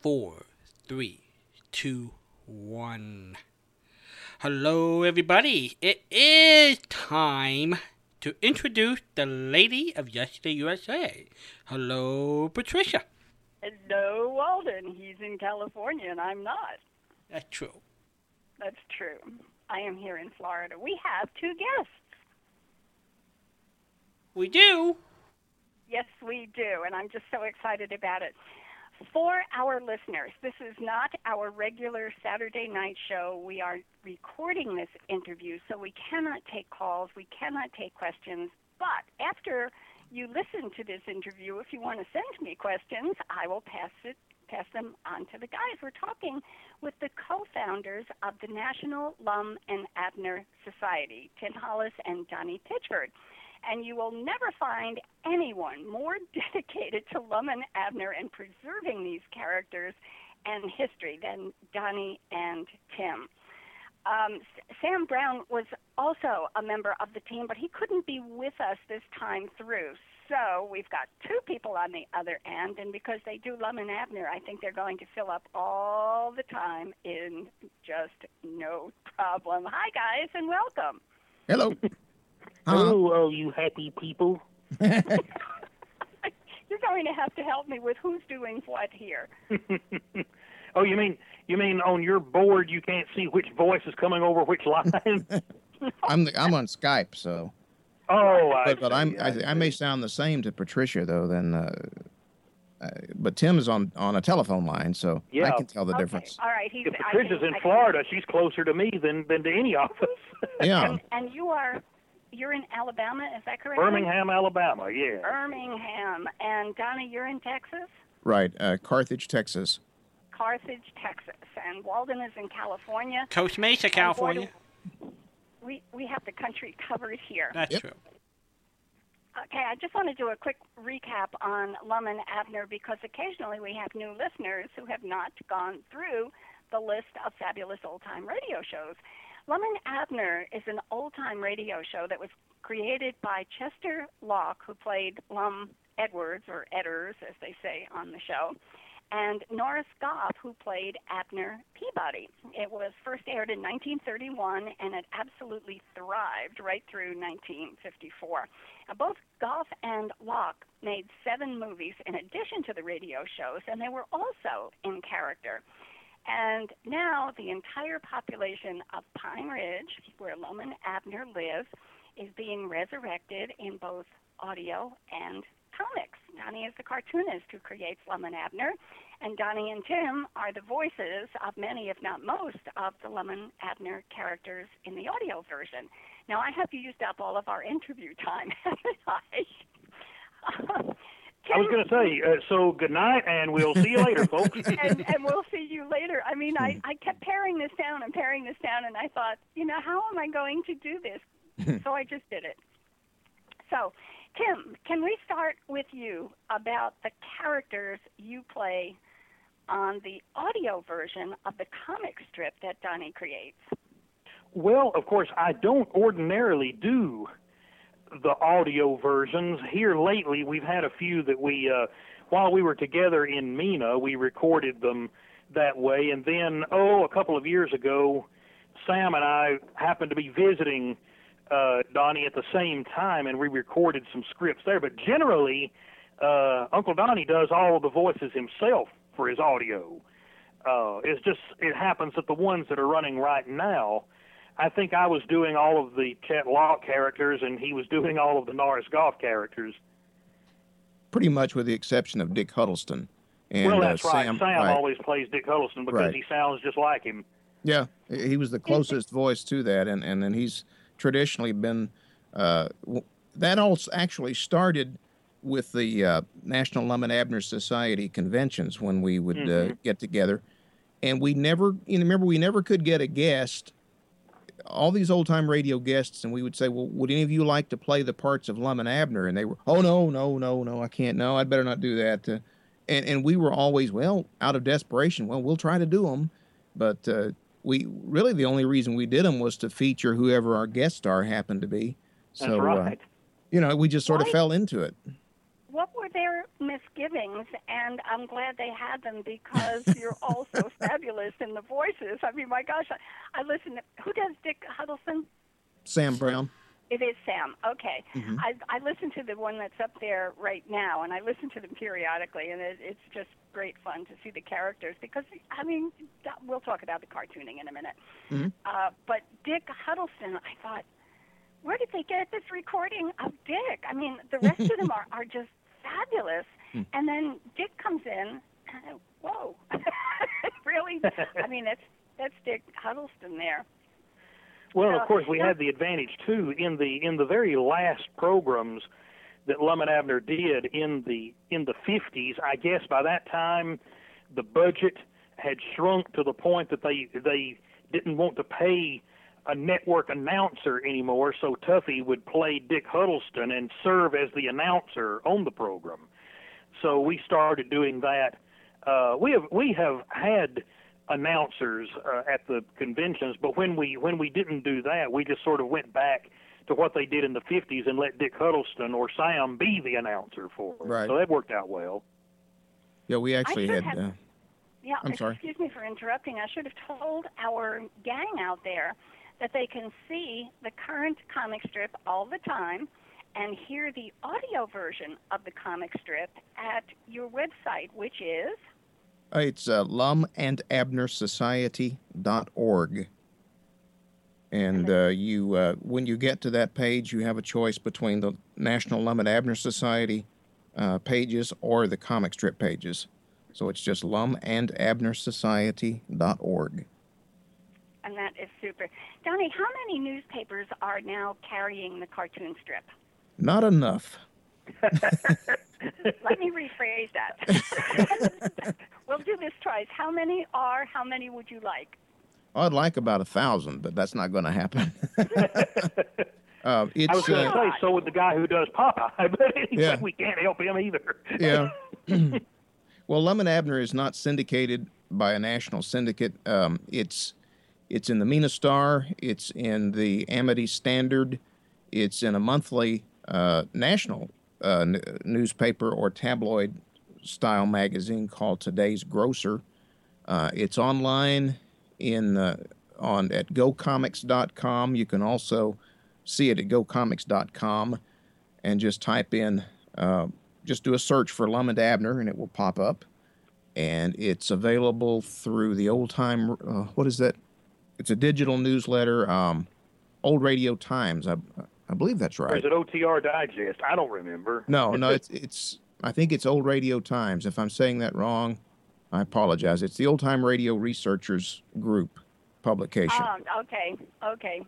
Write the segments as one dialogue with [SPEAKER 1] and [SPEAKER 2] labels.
[SPEAKER 1] four, three, two, one. Hello, everybody. It is time to introduce the lady of Yesterday USA. Hello, Patricia.
[SPEAKER 2] Hello, Walden. He's in California and I'm not.
[SPEAKER 1] That's true.
[SPEAKER 2] That's true. I am here in Florida. We have two guests.
[SPEAKER 1] We do.
[SPEAKER 2] Yes, we do, and I'm just so excited about it. For our listeners, this is not our regular Saturday night show. We are recording this interview, so we cannot take calls, we cannot take questions. But after you listen to this interview, if you want to send me questions, I will pass it pass them on to the guys. We're talking with the co-founders of the National Lum and Abner Society, Tim Hollis and Donnie Pitchford and you will never find anyone more dedicated to Lum and Abner and preserving these characters and history than Donnie and Tim. Um, Sam Brown was also a member of the team, but he couldn't be with us this time through. So we've got two people on the other end, and because they do Lum and Abner, I think they're going to fill up all the time in just no problem. Hi, guys, and welcome.
[SPEAKER 3] Hello.
[SPEAKER 4] Hello, all you happy people.
[SPEAKER 2] You're going to have to help me with who's doing what here.
[SPEAKER 4] oh, you mean you mean on your board you can't see which voice is coming over which line?
[SPEAKER 3] I'm the, I'm on Skype, so.
[SPEAKER 4] Oh, I
[SPEAKER 3] but, but I'm I, I, may sound the same to Patricia though than. Uh, uh, but Tim is on on a telephone line, so
[SPEAKER 4] yeah.
[SPEAKER 3] I can tell the
[SPEAKER 2] okay.
[SPEAKER 3] difference.
[SPEAKER 2] All right, he's.
[SPEAKER 4] If Patricia's in Florida, she's closer to me than than to any of us.
[SPEAKER 3] yeah.
[SPEAKER 2] And, and you are you're in Alabama, is that correct?
[SPEAKER 4] Birmingham, Alabama, yeah.
[SPEAKER 2] Birmingham. And Donna, you're in Texas?
[SPEAKER 3] Right, uh, Carthage, Texas.
[SPEAKER 2] Carthage, Texas. And Walden is in California.
[SPEAKER 1] Costa Mesa, California.
[SPEAKER 2] We, we have the country covered here.
[SPEAKER 1] That's
[SPEAKER 3] yep.
[SPEAKER 1] true.
[SPEAKER 2] Okay, I just want to do a quick recap on Lum and Abner because occasionally we have new listeners who have not gone through the list of fabulous old time radio shows. Lum Abner is an old time radio show that was created by Chester Lauck, who played Lum Edwards, or Edders, as they say on the show, and Norris Goff, who played Abner Peabody. It was first aired in 1931 and it absolutely thrived right through 1954. Now, both Goff and Lauck made seven movies in addition to the radio shows, and they were also in character. And now the entire population of Pine Ridge, where Lum and Abner lives, is being resurrected in both audio and comics. Donnie is the cartoonist who creates Lum and Abner, and Donnie and Tim are the voices of many, if not most, of the Lum and Abner characters in the audio version. Now, I have used up all of our interview time, haven't I?
[SPEAKER 4] Um, I was going to say, uh, so good night, and we'll see you later, folks.
[SPEAKER 2] and, and we'll see you later. I mean, I, I kept paring this down and paring this down, and I thought, you know, how am I going to do this? so I just did it. So, Tim, can we start with you about the characters you play on the audio version of the comic strip that Donnie creates?
[SPEAKER 4] Well, of course, I don't ordinarily do the audio versions. Here lately, we've had a few that we, uh, while we were together in Mena, we recorded them that way. And then, oh, a couple of years ago, Sam and I happened to be visiting uh, Donnie at the same time, and we recorded some scripts there. But generally, uh, Uncle Donnie does all the voices himself for his audio. Uh, it's just it happens that the ones that are running right now I think I was doing all of the Chet Lauck characters, and he was doing all of the Norris Goff characters.
[SPEAKER 3] Pretty much, with the exception of Dick Huddleston. And,
[SPEAKER 4] well, that's
[SPEAKER 3] uh,
[SPEAKER 4] right.
[SPEAKER 3] Sam,
[SPEAKER 4] Sam
[SPEAKER 3] right.
[SPEAKER 4] always plays Dick Huddleston because
[SPEAKER 3] Right.
[SPEAKER 4] he sounds just like him.
[SPEAKER 3] Yeah, he was the closest voice to that, and and then he's traditionally been. Uh, that all actually started with the uh, National Lum and Abner Society conventions when we would uh,
[SPEAKER 4] Mhm.
[SPEAKER 3] get together, and we never. You know, remember, we never could get a guest. All these old time radio guests, and we would say, "Well, would any of you like to play the parts of Lum and Abner?" And they were, "Oh no, no, no, no, I can't. No, I'd better not do that." Uh, and and we were always, well, out of desperation. Well, we'll try to do them, but uh, we really the only reason we did them was to feature whoever our guest star happened to be. So, uh, you know, we just sort of fell into it.
[SPEAKER 2] What were their misgivings? And I'm glad they had them because you're all so fabulous in the voices. I mean, my gosh, I, I listen. To, who does Dick Huddleston?
[SPEAKER 3] Sam Brown.
[SPEAKER 2] It is Sam. Okay.
[SPEAKER 3] Mhm.
[SPEAKER 2] I I listen to the one that's up there right now, and I listen to them periodically, and it, it's just great fun to see the characters because I mean we'll talk about the cartooning in a minute.
[SPEAKER 3] Mhm.
[SPEAKER 2] Uh, but Dick Huddleston, I thought, where did they get this recording of Dick? I mean, the rest of them are are just fabulous,
[SPEAKER 3] Hmm.
[SPEAKER 2] and then Dick comes in, and whoa, really? I mean, that's that's Dick Huddleston there.
[SPEAKER 4] Well,
[SPEAKER 2] Uh,
[SPEAKER 4] of course, we
[SPEAKER 2] yeah.
[SPEAKER 4] had the advantage too in the in the very last programs that Lum and Abner did in the in the 50s. I guess by that time, the budget had shrunk to the point that they they didn't want to pay a network announcer anymore. So Tuffy would play Dick Huddleston and serve as the announcer on the program. So we started doing that. Uh, we have we have had announcers uh, at the conventions, but when we when we didn't do that, we just sort of went back to what they did in the 50s and let Dick Huddleston or Sam be the announcer for it.
[SPEAKER 3] Right.
[SPEAKER 4] So that worked out well.
[SPEAKER 3] Yeah, we actually had.
[SPEAKER 2] have-
[SPEAKER 3] Uh,
[SPEAKER 2] Yeah,
[SPEAKER 3] I'm sorry.
[SPEAKER 2] excuse me for interrupting. I should have told our gang out there that they can see the current comic strip all the time and hear the audio version of the comic strip at your website, which is
[SPEAKER 3] It's uh, lumandabnersociety.org. And uh, you, uh, when you get to that page, you have a choice between the National Lum and Abner Society uh, pages or the comic strip pages. So it's just lumandabnersociety.org.
[SPEAKER 2] and that is super. Donnie, how many newspapers are now carrying the cartoon strip?
[SPEAKER 3] Not enough.
[SPEAKER 2] Let me rephrase that. we'll do this twice. How many are? How many would you like?
[SPEAKER 3] I'd like about a thousand, but that's not going to happen. uh, it's
[SPEAKER 4] I was going to
[SPEAKER 3] uh,
[SPEAKER 4] say so with the guy who does Popeye, but anyway,
[SPEAKER 3] Yeah.
[SPEAKER 4] we can't help him either.
[SPEAKER 3] yeah. well, Lum and Abner is not syndicated by a national syndicate. Um, it's it's in the Mena Star. It's in the Amity Standard. It's in a monthly uh, national uh, n- newspaper or tabloid style magazine called Today's Grocer. Uh, it's online in on at gocomics.com. You can also see it at gocomics.com and just type in uh, just do a search for Lum and Abner and it will pop up. And it's available through the old time. Uh, what is that? It's a digital newsletter. Um, old Radio Times. I, I believe that's
[SPEAKER 4] Or
[SPEAKER 3] right.
[SPEAKER 4] is it OTR Digest? I don't remember.
[SPEAKER 3] No, no, it's it's. I think it's Old Radio Times. If I'm saying that wrong, I apologize. It's the Old Time Radio Researchers Group publication.
[SPEAKER 2] Um, okay, okay.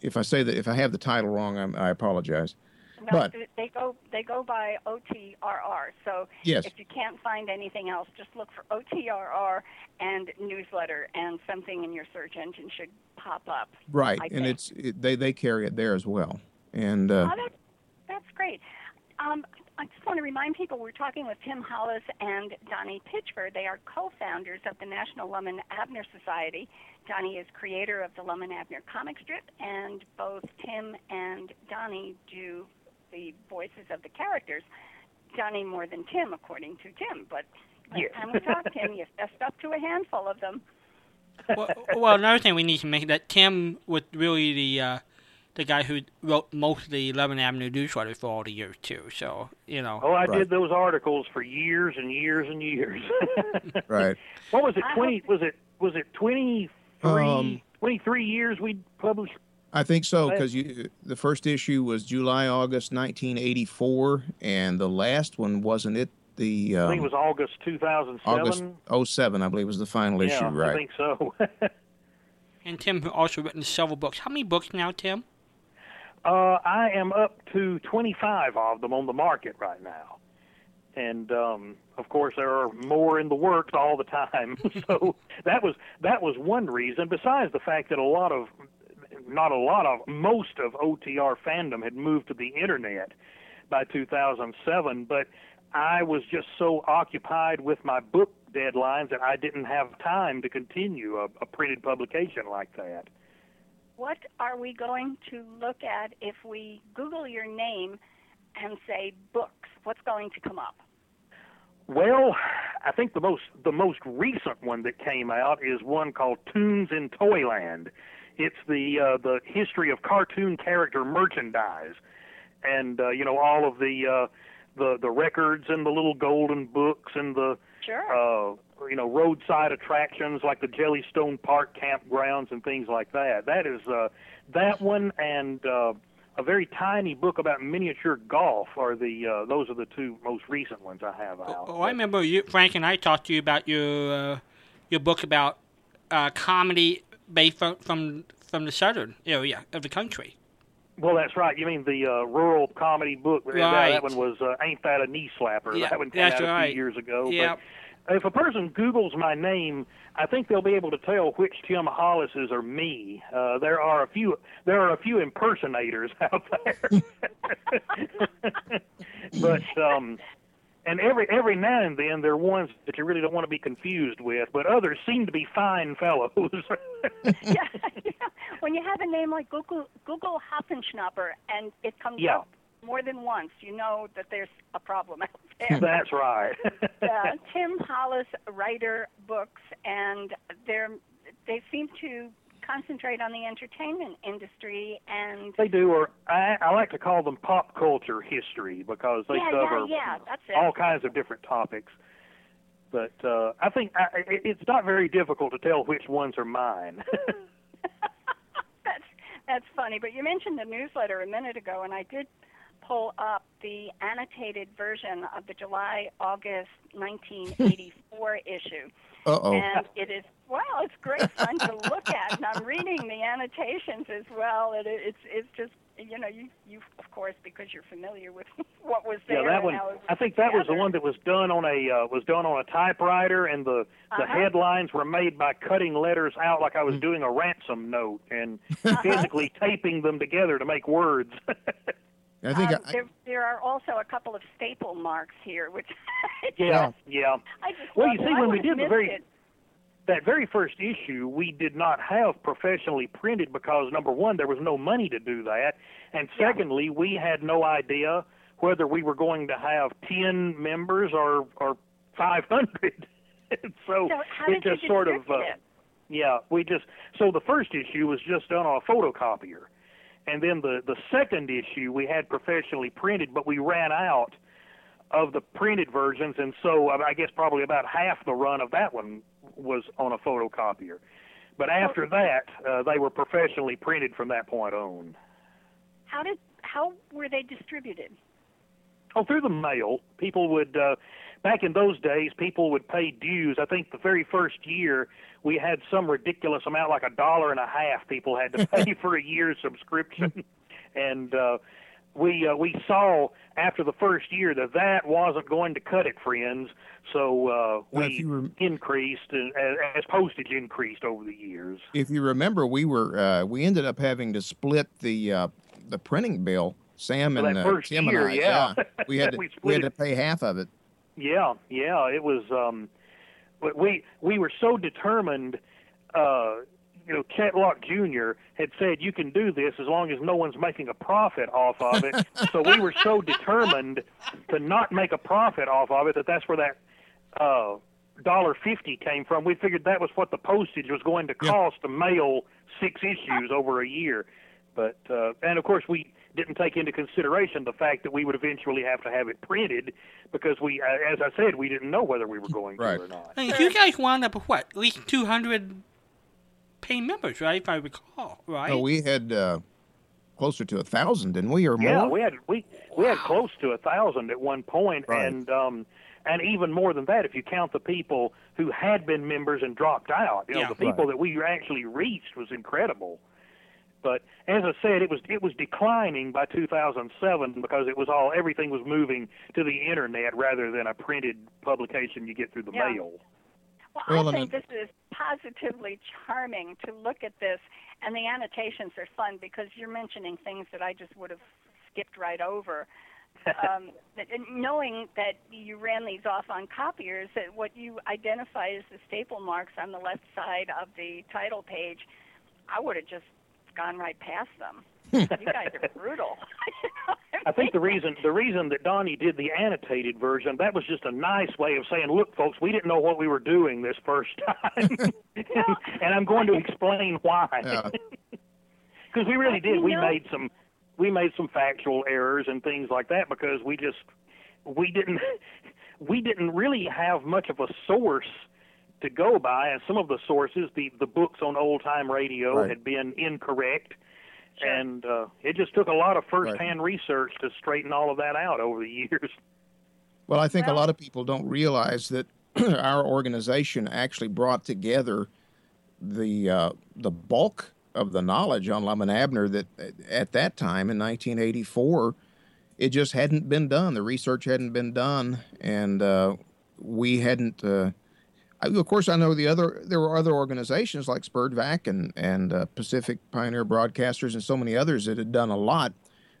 [SPEAKER 3] if I say that, if I have the title wrong, I'm, I apologize. But-
[SPEAKER 2] they go they go by OTRR. So
[SPEAKER 3] Yes.
[SPEAKER 2] if you can't find anything else, just look for OTRR and newsletter, and something in your search engine should pop up.
[SPEAKER 3] Right,
[SPEAKER 2] I
[SPEAKER 3] and
[SPEAKER 2] think.
[SPEAKER 3] it's it, they they carry it there as well. And uh,
[SPEAKER 2] Oh, that, that's great. Um, I just want to remind people we're talking with Tim Hollis and Donnie Pitchford. They are co-founders of the National Lum and Abner Society. Donnie is creator of the Lum and Abner comic strip, and both Tim and Donnie do the voices of the characters. Johnny more than Tim, according to Tim, but last
[SPEAKER 4] Yes.
[SPEAKER 2] time we talked, Tim, you fessed up to a handful of them.
[SPEAKER 1] well, well, another thing we need to make that Tim was really the uh, the guy who wrote most of the Lum and Abner newsletter for all the years too. So you know,
[SPEAKER 4] Oh, I
[SPEAKER 3] Right.
[SPEAKER 4] did those articles for years and years and years.
[SPEAKER 3] right,
[SPEAKER 4] what was it? Twenty? Was it? Was it twenty three?
[SPEAKER 3] Um,
[SPEAKER 4] Twenty three years we published.
[SPEAKER 3] I think so because you the first issue was July August 1984, and the last one wasn't it the
[SPEAKER 4] I
[SPEAKER 3] um,
[SPEAKER 4] think it was August two thousand
[SPEAKER 3] August
[SPEAKER 4] seven.
[SPEAKER 3] I believe was the final issue,
[SPEAKER 4] right? I think so.
[SPEAKER 1] and Tim also written several books. How many books now, Tim?
[SPEAKER 4] Uh, I am up to 25 of them on the market right now. And um, of course, there are more in the works all the time. so that was that was one reason. Besides the fact that a lot of, not a lot of, most of OTR fandom had moved to the internet by 2007. But I was just so occupied with my book deadlines that I didn't have time to continue a, a printed publication like that.
[SPEAKER 2] What are we going to look at if we Google your name and say books, what's going to come up?
[SPEAKER 4] Well, I think the most the most recent one that came out is one called Toons in Toyland. It's the uh, the history of cartoon character merchandise, and uh, you know all of the uh, the the records and the little golden books and the
[SPEAKER 2] Sure.
[SPEAKER 4] uh, you know roadside attractions like the Jellystone Park campgrounds and things like that. That is uh, that one and uh, a very tiny book about miniature golf are the uh, those are the two most recent ones I have out.
[SPEAKER 1] Oh, I remember you, Frank and I talked to you about your uh, your book about uh, comedy based from, from from the southern area of the country.
[SPEAKER 4] Well, that's right. You mean the uh, rural comedy book? Yeah,
[SPEAKER 1] Right.
[SPEAKER 4] that one was uh, "Ain't That a Knee Slapper?"
[SPEAKER 1] Yeah,
[SPEAKER 4] that one came
[SPEAKER 1] that's
[SPEAKER 4] out a
[SPEAKER 1] right.
[SPEAKER 4] few years ago. But if a person Google's my name, I think they'll be able to tell which Tim Hollises are me. Uh, there are a few. There are a few impersonators out there. but um, and every every now and then there are ones that you really don't want to be confused with. But others seem to be fine fellows.
[SPEAKER 2] yeah, when you have a name like Google Google Hoppenschnapper and it comes
[SPEAKER 4] Yeah.
[SPEAKER 2] up more than once, you know that there's a problem out there.
[SPEAKER 4] that's right.
[SPEAKER 2] uh, Tim Hollis writer books, and they're they seem to concentrate on the entertainment industry and
[SPEAKER 4] They do, or I, I like to call them pop culture history because they
[SPEAKER 2] yeah,
[SPEAKER 4] cover
[SPEAKER 2] yeah, yeah, that's it.
[SPEAKER 4] all kinds of different topics. But uh, I think I, it, it's not very difficult to tell which ones are mine.
[SPEAKER 2] that's that's funny. But you mentioned the newsletter a minute ago, and I did pull up the annotated version of the July August 1984 issue,
[SPEAKER 3] Uh oh.
[SPEAKER 2] and it is well, it's great fun to look at, and I'm reading the annotations as well. It, it's it's just you know you you of course because you're familiar with what was there.
[SPEAKER 4] yeah, that one.
[SPEAKER 2] how it was
[SPEAKER 4] I think that was the one that was done on a uh, was done on a typewriter, and the the
[SPEAKER 2] Uh-huh.
[SPEAKER 4] headlines were made by cutting letters out like I was doing a ransom note and
[SPEAKER 2] Uh-huh.
[SPEAKER 4] physically taping them together to make words.
[SPEAKER 3] I think
[SPEAKER 2] Um,
[SPEAKER 3] I,
[SPEAKER 2] there, there are also a couple of staple marks here, which
[SPEAKER 4] yeah, yeah.
[SPEAKER 2] I just
[SPEAKER 4] Well, you see, when we did the very-
[SPEAKER 2] it.
[SPEAKER 4] that very first issue, we did not have professionally printed because number one, there was no money to do that, and
[SPEAKER 2] Yeah.
[SPEAKER 4] secondly, we had no idea whether we were going to have ten members or or five hundred. so,
[SPEAKER 2] So
[SPEAKER 4] it just sort of uh, yeah, we just so the first issue was just done on a photocopier, and then the the second issue we had professionally printed, but we ran out of the printed versions, and so uh, I guess probably about half the run of that one was on a photocopier. But after that, uh, they were professionally printed from that point on.
[SPEAKER 2] How did how were they distributed?
[SPEAKER 4] Oh, through the mail, people would. Uh, back in those days, people would pay dues. I think the very first year we had some ridiculous amount, like a dollar and a half. People had to pay for a year's subscription, and uh, we uh, we saw after the first year that that wasn't going to cut it, friends. So uh, we
[SPEAKER 3] rem-
[SPEAKER 4] increased uh, as, as postage increased over the years.
[SPEAKER 3] if you remember, we were uh, we ended up having to split the uh, the printing bill. Sam
[SPEAKER 4] For
[SPEAKER 3] and uh, Tim
[SPEAKER 4] year,
[SPEAKER 3] and I,
[SPEAKER 4] yeah.
[SPEAKER 3] we had to
[SPEAKER 4] We
[SPEAKER 3] we, had to pay half of it.
[SPEAKER 4] Yeah, yeah, it was. um but we we were so determined. uh You know, Chet Lauck Jr. had said you can do this as long as no one's making a profit off of it. so we were so determined to not make a profit off of it that that's where that uh dollar fifty came from. We figured that was what the postage was going to
[SPEAKER 3] Yeah.
[SPEAKER 4] cost to mail six issues over a year. But uh, and of course we didn't take into consideration the fact that we would eventually have to have it printed because we, uh, as I said, we didn't know whether we were going
[SPEAKER 3] Right.
[SPEAKER 4] to or not.
[SPEAKER 1] I mean, you guys wound up with what? At least 200 paying members, right? If I recall, right?
[SPEAKER 3] Oh, we had uh, closer to a thousand, didn't we, or more?
[SPEAKER 4] Yeah, we had we we had close to a thousand at one point,
[SPEAKER 3] Right.
[SPEAKER 4] and um, and even more than that if you count the people who had been members and dropped out. You know,
[SPEAKER 1] Yeah.
[SPEAKER 4] the people
[SPEAKER 3] Right.
[SPEAKER 4] that we actually reached was incredible. But as I said, it was it was declining by 2007 because it was all everything was moving to the internet rather than a printed publication you get through the
[SPEAKER 2] Yeah.
[SPEAKER 4] mail.
[SPEAKER 2] Well,
[SPEAKER 3] Well,
[SPEAKER 2] I think this is positively charming to look at this, and the annotations are fun because you're mentioning things that I just would have skipped right over. um, that- knowing that you ran these off on copiers, that what you identify as the staple marks on the left side of the title page, I would have just gone right past them. Hmm. you guys are brutal.
[SPEAKER 4] I think the reason the reason that Donnie did the annotated version that was just a nice way of saying, look, folks, we didn't know what we were doing this first time, and I'm going to explain why.
[SPEAKER 3] Yeah.
[SPEAKER 4] Because we really did. We
[SPEAKER 2] know-
[SPEAKER 4] made some we made some factual errors and things like that because we just we didn't we didn't really have much of a source to go by, and some of the sources, the the books on old time radio,
[SPEAKER 3] Right.
[SPEAKER 4] had been incorrect. And uh, it just took a lot of first-hand research to straighten all of that out over the years.
[SPEAKER 3] Well, I think
[SPEAKER 2] Well-
[SPEAKER 3] a lot of people don't realize that our organization actually brought together the uh, the bulk of the knowledge on Lum and Abner that uh, at that time in 1984 it just hadn't been done. The research hadn't been done, and uh, we hadn't. Uh, I, of course, I know the other. There were other organizations like SPERDVAC and and uh, Pacific Pioneer Broadcasters and so many others that had done a lot,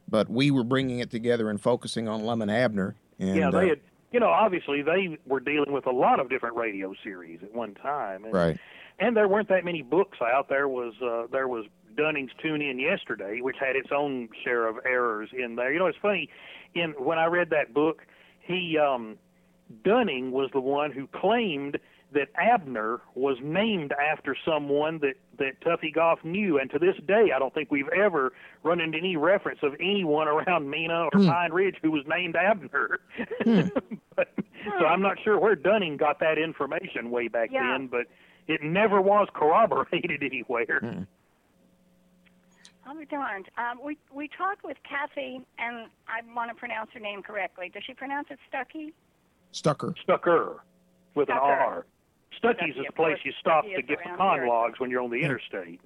[SPEAKER 3] but we were bringing it together and focusing on Lum and Abner. And,
[SPEAKER 4] yeah, they
[SPEAKER 3] uh,
[SPEAKER 4] had, you know, obviously they were dealing with a lot of different radio series at one time, and,
[SPEAKER 3] right.
[SPEAKER 4] and there weren't that many books out. There was uh, there was Dunning's Tune In Yesterday, which had its own share of errors in there. You know, it's funny. In when I read that book, he um, Dunning was the one who claimed that Abner was named after someone that that Tuffy Goff knew, and to this day, I don't think we've ever run into any reference of anyone around Mena or hmm. Pine Ridge who was named Abner. Hmm. but, so I'm not sure where Dunning got that information way back
[SPEAKER 2] Yeah.
[SPEAKER 4] then, but it never was corroborated anywhere. Hmm.
[SPEAKER 2] I'll be darned. Um, we we talked with Kathy, and I want to pronounce her name correctly. Does she pronounce it Stucky?
[SPEAKER 3] Stucker.
[SPEAKER 4] Stucker with an R. Stuckey's is the place
[SPEAKER 2] course.
[SPEAKER 4] you stop
[SPEAKER 2] Stuckey
[SPEAKER 4] to get
[SPEAKER 2] the
[SPEAKER 4] con
[SPEAKER 2] here.
[SPEAKER 4] logs when you're on the interstate.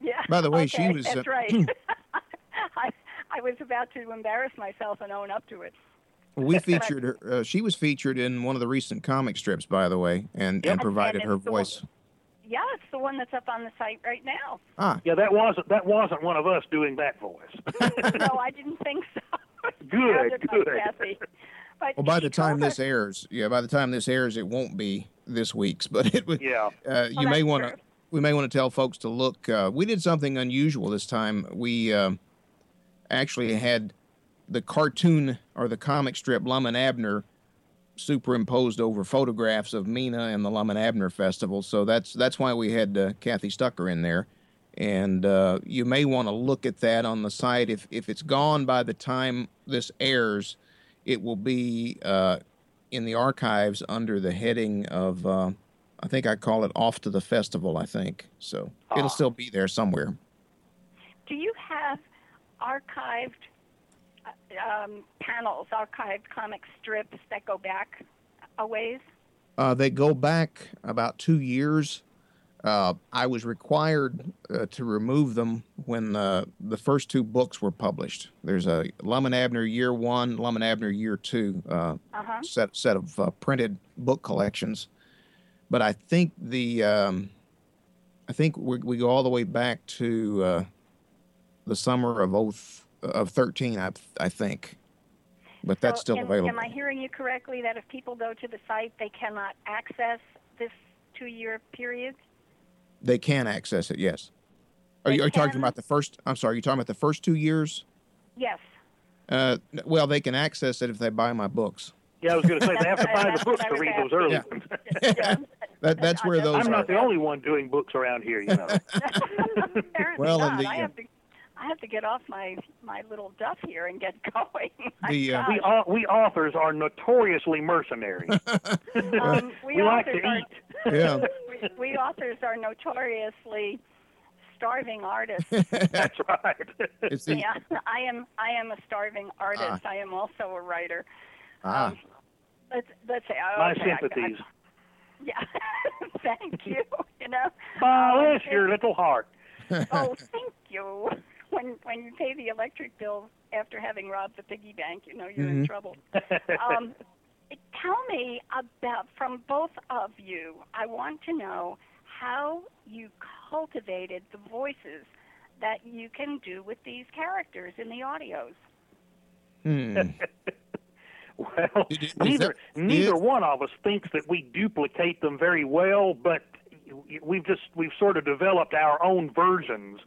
[SPEAKER 2] Yeah.
[SPEAKER 3] By the way, she was,
[SPEAKER 2] That's
[SPEAKER 3] uh,
[SPEAKER 2] right. I I was about to embarrass myself and own up to it.
[SPEAKER 3] We featured her. Uh, she was featured in one of the recent comic strips, by the way, and,
[SPEAKER 4] Yep.
[SPEAKER 3] and provided
[SPEAKER 2] And
[SPEAKER 3] her
[SPEAKER 2] it's the one-
[SPEAKER 3] voice.
[SPEAKER 2] Yeah, it's the one that's up on the site right now.
[SPEAKER 3] Ah,
[SPEAKER 4] Yeah, that wasn't that wasn't one of us doing that voice.
[SPEAKER 2] no, I didn't think so.
[SPEAKER 4] Good, good.
[SPEAKER 2] But
[SPEAKER 3] well, by the time this airs, yeah, by the time this airs, it won't be this week's, but it would.
[SPEAKER 4] yeah.
[SPEAKER 3] Uh, you
[SPEAKER 2] Well,
[SPEAKER 3] may want to. We may want to tell folks to look. Uh, we did something unusual this time. We uh, actually had the cartoon or the comic strip Lum and Abner superimposed over photographs of Mena and the Lum and Abner Festival. So that's that's why we had uh, Kathy Stucker in there. And uh, you may want to look at that on the site. If if it's gone by the time this airs, it will be uh, in the archives under the heading of. Uh, I think I call it off to the festival. I think so.
[SPEAKER 4] Ah.
[SPEAKER 3] It'll still be there somewhere.
[SPEAKER 2] Do you have archived uh, um, panels, archived comic strips that go back a ways?
[SPEAKER 3] Uh, they go back about two years. Uh, I was required uh, to remove them when uh, the first two books were published. There's a Lum and Abner Year One, Lum and Abner Year Two uh,
[SPEAKER 2] Uh-huh.
[SPEAKER 3] set set of uh, printed book collections. But I think the um, I think we, we go all the way back to uh, the summer of oh, of thirteen. I I think, but that's still
[SPEAKER 2] am,
[SPEAKER 3] available.
[SPEAKER 2] Am I hearing you correctly that if people go to the site, they cannot access this two-year period?
[SPEAKER 3] They can access it. Yes. Are you, are you talking about the first? I'm sorry. Are you talking about the first two years?
[SPEAKER 2] Yes.
[SPEAKER 3] Uh, well, they can access it if they buy my books.
[SPEAKER 4] Yeah, I was going to say they have to buy the books to read those early
[SPEAKER 3] Yeah.
[SPEAKER 4] ones.
[SPEAKER 2] Yeah.
[SPEAKER 3] That that's where those
[SPEAKER 4] I'm
[SPEAKER 3] are.
[SPEAKER 4] not the only one doing books around here, you know.
[SPEAKER 2] Apparently
[SPEAKER 3] Well, and
[SPEAKER 2] not.
[SPEAKER 3] the,
[SPEAKER 2] I have to. I have to get off my my little duff here and get going.
[SPEAKER 3] The, uh,
[SPEAKER 4] we au- we authors are notoriously mercenary.
[SPEAKER 2] Um, we
[SPEAKER 4] we like to
[SPEAKER 2] authors are-
[SPEAKER 4] eat.
[SPEAKER 3] Yeah.
[SPEAKER 2] we, we authors are notoriously starving artists.
[SPEAKER 4] That's right.
[SPEAKER 3] The,
[SPEAKER 2] yeah, I am. I am a starving artist. I am also a writer.
[SPEAKER 3] ah,
[SPEAKER 2] Um, let's let's say. oh,
[SPEAKER 4] My
[SPEAKER 2] okay, I- I-
[SPEAKER 4] sympathies.
[SPEAKER 2] yeah, thank you. You know.
[SPEAKER 4] Bless
[SPEAKER 2] Um,
[SPEAKER 4] your little heart.
[SPEAKER 2] oh, thank you. When when you pay the electric bill after having robbed the piggy bank, you know you're in
[SPEAKER 3] Mhm.
[SPEAKER 2] trouble. Um, tell me about from both of you. I want to know how you cultivated the voices that you can do with these characters in the audios.
[SPEAKER 3] hmm.
[SPEAKER 4] Well,
[SPEAKER 3] Is- is
[SPEAKER 4] neither
[SPEAKER 3] that-
[SPEAKER 4] neither
[SPEAKER 3] is-
[SPEAKER 4] one of us thinks that we duplicate them very well, but we've just we've sort of developed our own versions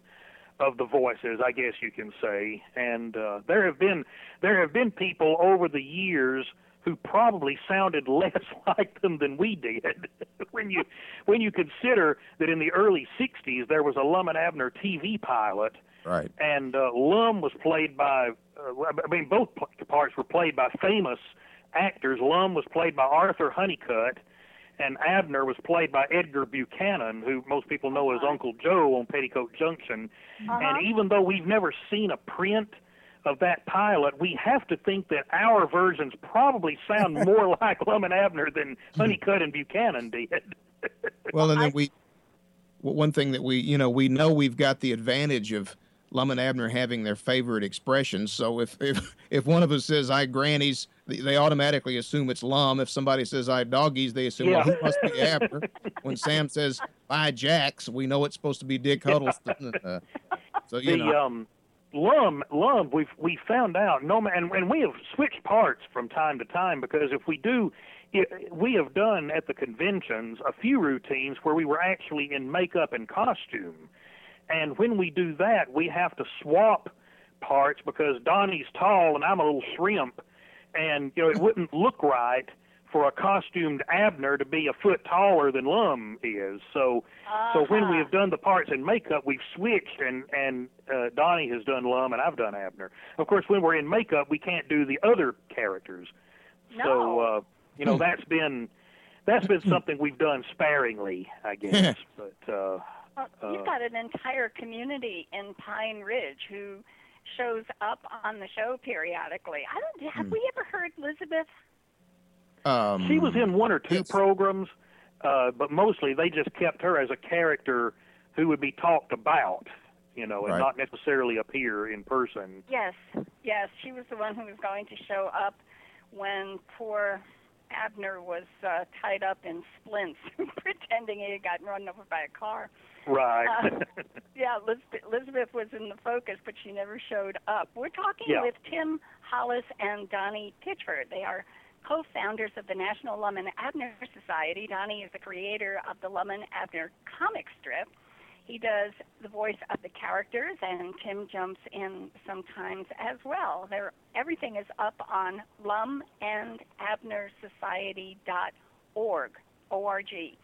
[SPEAKER 4] of the voices, I guess you can say. And uh, there have been there have been people over the years who probably sounded less like them than we did. when you when you consider that in the early '60s there was a Lum and Abner TV pilot,
[SPEAKER 3] Right.
[SPEAKER 4] and uh, Lum was played by uh, I mean both parts were played by famous actors. Lum was played by Arthur Hunnicutt. And Abner was played by Edgar Buchanan, who most people know as Uncle Joe on Petticoat Junction.
[SPEAKER 2] Uh-huh.
[SPEAKER 4] And even though we've never seen a print of that pilot, we have to think that our versions probably sound more like Lum and Abner than Hunnicutt and Buchanan did.
[SPEAKER 3] Well, and then we, one thing that we, you know, we know we've got the advantage of Lum and Abner having their favorite expressions. So if if if one of us says "I grannies," they- automatically assume it's Lum. If somebody says "I doggies," they assume well,
[SPEAKER 4] Yeah.
[SPEAKER 3] he must be Abner. when Sam says "I Jacks," we know it's supposed to be Dick Huddleston. Uh, so you
[SPEAKER 4] the
[SPEAKER 3] know,
[SPEAKER 4] um lum lum we've we found out no and and we have switched parts from time to time because if we do i we have done at the conventions a few routines where we were actually in makeup and costume and when we do that we have to swap parts because Donnie's tall and I'm a little shrimp and you know it wouldn't look right for a costumed Abner to be a foot taller than Lum is so so when we
[SPEAKER 2] Uh-huh.
[SPEAKER 4] have done the parts and makeup, we've switched, and and uh, Donnie has done Lum, and I've done Abner. Of course, when we're in makeup, we can't do the other characters. So uh, you know that's been that's been something we've done sparingly, I guess. but uh,
[SPEAKER 2] Well, you've
[SPEAKER 4] Uh,
[SPEAKER 2] got an entire community in Pine Ridge who shows up on the show periodically. I don't. Have
[SPEAKER 3] Hmm.
[SPEAKER 2] we ever heard Elizabeth?
[SPEAKER 3] um,
[SPEAKER 4] she was in one or two programs, uh, but mostly they just kept her as a character who would be talked about, you know, and
[SPEAKER 3] Right.
[SPEAKER 4] not necessarily appear in person.
[SPEAKER 2] Yes, yes. She was the one who was going to show up when poor Abner was uh, tied up in splints, pretending he had gotten run over by a car.
[SPEAKER 4] Right.
[SPEAKER 2] Uh, Yeah, Elizabeth, Elizabeth was in the focus, but she never showed up. We're talking
[SPEAKER 4] Yeah.
[SPEAKER 2] with Tim Hollis and Donnie Pitchford. They are co-founders of the National Lum and Abner Society. Donnie is the creator of the Lum and Abner comic strip. He does the voice of the characters, and Tim jumps in sometimes as well. There, everything is up on lumandabnersociety.org, O-R-G.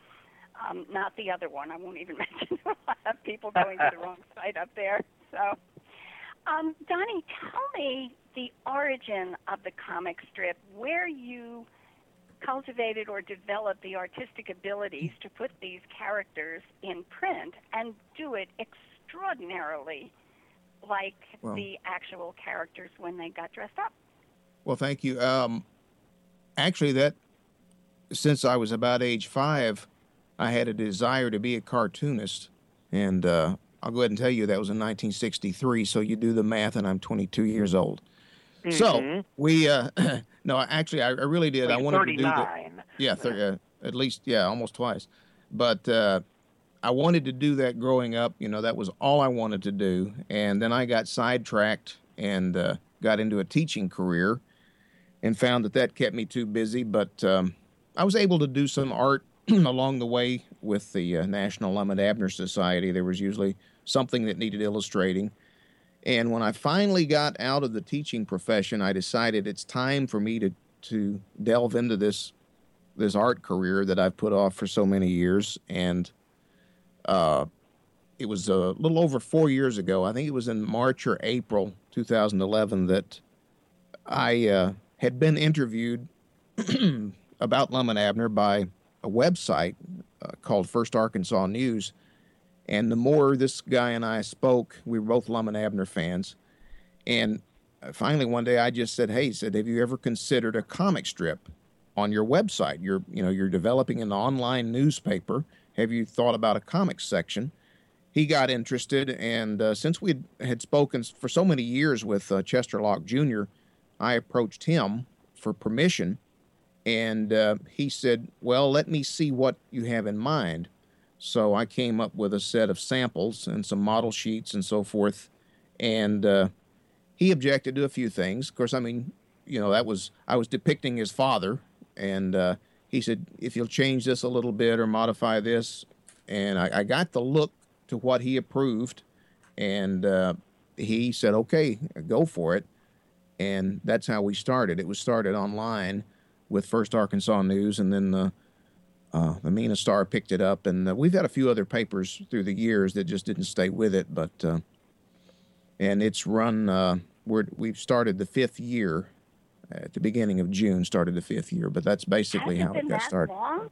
[SPEAKER 2] Um, not the other one. I won't even mention. I'll have people going to the wrong site up there. So, um, Donnie, tell me the origin of the comic strip, where you cultivated or developed the artistic abilities to put these characters in print and do it extraordinarily like
[SPEAKER 3] Well-
[SPEAKER 2] the actual characters when they got dressed up.
[SPEAKER 3] Well, thank you. Um, actually, that since I was about age five, I had a desire to be a cartoonist, and uh, I'll go ahead and tell you that was in 1963. So you do the math, and I'm 22 years old. So
[SPEAKER 4] Mhm.
[SPEAKER 3] we, uh, no, actually, I, I really did. I wanted to do
[SPEAKER 4] 39.
[SPEAKER 3] yeah, thir- uh, at least, yeah, almost twice. But uh, I wanted to do that growing up. You know, that was all I wanted to do. And then I got sidetracked and uh, got into a teaching career and found that that kept me too busy. But um, I was able to do some art along the way with the uh, National Lum and Abner Society. There was usually something that needed illustrating. And when I finally got out of the teaching profession, I decided it's time for me to to delve into this this art career that I've put off for so many years. And uh, it was a little over four years ago. I think it was in March or April 2011 that I uh, had been interviewed about Lum and Abner by a website uh, called First Arkansas News. And the more this guy and I spoke, we were both Lum and Abner fans. And uh, finally, one day, I just said, "Hey," he said, "Have you ever considered a comic strip on your website? You're, you know, you're developing an online newspaper. Have you thought about a comics section?" He got interested, and uh, since we had spoken for so many years with uh, Chester Lauck Jr., I approached him for permission, and uh, he said, "Well, let me see what you have in mind." So I came up with a set of samples and some model sheets and so forth, and uh, he objected to a few things. Of course, I mean, you know, that was I was depicting his father, and uh, he said, "If you'll change this a little bit or modify this," and I, I got the look to what he approved, and uh, he said, "Okay, go for it." And that's how we started. It was started online with First Arkansas News, and then the uh, the Mena Star picked it up, and uh, we've had a few other papers through the years that just didn't stay with it. But uh, and it's run. Uh, we're, we've started the fifth year at the beginning of June. Started the fifth year, but that's basically
[SPEAKER 2] Has
[SPEAKER 3] how
[SPEAKER 2] it
[SPEAKER 3] it got started.
[SPEAKER 2] long?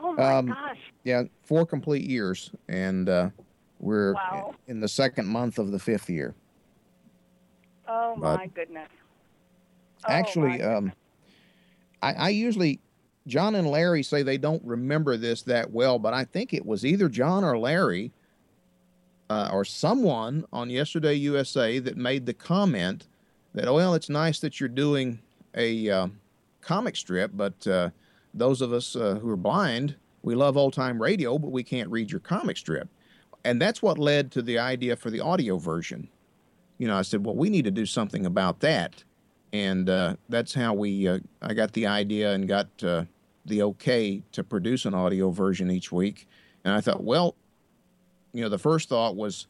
[SPEAKER 2] Oh my
[SPEAKER 3] Um,
[SPEAKER 2] gosh!
[SPEAKER 3] Yeah, four complete years, and uh, we're
[SPEAKER 2] Wow.
[SPEAKER 3] in the second month of the fifth year.
[SPEAKER 2] Oh
[SPEAKER 3] but-
[SPEAKER 2] my goodness! Oh,
[SPEAKER 3] Actually,
[SPEAKER 2] my
[SPEAKER 3] um, I, I usually, John and Larry say they don't remember this that well, but I think it was either John or Larry uh, or someone on Yesterday USA that made the comment that, oh, well, it's nice that you're doing a uh, comic strip, but uh, those of us uh, who are blind, we love old time radio, but we can't read your comic strip. And that's what led to the idea for the audio version. You know, I said, well, we need to do something about that and uh, that's how we uh, I got the idea and got the okay to produce an audio version each week. And I thought, well, you know, the first thought was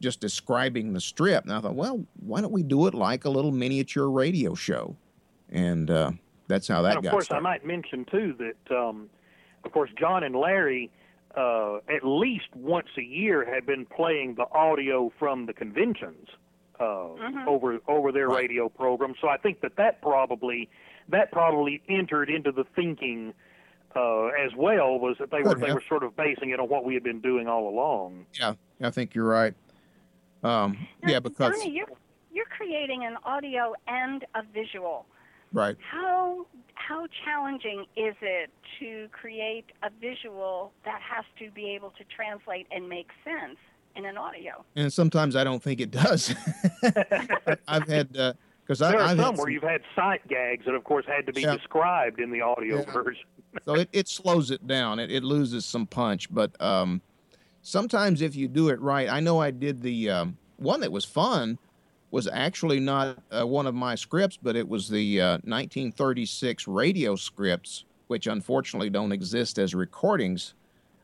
[SPEAKER 3] just describing the strip, and I thought, well, why don't we do it like a little miniature radio show? And uh, that's how that
[SPEAKER 4] and of
[SPEAKER 3] got
[SPEAKER 4] course,
[SPEAKER 3] started.
[SPEAKER 4] I might mention too that, um, of course, John and Larry, uh, at least once a year, had been playing the audio from the conventions uh,
[SPEAKER 2] Mhm.
[SPEAKER 4] over over their
[SPEAKER 3] Right.
[SPEAKER 4] radio program. So I think that that probably that probably entered into the thinking uh, as well. Was that they were
[SPEAKER 3] Could
[SPEAKER 4] they were sort of basing it on what we had been doing all along.
[SPEAKER 3] yeah, I think you're right. Um,
[SPEAKER 2] Now,
[SPEAKER 3] yeah, because
[SPEAKER 2] Johnny, you're you're creating an audio and a visual.
[SPEAKER 3] right.
[SPEAKER 2] How how challenging is it to create a visual that has to be able to translate and make sense in an audio?
[SPEAKER 3] And sometimes I don't think it does. I've had because
[SPEAKER 4] There are
[SPEAKER 3] I've
[SPEAKER 4] some where you've had sight gags that, of course, had to be
[SPEAKER 3] Yeah.
[SPEAKER 4] described in the audio
[SPEAKER 3] Yeah.
[SPEAKER 4] version.
[SPEAKER 3] so it, it slows it down. It, it loses some punch, but um, sometimes if you do it right, I know I did the um, one that was fun was actually not uh, one of my scripts, but it was the uh, 1936 radio scripts, which unfortunately don't exist as recordings.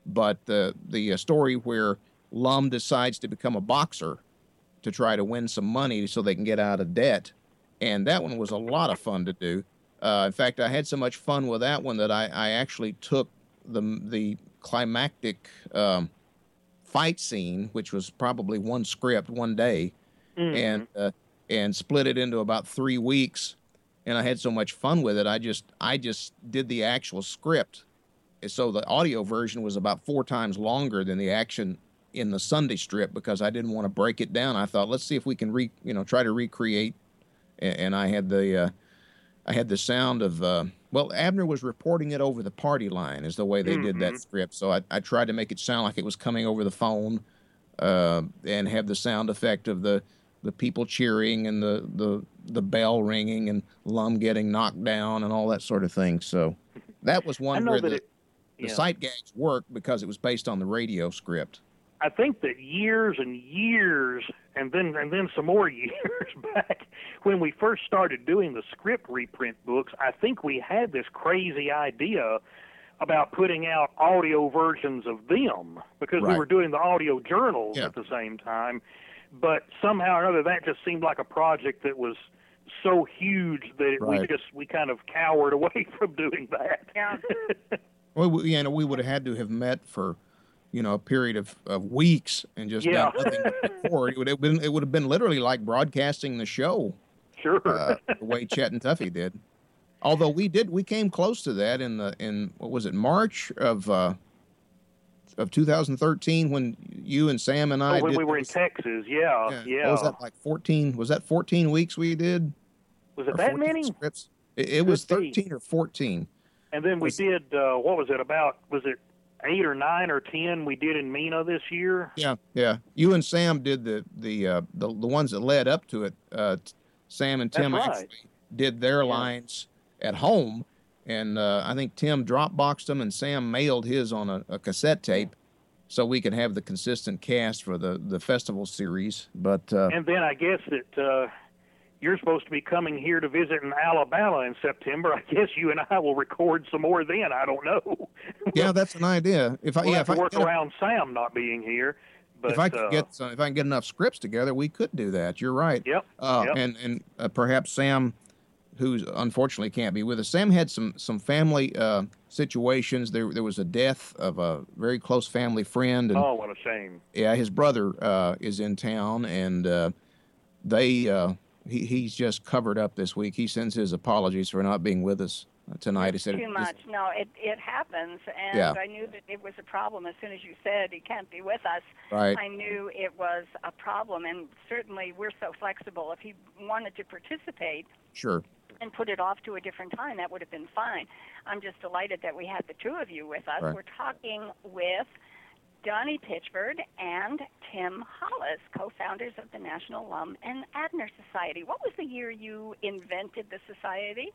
[SPEAKER 3] But the the uh, story where Lum decides to become a boxer to try to win some money so they can get out of debt, and that one was a lot of fun to do. Uh, in fact, I had so much fun with that one that I, I actually took the the climactic um, fight scene, which was probably one script one day,
[SPEAKER 4] Mhm.
[SPEAKER 3] and uh, and split it into about three weeks. And I had so much fun with it. I just I just did the actual script, so the audio version was about four times longer than the action in the Sunday strip because I didn't want to break it down. I thought let's see if we can re you know try to recreate. And, and I had the uh, I had the sound of uh, well Abner was reporting it over the party line is the way they did that
[SPEAKER 4] Mhm.
[SPEAKER 3] script. So I, I tried to make it sound like it was coming over the phone uh, and have the sound effect of the the people cheering and the, the the bell ringing and Lum getting knocked down and all that sort of thing. So that was one where the,
[SPEAKER 4] it,
[SPEAKER 3] the sight gags worked because it was based on the radio script.
[SPEAKER 4] I think that years and years, and then and then some more years back, when we first started doing the script reprint books, I think we had this crazy idea about putting out audio versions of them because we were doing the audio journals
[SPEAKER 3] Yeah.
[SPEAKER 4] at the same time. But somehow or other, that just seemed like a project that was so huge that we
[SPEAKER 3] Right.
[SPEAKER 4] just we kind of cowered away from doing that.
[SPEAKER 2] Yeah.
[SPEAKER 3] Well, we, you know, we would have had to have met for, you know, a period of, of weeks and just
[SPEAKER 4] Yeah.
[SPEAKER 3] nothing record. It would have been it would have been literally like broadcasting the show
[SPEAKER 4] sure.
[SPEAKER 3] uh, the way Chet and Tuffy did. Although we did, we came close to that in the in what was it March of uh, of 2013 when you and Sam and I
[SPEAKER 4] Oh, when we were in Texas, yeah,
[SPEAKER 3] yeah,
[SPEAKER 4] yeah.
[SPEAKER 3] What was that like 14? Was that 14 weeks we did?
[SPEAKER 4] Was it that many?
[SPEAKER 3] Scripts? It, it was 13 or 14.
[SPEAKER 4] And then we
[SPEAKER 3] Was-
[SPEAKER 4] did uh, what was it about? Was it eight or nine or ten we did in Mena this year?
[SPEAKER 3] Yeah, yeah. You and Sam did the the uh, the, the ones that led up to it. Uh, Sam and Tim
[SPEAKER 4] right.
[SPEAKER 3] actually did their
[SPEAKER 4] Yeah.
[SPEAKER 3] lines at home, and uh, I think Tim Dropboxed them, and Sam mailed his on a, a cassette tape, so we could have the consistent cast for the the festival series. But uh,
[SPEAKER 4] And then I guess that uh, you're supposed to be coming here to visit in Alabama in September. I guess you and I will record some more then. I don't know.
[SPEAKER 3] yeah, that's an idea. If I
[SPEAKER 4] we'll
[SPEAKER 3] yeah, if
[SPEAKER 4] to
[SPEAKER 3] I
[SPEAKER 4] work
[SPEAKER 3] get a-
[SPEAKER 4] around Sam not being here. But,
[SPEAKER 3] if I could
[SPEAKER 4] uh,
[SPEAKER 3] get some, if I can get enough scripts together, we could do that. You're right.
[SPEAKER 4] Yep.
[SPEAKER 3] Uh,
[SPEAKER 4] yep.
[SPEAKER 3] And and uh, perhaps Sam, who unfortunately can't be with us. Sam had some some family uh, situations. There there was a death of a very close family friend, and
[SPEAKER 4] oh, what a shame.
[SPEAKER 3] yeah, his brother uh, is in town, and uh, they uh, he he's just covered up this week. He sends his apologies for not being with us uh, tonight. He said
[SPEAKER 2] Too much. No, it it happens, and
[SPEAKER 3] Yeah.
[SPEAKER 2] I knew that it was a problem as soon as you said he can't be with us.
[SPEAKER 3] right.
[SPEAKER 2] I knew it was a problem, and certainly we're so flexible. If he wanted to participate
[SPEAKER 3] Sure.
[SPEAKER 2] and put it off to a different time, that would have been fine. I'm just delighted that we had the two of you with us.
[SPEAKER 3] Right.
[SPEAKER 2] We're talking with Donnie Pitchford and Tim Hollis, co-founders of the National Lum and Abner Society. What was the year you invented the society?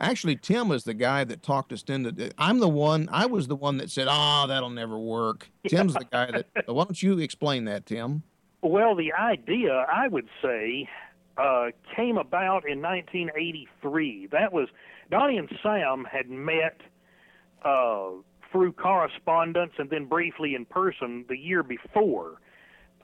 [SPEAKER 3] Actually, Tim was the guy that talked us into. I'm the one. I was the one that said, "Ah, that'll never work." Tim's the guy that. why don't you explain that, Tim?
[SPEAKER 4] Well, the idea, I would say, uh, came about in 1983. That was Donnie and Sam had met uh, through correspondence and then briefly in person the year before.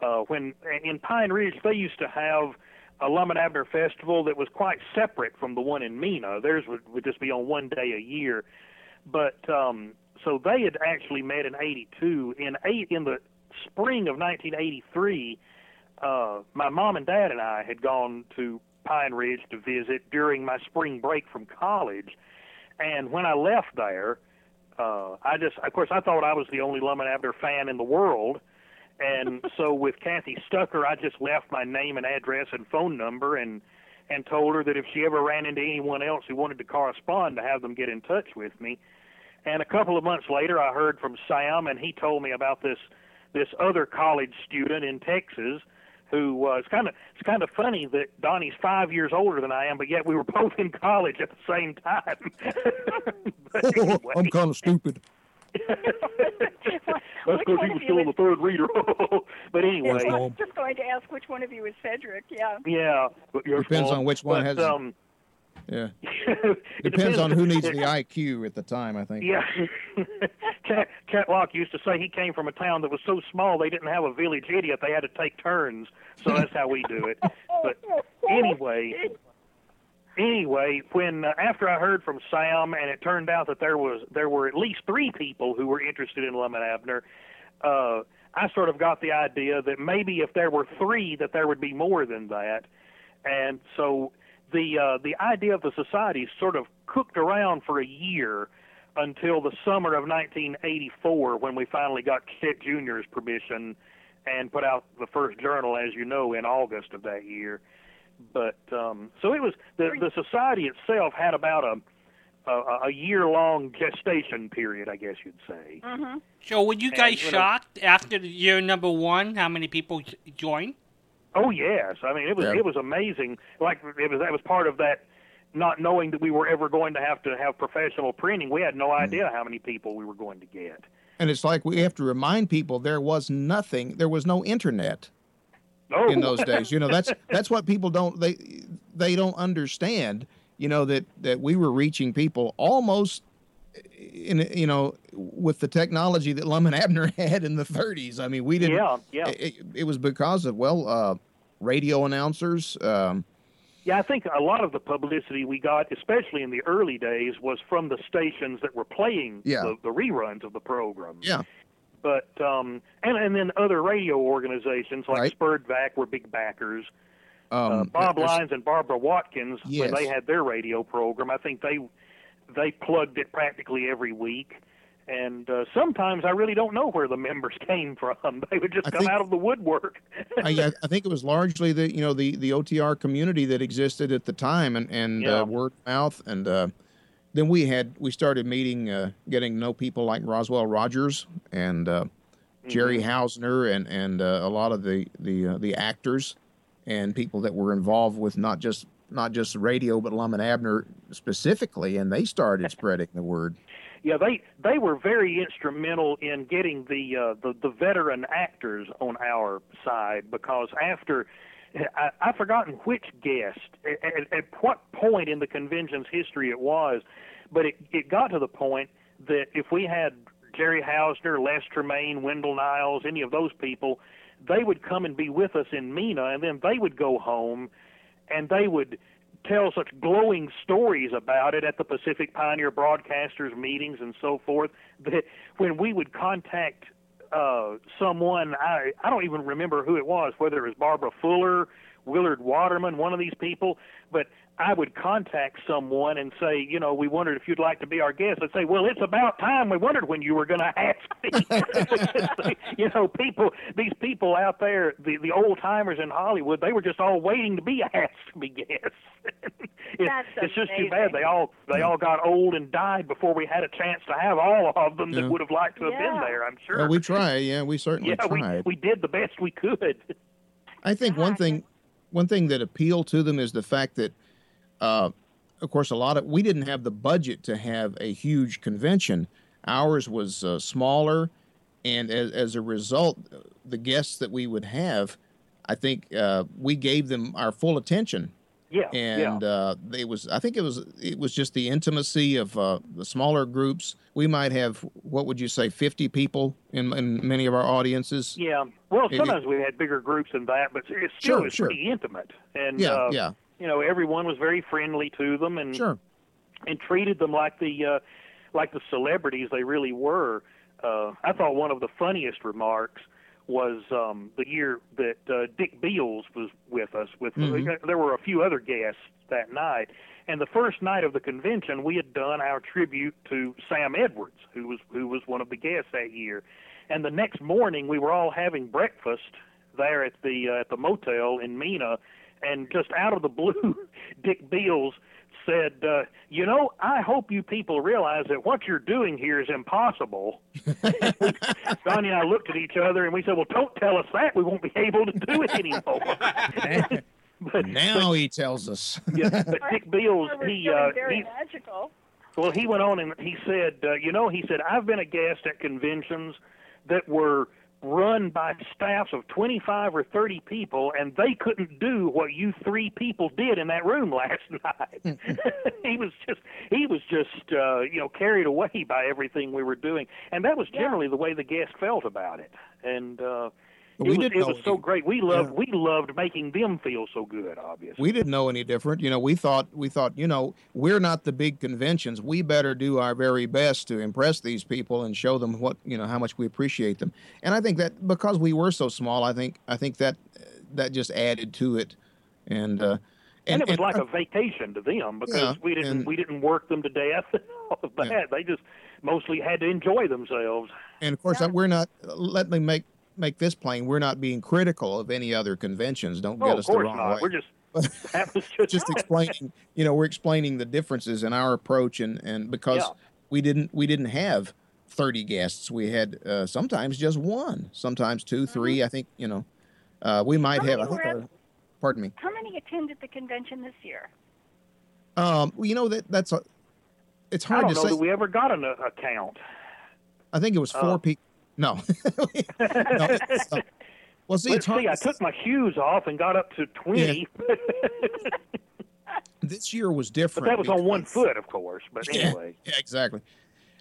[SPEAKER 4] Uh, when in Pine Ridge, they used to have a Lum Abner festival that was quite separate from the one in Mena. Theirs would, would just be on one day a year. But um, so they had actually met in '82. In eight in the spring of 1983, uh, my mom and dad and I had gone to Pine Ridge to visit during my spring break from college. And when I left there, uh, I just, of course, I thought I was the only Lum and Abner fan in the world. And so with Kathy Stucker, I just left my name and address and phone number and and told her that if she ever ran into anyone else who wanted to correspond, to have them get in touch with me. And a couple of months later, I heard from Sam, and he told me about this this other college student in Texas who uh, it's kind of it's kind of funny that Donnie's five years older than I am, but yet we were both in college at the same time. anyway,
[SPEAKER 3] I'm kind of stupid.
[SPEAKER 4] that's because he was still
[SPEAKER 2] is-
[SPEAKER 4] the third reader. but anyway,
[SPEAKER 2] I
[SPEAKER 3] Mom.
[SPEAKER 2] was just going to ask which one of you is Cedric. Yeah.
[SPEAKER 4] yeah. But you're
[SPEAKER 3] Depends
[SPEAKER 4] small.
[SPEAKER 3] on which one
[SPEAKER 4] but,
[SPEAKER 3] has-
[SPEAKER 4] Um,
[SPEAKER 3] Yeah.
[SPEAKER 4] it
[SPEAKER 3] Depends on who needs the IQ at the time. I think.
[SPEAKER 4] Yeah. Cat, Chet Lauck used to say he came from a town that was so small they didn't have a village idiot. They had to take turns. So that's how we do it. But anyway, anyway, when uh, after I heard from Sam and it turned out that there was there were at least three people who were interested in Lum and Abner, uh, I sort of got the idea that maybe if there were three, that there would be more than that, and so the uh, the idea of the society sort of cooked around for a year until the summer of 1984 when we finally got Kit Jr.'s permission and put out the first journal, as you know, in August of that year. But um, so it was the the society itself had about a a, a year long gestation period, I guess you'd say.
[SPEAKER 2] Mm-hmm.
[SPEAKER 1] So were you
[SPEAKER 4] And,
[SPEAKER 1] guys
[SPEAKER 4] you know-
[SPEAKER 1] shocked after the year number one? How many people joined?
[SPEAKER 4] Oh yes, I mean it was
[SPEAKER 3] Yeah.
[SPEAKER 4] it was amazing. Like it was that was part of that not knowing that we were ever going to have to have professional printing. We had no mm. idea how many people we were going to get.
[SPEAKER 3] And it's like we have to remind people there was nothing. There was no internet
[SPEAKER 4] Oh,
[SPEAKER 3] in those days. You know, that's that's what people don't they they don't understand. You know that that we were reaching people almost in you know with the technology that Lum and Abner had in the 30s. I mean, we didn't.
[SPEAKER 4] yeah, yeah,
[SPEAKER 3] It, it was because of well, uh, radio announcers. Um,
[SPEAKER 4] yeah. I think a lot of the publicity we got, especially in the early days, was from the stations that were playing
[SPEAKER 3] Yeah.
[SPEAKER 4] the, the reruns of the program.
[SPEAKER 3] yeah,
[SPEAKER 4] But um, and and then other radio organizations like
[SPEAKER 3] Right.
[SPEAKER 4] SPERDVAC were big backers.
[SPEAKER 3] um,
[SPEAKER 4] uh, Bob Lynes and Barbara Watkins
[SPEAKER 3] Yes.
[SPEAKER 4] when they had their radio program. I think they they plugged it practically every week. And uh, sometimes I really don't know where the members came from. They would just
[SPEAKER 3] I
[SPEAKER 4] come
[SPEAKER 3] think-
[SPEAKER 4] out of the woodwork.
[SPEAKER 3] I, I- think it was largely the you know the the OTR community that existed at the time and and
[SPEAKER 4] Yeah.
[SPEAKER 3] uh, word of mouth and uh, then we had we started meeting uh, getting to know people like Roswell Rogers and uh, Jerry
[SPEAKER 4] Mm-hmm.
[SPEAKER 3] Hausner and and uh, a lot of the the uh, the actors and people that were involved with not just not just radio but Lum and Abner specifically and they started spreading the word.
[SPEAKER 4] Yeah, they they were very instrumental in getting the uh, the the veteran actors on our side because after I, I've forgotten which guest at, at, at what point in the convention's history it was, but it it got to the point that if we had Jerry Hausner, Les Tremayne, Wendell Niles, any of those people, they would come and be with us in Mena, and then they would go home, and they would tell such glowing stories about it at the Pacific Pioneer Broadcasters meetings and so forth that when we would contact uh, someone, I I don't even remember who it was, whether it was Barbara Fuller, Willard Waterman, one of these people, but I would contact someone and say, you know, we wondered if you'd like to be our guest. I'd say, well, it's about time. We wondered when you were going to ask me. you know, people, these people out there, the the old timers in Hollywood, they were just all waiting to be asked to be guests. it,
[SPEAKER 2] That's
[SPEAKER 4] it's just too bad they all they all got old and died before we had a chance to have all of them
[SPEAKER 3] Yeah.
[SPEAKER 4] that would have liked to have been there. I'm sure.
[SPEAKER 3] Well, we try. Yeah, we certainly
[SPEAKER 4] yeah, we
[SPEAKER 3] tried.
[SPEAKER 4] we did the best we could.
[SPEAKER 3] I think one thing, one thing that appealed to them is the fact that, uh, of course, a lot of we didn't have the budget to have a huge convention. Ours was uh, smaller, and as, as a result, the guests that we would have, I think uh, we gave them our full attention,
[SPEAKER 4] Yeah,
[SPEAKER 3] and
[SPEAKER 4] yeah.
[SPEAKER 3] uh, it was I think it was it was just the intimacy of uh, the smaller groups. We might have what would you say, fifty people in, in many of our audiences.
[SPEAKER 4] Yeah. Well,
[SPEAKER 3] It-
[SPEAKER 4] sometimes we had bigger groups than that, but it still
[SPEAKER 3] Sure,
[SPEAKER 4] was
[SPEAKER 3] sure.
[SPEAKER 4] pretty intimate. And
[SPEAKER 3] Yeah,
[SPEAKER 4] uh,
[SPEAKER 3] yeah,
[SPEAKER 4] you know, everyone was very friendly to them and
[SPEAKER 3] sure.
[SPEAKER 4] and treated them like the uh, like the celebrities they really were. Uh, I thought one of the funniest remarks was um, the year that uh, Dick Beals was with us. With
[SPEAKER 3] Mhm.
[SPEAKER 4] there were a few other guests that night, and the first night of the convention, we had done our tribute to Sam Edwards, who was who was one of the guests that year. And the next morning, we were all having breakfast there at the uh, at the motel in Mena, and just out of the blue, Dick Beals said, uh, "You know, I hope you people realize that what you're doing here is impossible." Donnie and I looked at each other and we said, "Well, don't tell us that. We won't be able to do it anymore." but
[SPEAKER 3] Now he tells us.
[SPEAKER 4] yeah, but Dick Beals, he
[SPEAKER 2] feeling
[SPEAKER 4] uh,
[SPEAKER 2] very
[SPEAKER 4] he
[SPEAKER 2] magical.
[SPEAKER 4] well, he went on and he said, uh, you know, he said, I've been a guest at conventions that were run by staffs of 25 or 30 people, and they couldn't do what you three people did in that room last night. he was just, he was just, uh, you know, carried away by everything we were doing, and that was
[SPEAKER 2] Yeah.
[SPEAKER 4] generally the way the guest felt about it. And uh,
[SPEAKER 3] But
[SPEAKER 4] it
[SPEAKER 3] we
[SPEAKER 4] was,
[SPEAKER 3] didn't
[SPEAKER 4] it was so
[SPEAKER 3] any-
[SPEAKER 4] great. We loved,
[SPEAKER 3] Yeah.
[SPEAKER 4] we loved making them feel so good. Obviously,
[SPEAKER 3] we didn't know any different. You know, we thought we thought, you know, we're not the big conventions. We better do our very best to impress these people and show them what you know how much we appreciate them. And I think that because we were so small, I think I think that that just added to it. And uh,
[SPEAKER 4] and, it was like a vacation to them because
[SPEAKER 3] Yeah,
[SPEAKER 4] we didn't
[SPEAKER 3] and-
[SPEAKER 4] we didn't work them to death and all of that.
[SPEAKER 3] Yeah.
[SPEAKER 4] They just mostly had to enjoy themselves.
[SPEAKER 3] and of course
[SPEAKER 2] Yeah.
[SPEAKER 3] we're not. Let me make make this plain. We're not being critical of any other conventions. Don't
[SPEAKER 4] Oh,
[SPEAKER 3] get
[SPEAKER 4] of
[SPEAKER 3] us the wrong
[SPEAKER 4] not.
[SPEAKER 3] way.
[SPEAKER 4] We're just that was just,
[SPEAKER 3] just explaining you know we're explaining the differences in our approach and and because
[SPEAKER 4] Yeah.
[SPEAKER 3] we didn't we didn't have 30 guests we had uh, sometimes just one sometimes two three i think you know uh, we might
[SPEAKER 2] Mm-hmm. How
[SPEAKER 3] have i think
[SPEAKER 2] were
[SPEAKER 3] our, pardon me
[SPEAKER 2] How many attended the convention this year?
[SPEAKER 3] um well, you know that that's a it's
[SPEAKER 4] I
[SPEAKER 3] hard
[SPEAKER 4] don't
[SPEAKER 3] to
[SPEAKER 4] know
[SPEAKER 3] say
[SPEAKER 4] that we ever got an uh, account.
[SPEAKER 3] i think it was four
[SPEAKER 4] Oh.
[SPEAKER 3] people no, no so- well see
[SPEAKER 4] Let's
[SPEAKER 3] hard
[SPEAKER 4] see. I took my shoes off and got up to twenty,
[SPEAKER 3] this year was different.
[SPEAKER 4] but that was on one foot, of course. But
[SPEAKER 3] Yeah.
[SPEAKER 4] anyway,
[SPEAKER 3] Yeah, exactly.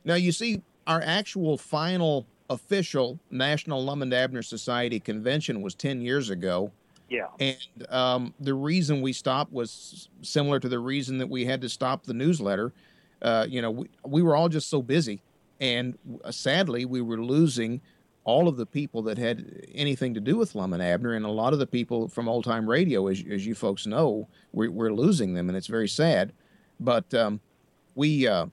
[SPEAKER 3] Now you see, our actual final official National Lum and Abner Society convention was ten years ago,
[SPEAKER 4] yeah,
[SPEAKER 3] and um, the reason we stopped was similar to the reason that we had to stop the newsletter. Uh, you know, we, we were all just so busy, and uh, sadly, we were losing all of the people that had anything to do with Lum and Abner, and a lot of the people from old time radio, as, as you folks know, we're, we're losing them, and it's very sad. But um, we, uh,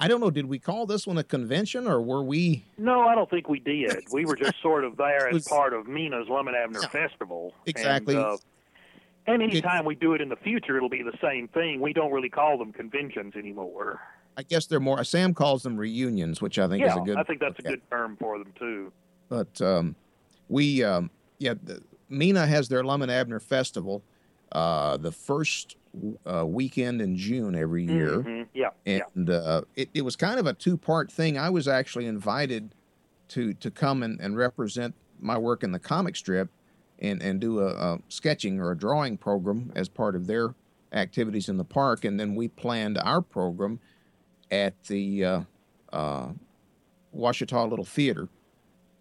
[SPEAKER 3] I don't know, did we call this one a convention, or were we?
[SPEAKER 4] no, I don't think we did. We were just sort of there as
[SPEAKER 3] was-
[SPEAKER 4] part of Mena's Lemon Abner
[SPEAKER 3] Yeah.
[SPEAKER 4] Festival.
[SPEAKER 3] Exactly.
[SPEAKER 4] And, uh, and anytime we do it in the future, it'll be the same thing. We don't really call them conventions anymore.
[SPEAKER 3] I guess they're more. Sam calls them reunions, which I think
[SPEAKER 4] yeah,
[SPEAKER 3] is a good.
[SPEAKER 4] I think that's a good term for them too.
[SPEAKER 3] But um, we, um, yeah, the, Mena has their Lum and Abner Festival uh, the first uh, weekend in June every year.
[SPEAKER 4] Mhm. Yeah, yeah.
[SPEAKER 3] and uh, it, it was kind of a two part thing. I was actually invited to to come and, and represent my work in the comic strip and, and do a, a sketching or a drawing program as part of their activities in the park. And then we planned our program at the uh, uh, Ouachita Little Theater,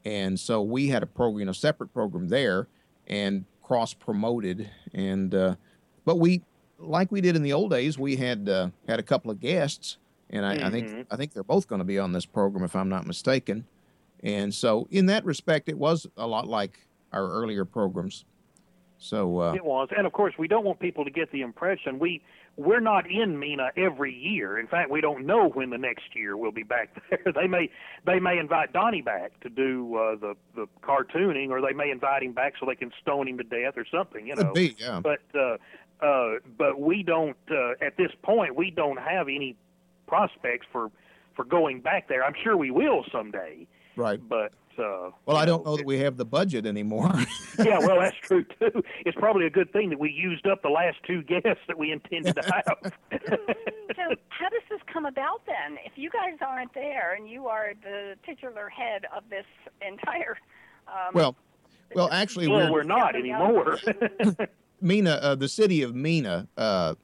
[SPEAKER 3] and so we had a program, a separate program there, and cross promoted. And uh, but we, like we did in the old days, we had uh, had a couple of guests, and I, I
[SPEAKER 4] Mhm.
[SPEAKER 3] think I think they're both going to be on this program if I'm not mistaken. And so, in that respect, it was a lot like our earlier programs. So, uh,
[SPEAKER 4] It was, and of course, we don't want people to get the impression we we're not in Mena every year. In fact, we don't know when the next year we'll be back there. they may they may invite Donnie back to do uh, the the cartooning, or they may invite him back so they can stone him to death or something. You know,
[SPEAKER 3] be, yeah.
[SPEAKER 4] but uh, uh, but we don't uh, at this point we don't have any prospects for for going back there. I'm sure we will someday,
[SPEAKER 3] Right.
[SPEAKER 4] but uh,
[SPEAKER 3] Well, I don't know that we have the budget anymore.
[SPEAKER 4] yeah, well, that's true too. It's probably a good thing that we used up the last two guests that we intended to have.
[SPEAKER 2] So how does this come about then? If you guys aren't there and you are the titular head of this entire um,
[SPEAKER 3] well, well, actually,
[SPEAKER 4] well,
[SPEAKER 3] we're,
[SPEAKER 4] we're not anymore.
[SPEAKER 3] Mena, uh, the city of Mena, uh,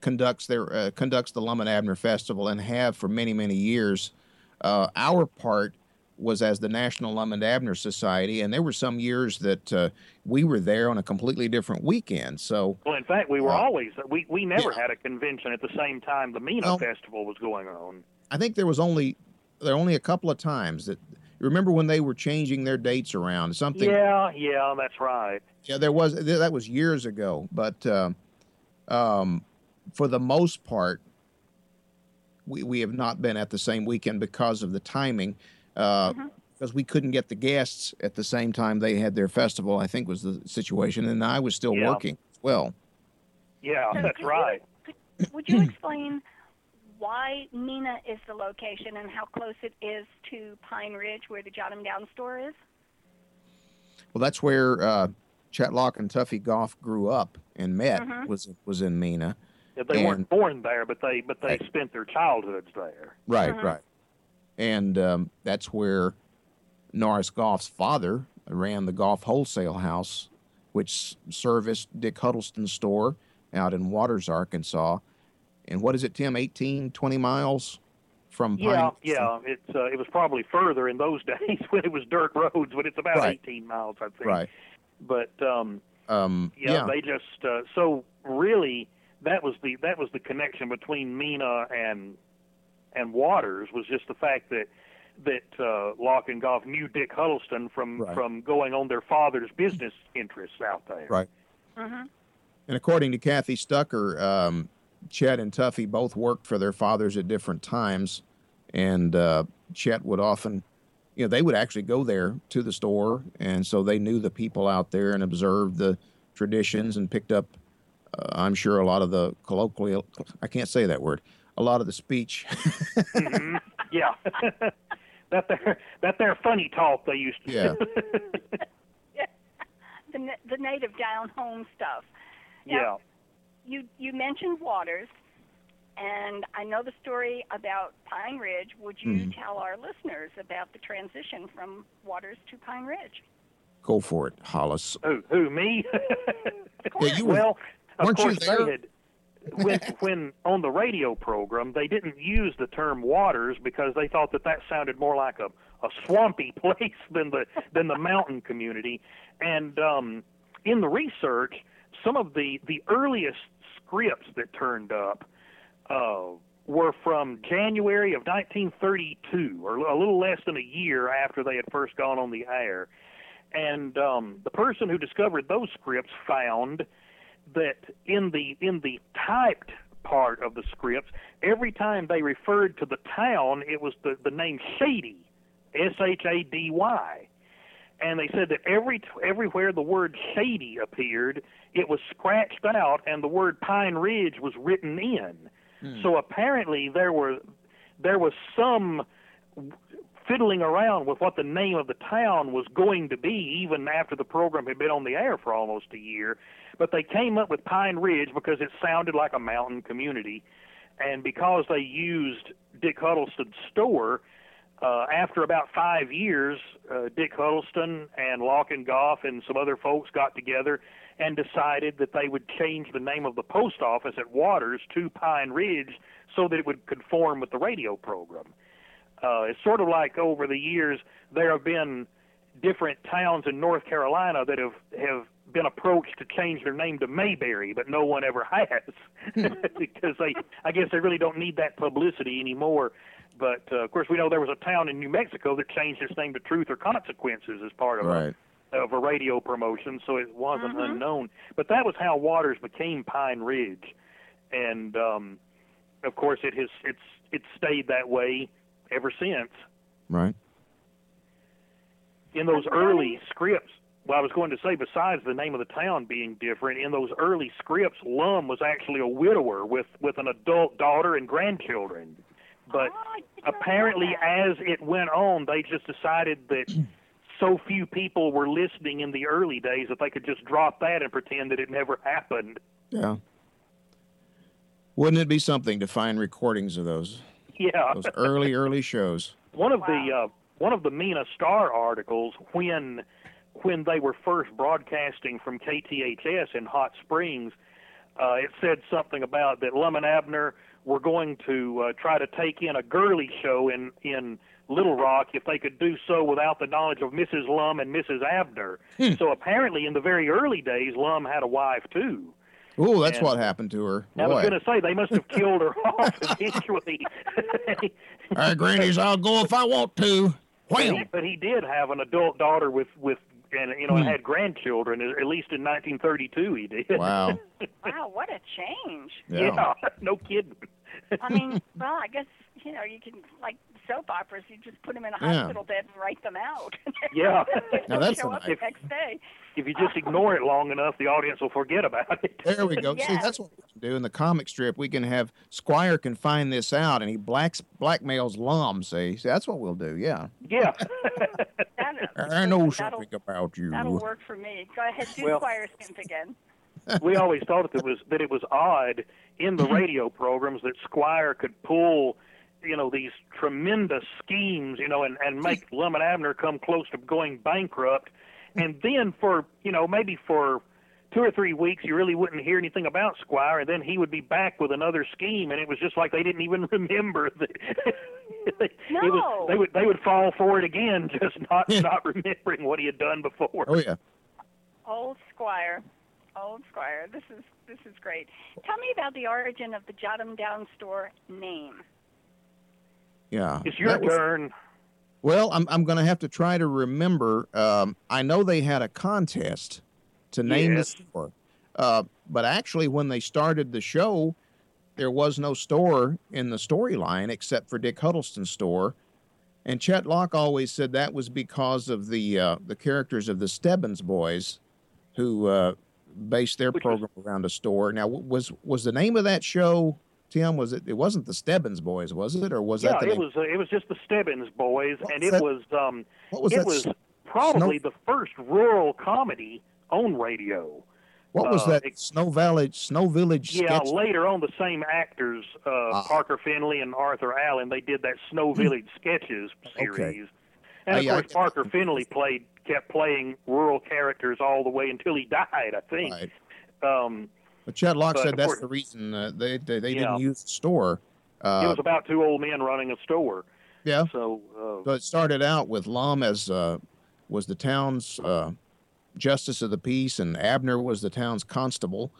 [SPEAKER 3] conducts their uh, conducts the Lum and Abner Festival and have for many many years. Uh, our part was as the National Lum and Abner Society, and there were some years that uh, we were there on a completely different weekend. So
[SPEAKER 4] well, in fact, we were
[SPEAKER 3] Uh,
[SPEAKER 4] always we we never
[SPEAKER 3] yeah.
[SPEAKER 4] had a convention at the same time the Mena
[SPEAKER 3] Well-
[SPEAKER 4] festival was going on.
[SPEAKER 3] I think there was only there were only a couple of times that remember when they were changing their dates around something.
[SPEAKER 4] Yeah, yeah, that's right.
[SPEAKER 3] Yeah, there was that was years ago, but uh, um, for the most part, we we have not been at the same weekend because of the timing. Uh,
[SPEAKER 2] Mhm.
[SPEAKER 3] Because we couldn't get the guests at the same time they had their festival, I think was the situation, and I was still
[SPEAKER 4] Yeah.
[SPEAKER 3] working as well.
[SPEAKER 4] Yeah,
[SPEAKER 2] So
[SPEAKER 4] that's
[SPEAKER 2] could you-
[SPEAKER 4] right.
[SPEAKER 2] Would you explain why Mena is the location and how close it is to Pine Ridge, where the Jot 'em Down store is?
[SPEAKER 3] Well, that's where uh, Chet Lauck and Tuffy Goff grew up and met.
[SPEAKER 2] Mhm.
[SPEAKER 3] Was was in Mena.
[SPEAKER 4] Yeah, they
[SPEAKER 3] and-
[SPEAKER 4] weren't born there, but they but they
[SPEAKER 3] Right.
[SPEAKER 4] spent their childhoods there.
[SPEAKER 3] Right,
[SPEAKER 2] Mhm.
[SPEAKER 3] right. And um, that's where Norris Goff's father ran the Goff Wholesale House, which serviced Dick Huddleston's store out in Waters, Arkansas. And what is it, Tim? 18, 20 miles from Pine?
[SPEAKER 4] Yeah, yeah. It's uh, it was probably further in those days when it was dirt roads, but it's about
[SPEAKER 3] Right.
[SPEAKER 4] 18 miles, I think.
[SPEAKER 3] Right.
[SPEAKER 4] But um,
[SPEAKER 3] Um,
[SPEAKER 4] yeah,
[SPEAKER 3] yeah.
[SPEAKER 4] they just uh, so really that was the that was the connection between Mena and and Waters was just the fact that that uh, Lauck and Goff knew Dick Huddleston from
[SPEAKER 3] Right.
[SPEAKER 4] from going on their father's business interests out there.
[SPEAKER 3] Right.
[SPEAKER 2] Mm-hmm.
[SPEAKER 3] And according to Kathy Stucker, um, Chet and Tuffy both worked for their fathers at different times. And uh, Chet would often, you know, they would actually go there to the store. And so they knew the people out there and observed the traditions and picked up, uh, I'm sure, a lot of the colloquial, I can't say that word, a lot of the speech.
[SPEAKER 4] Mhm. Yeah. that there that there funny talk they used to
[SPEAKER 3] Yeah.
[SPEAKER 2] The, the native down home stuff.
[SPEAKER 4] yeah.
[SPEAKER 2] You you mentioned Waters, and I know the story about Pine Ridge. Would you
[SPEAKER 3] Mhm.
[SPEAKER 2] tell our listeners about the transition from Waters to Pine Ridge?
[SPEAKER 3] go for it, Hollis.
[SPEAKER 4] Who who me?
[SPEAKER 3] Yeah, you were-
[SPEAKER 4] well, of
[SPEAKER 3] weren't you
[SPEAKER 4] course
[SPEAKER 3] there?
[SPEAKER 4] they had when when on the radio program they didn't use the term waters because they thought that that sounded more like a a swampy place than the than the mountain community. And um in the research some of the the earliest scripts that turned up uh were from January of 1932 or a little less than a year after they had first gone on the air. And um, the person who discovered those scripts found that in the in the typed part of the scripts, every time they referred to the town, it was the the name Shady, S H A D Y, and they said that every everywhere the word Shady appeared, it was scratched out, and the word Pine Ridge was written in. Hmm. So apparently there were there was some fiddling around with what the name of the town was going to be even after the program had been on the air for almost a year. But they came up with Pine Ridge because it sounded like a mountain community. And because they used Dick Huddleston's store, uh, after about five years, uh, Dick Huddleston and Lauck and Goff and some other folks got together and decided that they would change the name of the post office at Waters to Pine Ridge so that it would conform with the radio program. Uh, it's sort of like over the years there have been different towns in North Carolina that have have been approached to change their name to Mayberry, but no one ever has because they, I guess, they really don't need that publicity anymore. But uh, of course, we know there was a town in New Mexico that changed its name to Truth or Consequences as part of
[SPEAKER 3] Right.
[SPEAKER 4] a, of a radio promotion, so it wasn't
[SPEAKER 2] Mhm.
[SPEAKER 4] unknown. But that was how Waters became Pine Ridge, and um, of course, it has it's it's stayed that way ever since.
[SPEAKER 3] Right.
[SPEAKER 4] in those early scripts, well, I was going to say, besides the name of the town being different, in those early scripts, Lum was actually a widower with with an adult daughter and grandchildren. But
[SPEAKER 2] Oh, I didn't know
[SPEAKER 4] apparently, as it went on, they just decided that so few people were listening in the early days that they could just drop that and pretend that it never happened.
[SPEAKER 3] Yeah. Wouldn't it be something to find recordings of those
[SPEAKER 4] Yeah.
[SPEAKER 3] those early early shows?
[SPEAKER 4] One of
[SPEAKER 2] Wow.
[SPEAKER 4] the uh, one of the Mena Star articles when when they were first broadcasting from KTHS in Hot Springs, uh, it said something about that Lum and Abner were going to uh, try to take in a girly show in in Little Rock if they could do so without the knowledge of Mrs. Lum and Mrs. Abner.
[SPEAKER 3] Hmm.
[SPEAKER 4] So apparently, in the very early days, Lum had a wife too.
[SPEAKER 3] Oh, that's
[SPEAKER 4] And-
[SPEAKER 3] what happened to her.
[SPEAKER 4] I was going to say they must have killed her off eventually.
[SPEAKER 3] All right, grannies, I'll go if I want to.
[SPEAKER 4] But he,
[SPEAKER 3] Wham!
[SPEAKER 4] but he did have an adult daughter with with and you know
[SPEAKER 3] Hmm.
[SPEAKER 4] had grandchildren. At least in 1932, he did.
[SPEAKER 3] Wow.
[SPEAKER 2] Wow, what a change.
[SPEAKER 3] Yeah.
[SPEAKER 4] no kidding.
[SPEAKER 2] I mean, well, I guess you know you can like soap operas. You just put them in a
[SPEAKER 3] Yeah.
[SPEAKER 2] hospital bed and write them out.
[SPEAKER 4] Yeah.
[SPEAKER 3] Now that's
[SPEAKER 2] show
[SPEAKER 3] a
[SPEAKER 2] up
[SPEAKER 3] nice-
[SPEAKER 2] the next day.
[SPEAKER 4] if you just ignore it long enough, the audience will forget about it.
[SPEAKER 3] There we go. See, that's what we can do in the comic strip. We can have Squire can find this out, and he blacks blackmails Lum. See, see, that's what we'll do. Yeah.
[SPEAKER 4] Yeah.
[SPEAKER 2] That,
[SPEAKER 3] I know something about you.
[SPEAKER 2] that'll work for me. Go ahead, do
[SPEAKER 4] Well-
[SPEAKER 2] Squire Skimp again.
[SPEAKER 4] we always thought that it was that it was odd in the radio programs that Squire could pull, you know, these tremendous schemes, you know, and and make Lum and Abner come close to going bankrupt, and then for you know maybe for two or three weeks you really wouldn't hear anything about Squire, and then he would be back with another scheme, and it was just like they didn't even remember that. it was,
[SPEAKER 2] No.
[SPEAKER 4] they would they would fall for it again, just not
[SPEAKER 3] Yeah.
[SPEAKER 4] not remembering what he had done before.
[SPEAKER 3] Oh yeah.
[SPEAKER 2] Old Squire. Old Squire. This is this is great. Tell me about the origin of the Jot 'em Down store name.
[SPEAKER 3] Yeah.
[SPEAKER 4] It's your
[SPEAKER 3] was-
[SPEAKER 4] turn.
[SPEAKER 3] Well, I'm I'm going to have to try to remember. Um, I know they had a contest to name
[SPEAKER 4] Yes.
[SPEAKER 3] the store, uh, but actually, when they started the show, there was no store in the storyline except for Dick Huddleston's store. And Chet Lauck always said that was because of the uh, the characters of the Stebbins boys, who uh, based their
[SPEAKER 4] Which was-
[SPEAKER 3] program around a store. Now, was was the name of that show? Tim, was it? It wasn't the Stebbins boys, was it, or was
[SPEAKER 4] yeah,
[SPEAKER 3] that the
[SPEAKER 4] it
[SPEAKER 3] name?
[SPEAKER 4] was uh, it was just the Stebbins boys,
[SPEAKER 3] What
[SPEAKER 4] and
[SPEAKER 3] was
[SPEAKER 4] it
[SPEAKER 3] that?
[SPEAKER 4] was um
[SPEAKER 3] what was
[SPEAKER 4] it
[SPEAKER 3] that?
[SPEAKER 4] was probably the first rural comedy on radio.
[SPEAKER 3] What was
[SPEAKER 4] uh,
[SPEAKER 3] that?
[SPEAKER 4] it-
[SPEAKER 3] Snow Village, Snow Village
[SPEAKER 4] Yeah,
[SPEAKER 3] sketch.
[SPEAKER 4] later on, the same actors, uh,
[SPEAKER 3] Ah.
[SPEAKER 4] Parker Fennelly and Arthur Allen, they did that Snow Village sketches series. Okay.
[SPEAKER 3] And
[SPEAKER 4] of
[SPEAKER 3] I
[SPEAKER 4] course,
[SPEAKER 3] get
[SPEAKER 4] Parker
[SPEAKER 3] that.
[SPEAKER 4] Finley played kept playing rural characters all the way until he died, I think.
[SPEAKER 3] Right.
[SPEAKER 4] Um,
[SPEAKER 3] But Chet Lauck
[SPEAKER 4] But
[SPEAKER 3] said that's
[SPEAKER 4] course-
[SPEAKER 3] the reason uh, they they, they
[SPEAKER 4] Yeah.
[SPEAKER 3] didn't use the store.
[SPEAKER 4] it
[SPEAKER 3] Uh,
[SPEAKER 4] was about two old men running a store.
[SPEAKER 3] yeah.
[SPEAKER 4] So, uh,
[SPEAKER 3] So it started out with Lum as uh, was the town's uh, justice of the peace, and Abner was the town's constable,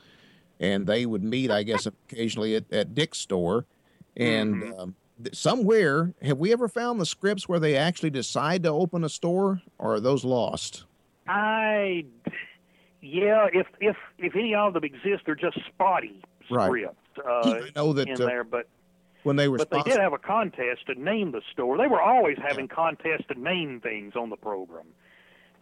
[SPEAKER 3] and they would meet, I guess, occasionally at, at Dick's store. And
[SPEAKER 4] Mhm.
[SPEAKER 3] um, th- somewhere, have we ever found the scripts where they actually decide to open a store, or are those lost?
[SPEAKER 4] I, yeah, if if if any of them exist, they're just spotty
[SPEAKER 3] Right.
[SPEAKER 4] scripts uh,
[SPEAKER 3] I know that
[SPEAKER 4] in
[SPEAKER 3] uh,
[SPEAKER 4] there. But
[SPEAKER 3] when they were
[SPEAKER 4] but they did have a contest to name the store. They were always having contests to name things on the program,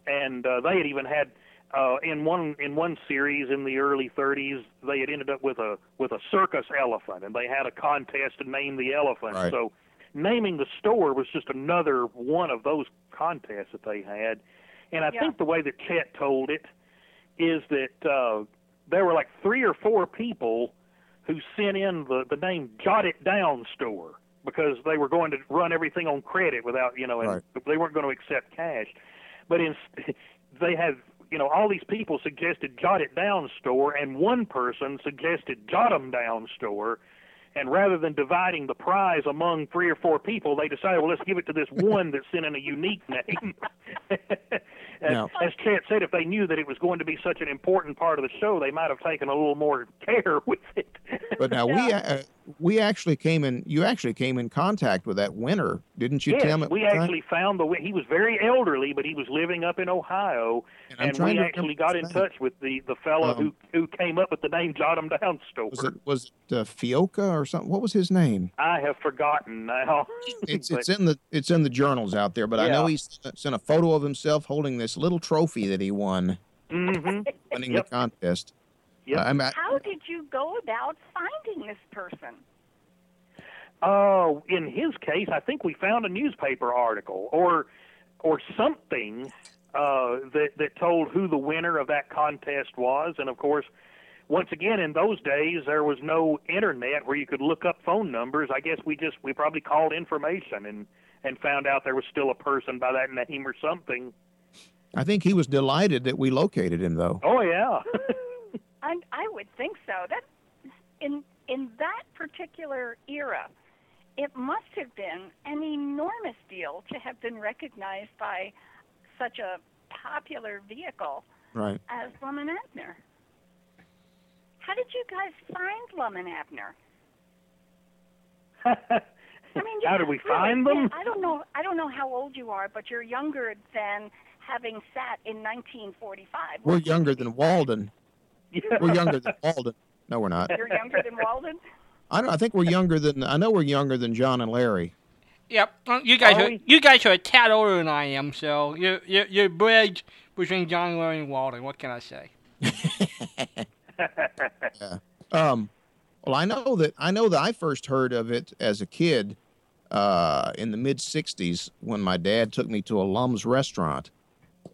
[SPEAKER 4] and uh, they had even had uh, in one in one series in the early 30s. They had ended up with a with a circus elephant, and they had a contest to name the elephant.
[SPEAKER 3] Right.
[SPEAKER 4] So naming the store was just another one of those contests that they had. And I
[SPEAKER 2] Yeah.
[SPEAKER 4] think the way that Chet told it is that uh, there were like three or four people who sent in the, the name Jot It Down Store because they were going to run everything on credit without, you know, and
[SPEAKER 3] Right.
[SPEAKER 4] they weren't going to accept cash. But in, they had, you know, all these people suggested Jot It Down Store, and one person suggested Jot 'em Down Store. And rather than dividing the prize among three or four people, they decided, well, let's give it to this one that sent in a unique name. as,
[SPEAKER 3] Now-
[SPEAKER 4] as Chet said, if they knew that it was going to be such an important part of the show, they might have taken a little more care with it.
[SPEAKER 3] But now we uh, we actually came in. You actually came in contact with that winner, didn't you,
[SPEAKER 4] yes,
[SPEAKER 3] Tim?
[SPEAKER 4] we actually found the. He was very elderly, but he was living up in Ohio,
[SPEAKER 3] And
[SPEAKER 4] and we actually got in touch with the the fellow
[SPEAKER 3] Um,
[SPEAKER 4] who who came up with the name Jot 'em Down store.
[SPEAKER 3] Was it was it uh, Fioca or something? What was his name?
[SPEAKER 4] I have forgotten now.
[SPEAKER 3] It's
[SPEAKER 4] But-
[SPEAKER 3] it's in the it's in the journals out there. But I know he sent a photo of himself holding this little trophy that he won,
[SPEAKER 4] hmm
[SPEAKER 3] winning
[SPEAKER 4] Yep.
[SPEAKER 3] the contest.
[SPEAKER 4] Yep.
[SPEAKER 3] I'm at,
[SPEAKER 2] How did you go about finding this person?
[SPEAKER 4] Uh, in his case, I think we found a newspaper article or or something uh, that that told who the winner of that contest was, and of course, once again, in those days there was no internet where you could look up phone numbers. I guess we just we probably called information and and found out there was still a person by that name or something.
[SPEAKER 3] I think he was delighted that we located him, though.
[SPEAKER 4] Oh yeah.
[SPEAKER 2] I, I would think so. That in in that particular era, it must have been an enormous deal to have been recognized by such a popular vehicle
[SPEAKER 3] Right.
[SPEAKER 2] as Lum and Abner. How did you guys find Lum and Abner? I mean,
[SPEAKER 4] How
[SPEAKER 2] you-
[SPEAKER 4] did we
[SPEAKER 2] really,
[SPEAKER 4] find them?
[SPEAKER 2] I don't know. I don't know how old you are, but you're younger than having sat in 1945.
[SPEAKER 3] We're younger than Walden. We're younger than Walden. No, we're not.
[SPEAKER 2] You're younger than Walden.
[SPEAKER 3] I, don't, I think we're younger than. I know we're younger than John and Larry.
[SPEAKER 1] Yep, you guys
[SPEAKER 4] Oh,
[SPEAKER 1] are you guys are a tad older than I am, so you're you're, you're bridge between John Larry and Walden. What can I say?
[SPEAKER 3] Um, well, I know that I know that I first heard of it as a kid uh, in the mid '60s when my dad took me to a Lum's restaurant,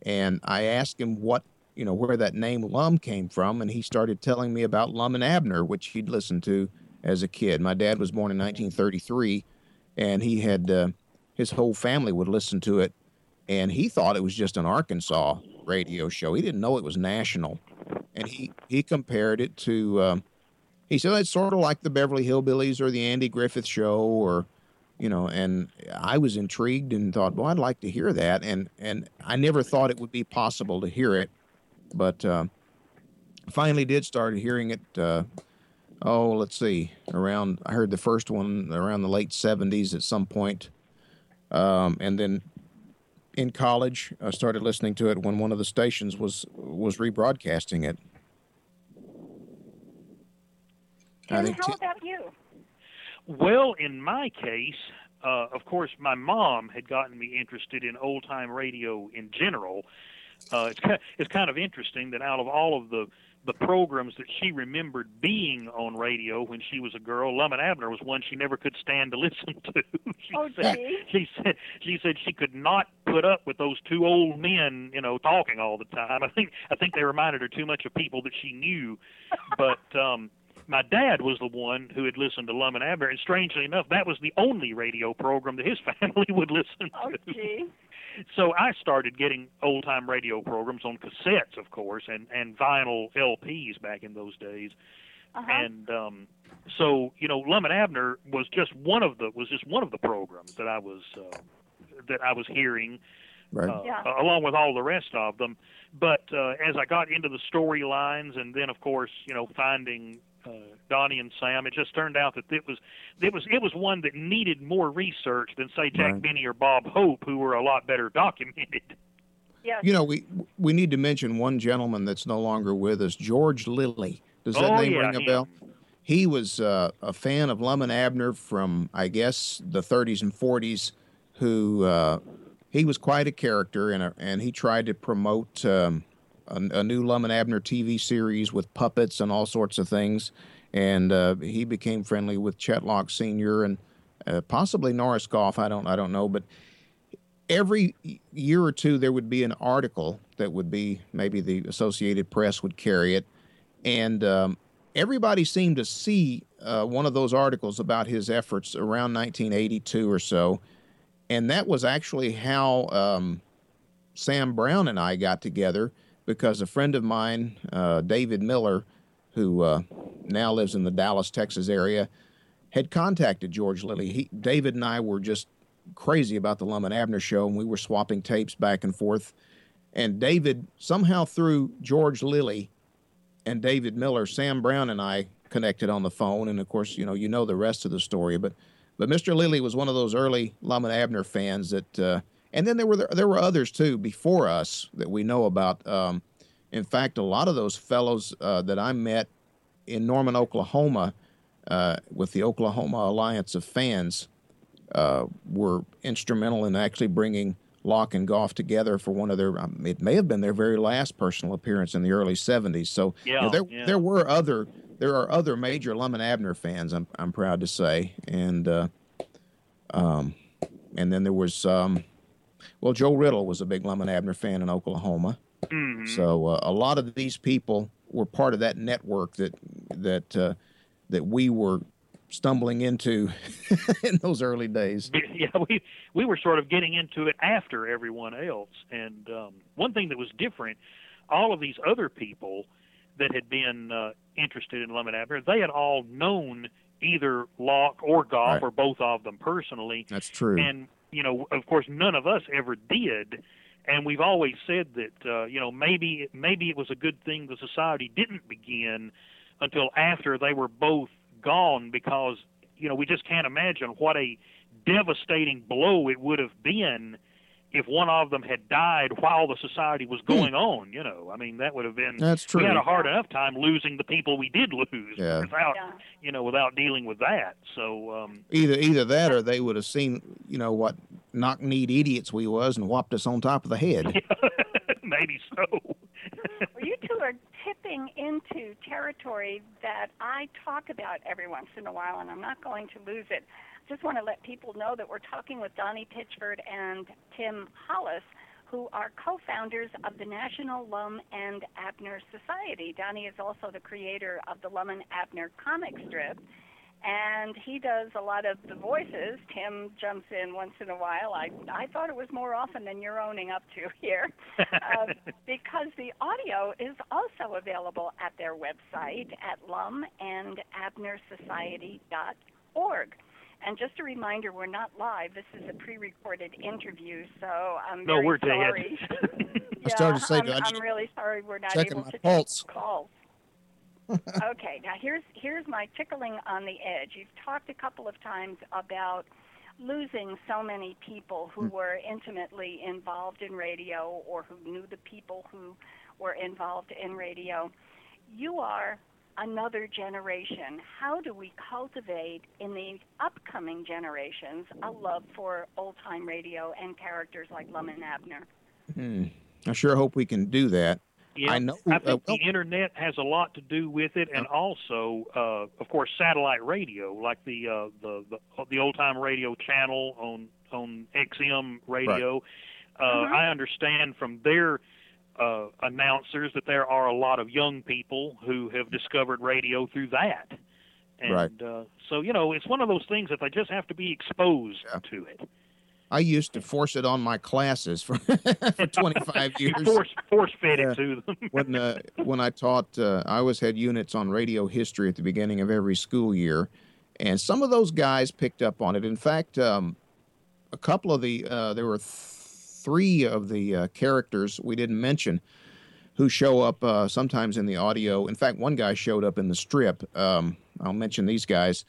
[SPEAKER 3] and I asked him what you know where that name Lum came from, and he started telling me about Lum and Abner, which he'd listened to as a kid. My dad was born in 1933, and he had uh, his whole family would listen to it, and he thought it was just an Arkansas radio show. He didn't know it was national, and he he compared it to. Um, he said it's sort of like the Beverly Hillbillies or the Andy Griffith Show, or you know. And I was intrigued and thought, well, I'd like to hear that. And and I never thought it would be possible to hear it, but uh, finally did start hearing it. Uh, oh, let's see, around I heard the first one around the late '70s at some point, um, and then in college I started listening to it when one of the stations was was rebroadcasting it. I think
[SPEAKER 2] how
[SPEAKER 3] Ti-
[SPEAKER 2] about you?
[SPEAKER 4] Well, in my case, uh, of course, my mom had gotten me interested in old time radio in general. Uh, it's kind it's kind of interesting that out of all of the the programs that she remembered being on radio when she was a girl, Lum and Abner was one she never could stand to listen to. she
[SPEAKER 2] Oh,
[SPEAKER 4] said,
[SPEAKER 2] gee.
[SPEAKER 4] she said she said she could not put up with those two old men, you know, talking all the time. I think I think they reminded her too much of people that she knew. But um my dad was the one who had listened to Lum and Abner, and strangely enough, that was the only radio program that his family would listen
[SPEAKER 2] Oh,
[SPEAKER 4] to.
[SPEAKER 2] gee.
[SPEAKER 4] So I started getting old time radio programs on cassettes, of course, and and vinyl LPs back in those days.
[SPEAKER 2] Uh-huh.
[SPEAKER 4] And um, so you know, Lum and Abner was just one of the was just one of the programs that I was uh, that I was hearing
[SPEAKER 3] Right.
[SPEAKER 4] uh,
[SPEAKER 2] Yeah.
[SPEAKER 4] along with all the rest of them. But uh, as I got into the storylines, and then of course, you know, finding uh, Donnie and Sam, it just turned out that it was it was it was one that needed more research than say Jack
[SPEAKER 3] Right.
[SPEAKER 4] Benny or Bob Hope, who were a lot better documented.
[SPEAKER 2] Yes.
[SPEAKER 3] You know, we we need to mention one gentleman that's no longer with us, George Lilly. Does that
[SPEAKER 4] oh
[SPEAKER 3] name
[SPEAKER 4] yeah,
[SPEAKER 3] ring a
[SPEAKER 4] him.
[SPEAKER 3] bell? He was uh, a fan of Lum and Abner from, I guess, the 30s and 40s. Who uh, he was quite a character, and and he tried to promote um, a, a new Lum and Abner TV series with puppets and all sorts of things. And uh, he became friendly with Chet Lauck Senior and uh, possibly Norris Goff. I don't I don't know, but every year or two there would be an article that would be maybe the Associated Press would carry it, and um, everybody seemed to see uh, one of those articles about his efforts around 1982 or so, and that was actually how um, Sam Brown and I got together because a friend of mine, uh, David Miller, who uh, now lives in the Dallas, Texas area, had contacted George Lilly. He, David and I were just crazy about the Lum and Abner show, and we were swapping tapes back and forth. And David, somehow through George Lilly and David Miller, Sam Brown and I connected on the phone. And of course, you know, you know the rest of the story. But but Mr. Lilly was one of those early Lum and Abner fans that, uh, and then there were there were others too before us that we know about. Um, in fact, a lot of those fellows uh, that I met in Norman, Oklahoma, uh, with the Oklahoma Alliance of Fans, uh, were instrumental in actually bringing Lauck and Goff together for one of their. Um, it may have been their very last personal appearance in the early '70s. So
[SPEAKER 4] yeah,
[SPEAKER 3] you know, there
[SPEAKER 4] yeah.
[SPEAKER 3] there were other there are other major Lum and Abner fans. I'm I'm proud to say, and uh, um, and then there was um, well, Joe Riddle was a big Lum and Abner fan in Oklahoma.
[SPEAKER 4] Mhm.
[SPEAKER 3] So uh, a lot of these people were part of that network that that uh, that we were stumbling into in those early days.
[SPEAKER 4] yeah, we we were sort of getting into it after everyone else. And um, one thing that was different, all of these other people that had been uh, interested in Lum and Abner, they had all known either Lauck or Goff
[SPEAKER 3] Right.
[SPEAKER 4] or both of them personally.
[SPEAKER 3] That's true.
[SPEAKER 4] And you know, of course, none of us ever did. And we've always said that uh, you know maybe maybe it was a good thing the society didn't begin until after they were both gone because you know we just can't imagine what a devastating blow it would have been if one of them had died while the society was going on. You know, I mean that would have been
[SPEAKER 3] That's true.
[SPEAKER 4] we had a hard enough time losing the people we did lose
[SPEAKER 3] Yeah.
[SPEAKER 4] without
[SPEAKER 2] Yeah.
[SPEAKER 4] you know without dealing with that. So um,
[SPEAKER 3] either either that or they would have seen you know what knock kneed idiots we was and whopped us on top of the head.
[SPEAKER 4] maybe so.
[SPEAKER 2] Well, you tipping into territory that I talk about every once in a while, and I'm not going to lose it. I just want to let people know that we're talking with Donnie Pitchford and Tim Hollis, who are co-founders of the National Lum and Abner Society. Donnie is also the creator of the Lum and Abner comic strip, and he does a lot of the voices. Tim jumps in once in a while. I I thought it was more often than you're owning up to here, uh, because the audio is also available at their website at lumandabnersociety.org. And just a reminder, we're not live. This is a pre-recorded interview, so I'm
[SPEAKER 4] No,
[SPEAKER 2] very
[SPEAKER 4] we're dead.
[SPEAKER 2] sorry.
[SPEAKER 3] I started to say,
[SPEAKER 2] I'm.
[SPEAKER 3] I
[SPEAKER 2] I'm really sorry we're not able to
[SPEAKER 3] pulse.
[SPEAKER 2] take calls. Okay, now here's here's my tickling on the edge. You've talked a couple of times about losing so many people who were intimately involved in radio or who knew the people who were involved in radio. You are another generation. How do we cultivate in the upcoming generations a love for old time radio and characters like Lum and Abner?
[SPEAKER 3] Hmm. I sure hope we can do that.
[SPEAKER 4] Yeah,
[SPEAKER 3] I know-
[SPEAKER 4] I
[SPEAKER 3] uh,
[SPEAKER 4] think
[SPEAKER 3] well-
[SPEAKER 4] the internet has a lot to do with it, and also, uh, of course, satellite radio, like the uh, the the, the old time radio channel on on XM radio. Uh,
[SPEAKER 2] Mhm.
[SPEAKER 4] I understand from their uh, announcers that there are a lot of young people who have discovered radio through that. And
[SPEAKER 3] Right.
[SPEAKER 4] uh, so, you know, it's one of those things that they just have to be exposed
[SPEAKER 3] Yeah.
[SPEAKER 4] to it.
[SPEAKER 3] I used to force it on my classes for for 25 years.
[SPEAKER 4] Force force fed it to them.
[SPEAKER 3] when uh, when I taught, uh, I always had units on radio history at the beginning of every school year, and some of those guys picked up on it. In fact, um, a couple of the uh, there were th- three of the uh, characters we didn't mention who show up uh, sometimes in the audio. In fact, one guy showed up in the strip. Um, I'll mention these guys.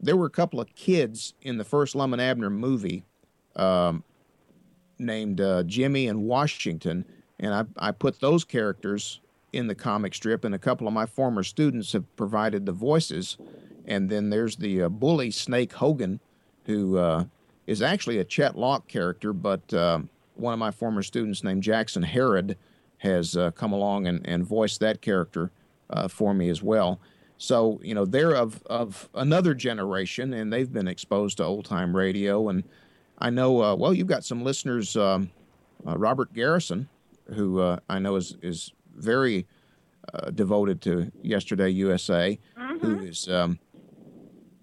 [SPEAKER 3] There were a couple of kids in the first Lum and Abner movie um, named uh, Jimmy and Washington, and I, I put those characters in the comic strip, and a couple of my former students have provided the voices. And then there's the uh, bully Snake Hogan, who uh, is actually a Chet Lauck character, but uh, one of my former students named Jackson Herod has uh, come along and, and voiced that character uh, for me as well. So, you know, they're of, of another generation, and they've been exposed to old time radio. And I know, uh, well, you've got some listeners, um, uh, Robert Garrison, who uh, I know is, is very uh, devoted to Yesterday USA, who is, um,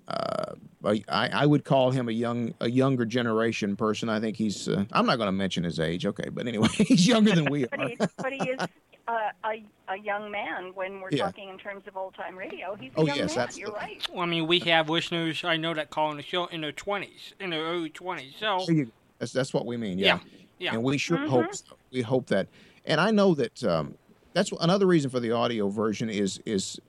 [SPEAKER 3] uh, I, I would call him a young, a younger generation person. I think he's, uh, I'm not going to mention his age, okay, but anyway, he's younger than we
[SPEAKER 2] But
[SPEAKER 3] are.
[SPEAKER 2] he, but he is a, a, a young man when we're
[SPEAKER 3] Yeah.
[SPEAKER 2] talking in terms of old time radio. He's a
[SPEAKER 3] Oh,
[SPEAKER 2] young
[SPEAKER 3] yes,
[SPEAKER 2] man.
[SPEAKER 3] absolutely.
[SPEAKER 2] You're right.
[SPEAKER 1] Well, I mean, we have listeners I know that call in the show in their twenties, in their early twenties. So
[SPEAKER 3] There you. That's that's what we mean. Yeah.
[SPEAKER 1] yeah.
[SPEAKER 3] And we sure
[SPEAKER 2] Mhm.
[SPEAKER 3] hope so. we hope that. And I know that um, that's another reason for the audio version is is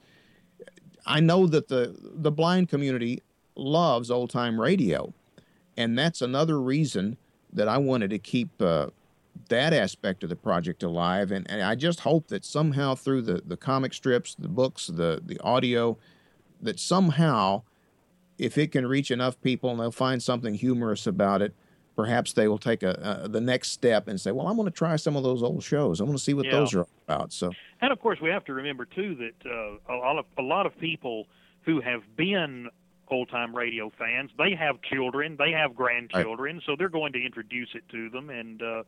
[SPEAKER 3] I know that the the blind community loves old time radio, and that's another reason that I wanted to keep uh, that aspect of the project alive. And, and I just hope that somehow through the the comic strips, the books, the the audio, that somehow, if it can reach enough people and they'll find something humorous about it, perhaps they will take a, a the next step and say, "Well, I'm going to try some of those old shows. I want to see what
[SPEAKER 4] Yeah.
[SPEAKER 3] those are about." So,
[SPEAKER 4] And of course, we have to remember too that uh, a lot of a lot of people who have been old time radio fans, they have children, they have grandchildren, so they're going to introduce it to them, and uh,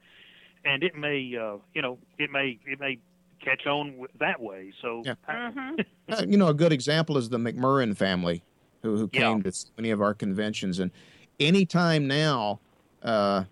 [SPEAKER 4] and it may uh, you know it may it may catch on that way. So
[SPEAKER 3] Yeah.
[SPEAKER 4] I-
[SPEAKER 2] hmm
[SPEAKER 3] uh, you know, a good example is the McMurrin family, who who
[SPEAKER 4] Yeah.
[SPEAKER 3] came to so many of our conventions, and anytime now. Uh,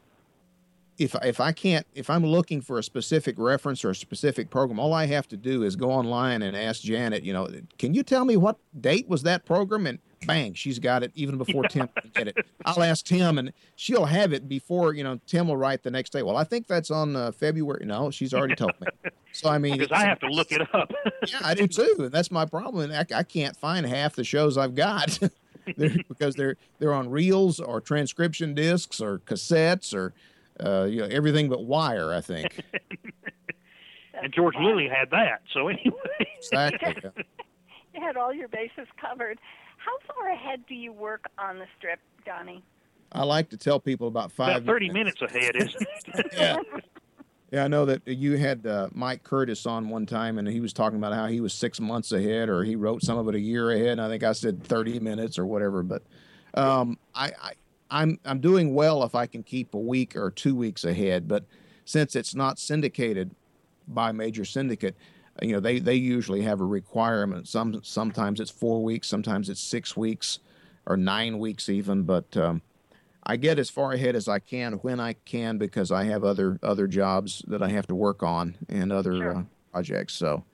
[SPEAKER 3] if if I can't if I'm looking for a specific reference or a specific program, all I have to do is go online and ask Janet. You know, can you tell me what date was that program? And bang, she's got it even before Tim can get it. I'll ask Tim, and she'll have it before you know Tim will write the next day. Well, I think that's on uh, February. No, she's already told me. So I mean,
[SPEAKER 4] because I have to look it up.
[SPEAKER 3] yeah, I do too, and that's my problem. I, I can't find half the shows I've got they're, because they're they're on reels or transcription discs or cassettes or uh, you know everything but wire. I think
[SPEAKER 4] and George Lilly had that. So anyway,
[SPEAKER 3] exactly.
[SPEAKER 2] You had all your bases covered. How far ahead do you work on the strip, Donnie?
[SPEAKER 3] I like to tell people about five.
[SPEAKER 4] about thirty minutes ahead, isn't it?
[SPEAKER 3] Yeah. Yeah, I know that you had uh, Mike Curtis on one time, and he was talking about how he was six months ahead, or he wrote some of it a year ahead. And I think I said thirty minutes or whatever. But um, I, I, I'm I'm doing well if I can keep a week or two weeks ahead. But since it's not syndicated by major syndicate, uh, you know they they usually have a requirement. Some sometimes it's four weeks, sometimes it's six weeks, or nine weeks even. But um, I get as far ahead as I can when I can because I have other other jobs that I have to work on and other
[SPEAKER 2] Sure.
[SPEAKER 3] uh, projects. So,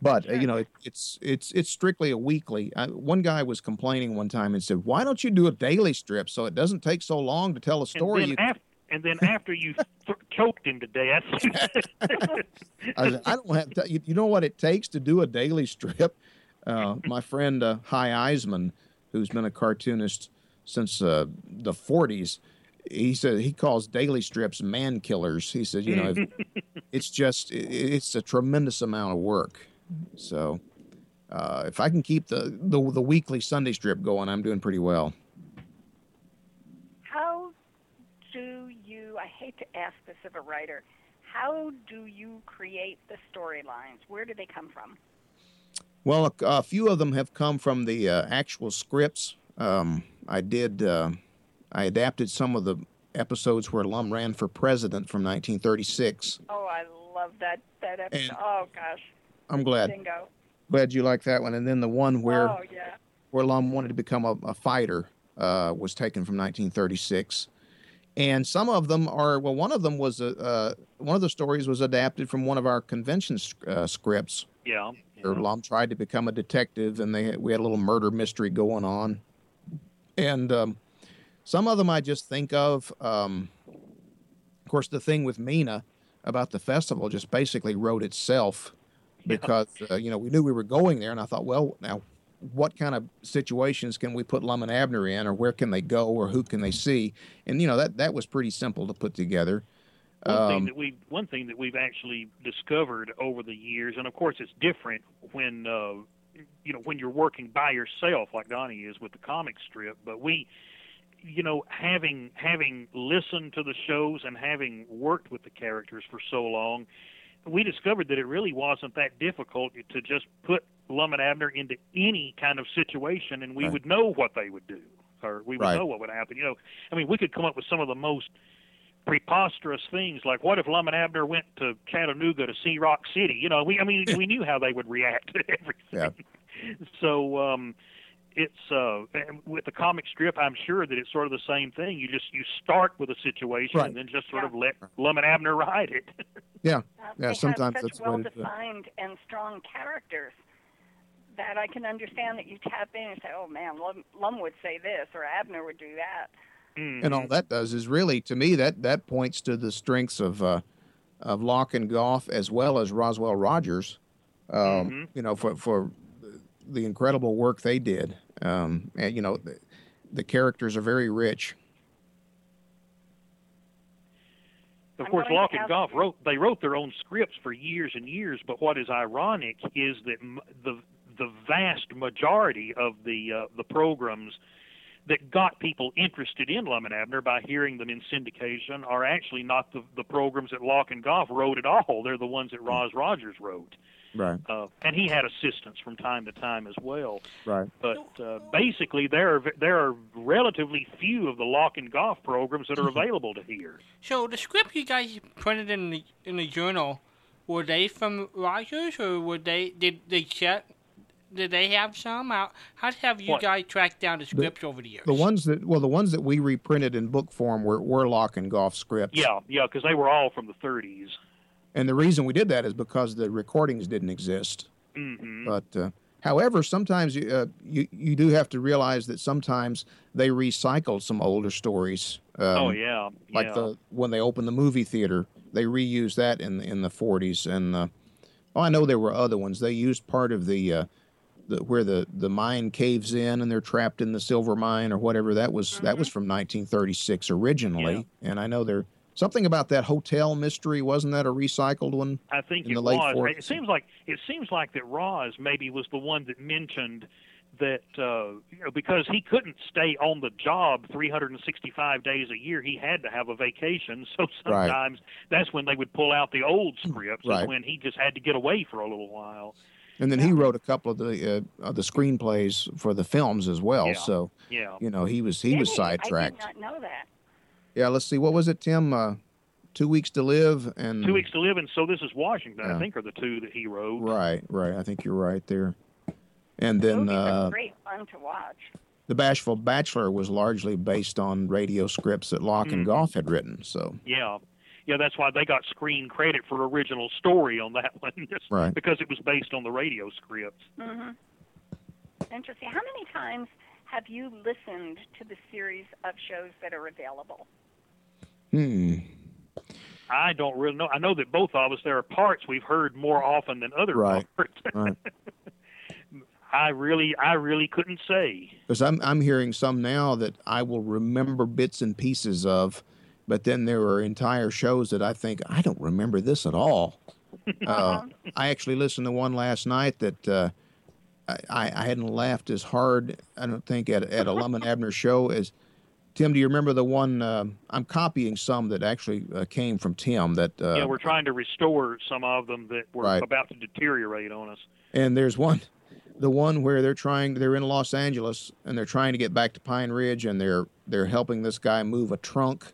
[SPEAKER 3] but uh,
[SPEAKER 2] Sure.
[SPEAKER 3] you know, it, it's it's it's strictly a weekly. I, one guy was complaining one time and said, "Why don't you do a daily strip so it doesn't take so long to tell a story?" You,
[SPEAKER 4] then, af- and then after you th- choked him to death,
[SPEAKER 3] I, said, I don't have. To, you, you know what it takes to do a daily strip? Uh, my friend uh, Hy Eisman, who's been a cartoonist since uh, the 40s, he said he calls daily strips man killers. He said, you know, it's just it, it's a tremendous amount of work. So uh, if I can keep the, the the weekly Sunday strip going, I'm doing pretty well.
[SPEAKER 2] How do you, I hate to ask this of a writer, how do you create the storylines? Where do they come from?
[SPEAKER 3] Well, a, a few of them have come from the uh, actual scripts. Um, I did. Uh, I adapted some of the episodes where Lum ran for president from 1936.
[SPEAKER 2] Oh, I love that, that episode.
[SPEAKER 3] And-
[SPEAKER 2] oh, gosh.
[SPEAKER 3] I'm glad
[SPEAKER 2] Bingo.
[SPEAKER 3] glad you like that one. And then the one where
[SPEAKER 2] oh, yeah.
[SPEAKER 3] where Lum wanted to become a, a fighter uh, was taken from 1936. And some of them are well. One of them was a uh, one of the stories was adapted from one of our convention sc- uh, scripts.
[SPEAKER 4] yeah.
[SPEAKER 3] Or Lum tried to become a detective, and they we had a little murder mystery going on. And um, some of them I just think of. Um, of course, the thing with Mena about the festival just basically wrote itself because uh, you know we knew we were going there, and I thought, well, now what kind of situations can we put Lum and Abner in, or where can they go, or who can they see? And you know that that was pretty simple to put together.
[SPEAKER 4] One thing
[SPEAKER 3] Um,
[SPEAKER 4] that we one thing that we've actually discovered over the years, and of course it's different when uh, you know when you're working by yourself, like Donnie is with the comic strip. But we, you know, having having listened to the shows and having worked with the characters for so long, we discovered that it really wasn't that difficult to just put Lum and Abner into any kind of situation, and we
[SPEAKER 3] Right.
[SPEAKER 4] would know what they would do, or we would
[SPEAKER 3] Right.
[SPEAKER 4] know what would happen. You know, I mean, we could come up with some of the most preposterous things like what if Lum and Abner went to Chattanooga to see Rock City? You know, we I mean we knew how they would react to everything. Yeah. So um it's uh, with the comic strip. I'm sure that it's sort of the same thing. You just you start with a situation
[SPEAKER 3] Right.
[SPEAKER 4] and then just sort
[SPEAKER 2] Yeah.
[SPEAKER 4] of let Lum and Abner ride it.
[SPEAKER 3] Yeah,
[SPEAKER 2] Uh,
[SPEAKER 3] Yeah,
[SPEAKER 2] they
[SPEAKER 3] sometimes
[SPEAKER 2] have
[SPEAKER 3] that's
[SPEAKER 2] such
[SPEAKER 3] the way to it.
[SPEAKER 2] well-defined and strong characters that I can understand that you tap in and say, "Oh man, Lum, Lum would say this, or Abner would do that."
[SPEAKER 3] and all that does is really, to me, that that points to the strengths of uh, of Lauck and Goff as well as Roswell Rogers. Um,
[SPEAKER 4] Mhm.
[SPEAKER 3] You know, for for the incredible work they did. Um, and you know, the, the characters are very rich.
[SPEAKER 4] Of course,
[SPEAKER 2] going
[SPEAKER 4] Lauck and Goff wrote they wrote their own scripts for years and years. But what is ironic is that m- the the vast majority of the uh, the programs that got people interested in Lum and Abner by hearing them in syndication are actually not the the programs that Lauck and Goff wrote at all. They're the ones that Roz Rogers wrote,
[SPEAKER 3] Right.
[SPEAKER 4] uh, and he had assistants from time to time as well.
[SPEAKER 3] Right.
[SPEAKER 4] But uh, basically, there are there are relatively few of the Lauck and Goff programs that are available to hear.
[SPEAKER 1] So the script you guys printed in the in the journal, were they from Rogers or were they did they check? Did they have some? How how have you
[SPEAKER 4] What?
[SPEAKER 1] guys tracked down the scripts over the years?
[SPEAKER 3] The ones that well, the ones that we reprinted in book form were, were Lauck and Goff scripts.
[SPEAKER 4] Yeah, yeah, because they were all from the 30s.
[SPEAKER 3] And the reason we did that is because the recordings didn't exist.
[SPEAKER 4] hmm
[SPEAKER 3] But uh, however, sometimes you, uh, you you do have to realize that sometimes they recycled some older stories. Um,
[SPEAKER 4] oh yeah,
[SPEAKER 3] like
[SPEAKER 4] yeah.
[SPEAKER 3] the when they opened the movie theater, they reused that in in the 40s. And uh, oh, I know there were other ones. They used part of the. The, where the, the mine caves in and they're trapped in the silver mine or whatever that was that was from 1936 originally and I know there something about that hotel mystery wasn't that a recycled one
[SPEAKER 4] I think
[SPEAKER 3] in
[SPEAKER 4] it
[SPEAKER 3] the late
[SPEAKER 4] was.
[SPEAKER 3] 40s.
[SPEAKER 4] It seems like it seems like that Roz maybe was the one that mentioned that uh, you know because he couldn't stay on the job 365 days a year, he had to have a vacation. So
[SPEAKER 3] Right.
[SPEAKER 4] sometimes that's when they would pull out the old scripts,
[SPEAKER 3] Right.
[SPEAKER 4] when he just had to get away for a little while.
[SPEAKER 3] And then he wrote a couple of the uh, of the screenplays for the films as well.
[SPEAKER 4] Yeah.
[SPEAKER 3] So
[SPEAKER 4] Yeah.
[SPEAKER 3] you know he was he
[SPEAKER 2] Did
[SPEAKER 3] was
[SPEAKER 2] I
[SPEAKER 3] sidetracked.
[SPEAKER 2] did not know that.
[SPEAKER 3] Yeah, let's see. What was it, Tim? Uh, two weeks to live and
[SPEAKER 4] Two weeks to live, and so this is Washington.
[SPEAKER 3] Yeah.
[SPEAKER 4] I think are the two that he wrote.
[SPEAKER 3] Right, right. I think you're right there. And then
[SPEAKER 2] movies are
[SPEAKER 3] uh,
[SPEAKER 2] great fun to watch.
[SPEAKER 3] the Bashful Bachelor was largely based on radio scripts that Lauck and
[SPEAKER 4] Mhm.
[SPEAKER 3] Goff had written. So
[SPEAKER 4] Yeah. Yeah, that's why they got screen credit for original story on that one, just
[SPEAKER 3] Right.
[SPEAKER 4] because it was based on the radio script.
[SPEAKER 2] hmm Interesting. How many times have you listened to the series of shows that are available?
[SPEAKER 3] hmm.
[SPEAKER 4] I don't really know. I know that both of us there are parts we've heard more often than other
[SPEAKER 3] Right.
[SPEAKER 4] parts.
[SPEAKER 3] Right.
[SPEAKER 4] I really, I really couldn't say.
[SPEAKER 3] Because I'm I'm hearing some now that I will remember bits and pieces of, but then there were entire shows that I think I don't remember this at all. Uh, I actually listened to one last night that uh, I, I hadn't laughed as hard. I don't think at at a Lum and Abner show as Tim. Do you remember the one? um I'm copying some that actually uh, came from Tim. That uh,
[SPEAKER 4] yeah, we're trying to restore some of them that were
[SPEAKER 3] Right.
[SPEAKER 4] about to deteriorate on us.
[SPEAKER 3] and there's one, the one where they're trying. They're in Los Angeles and they're trying to get back to Pine Ridge, and they're they're helping this guy move a trunk.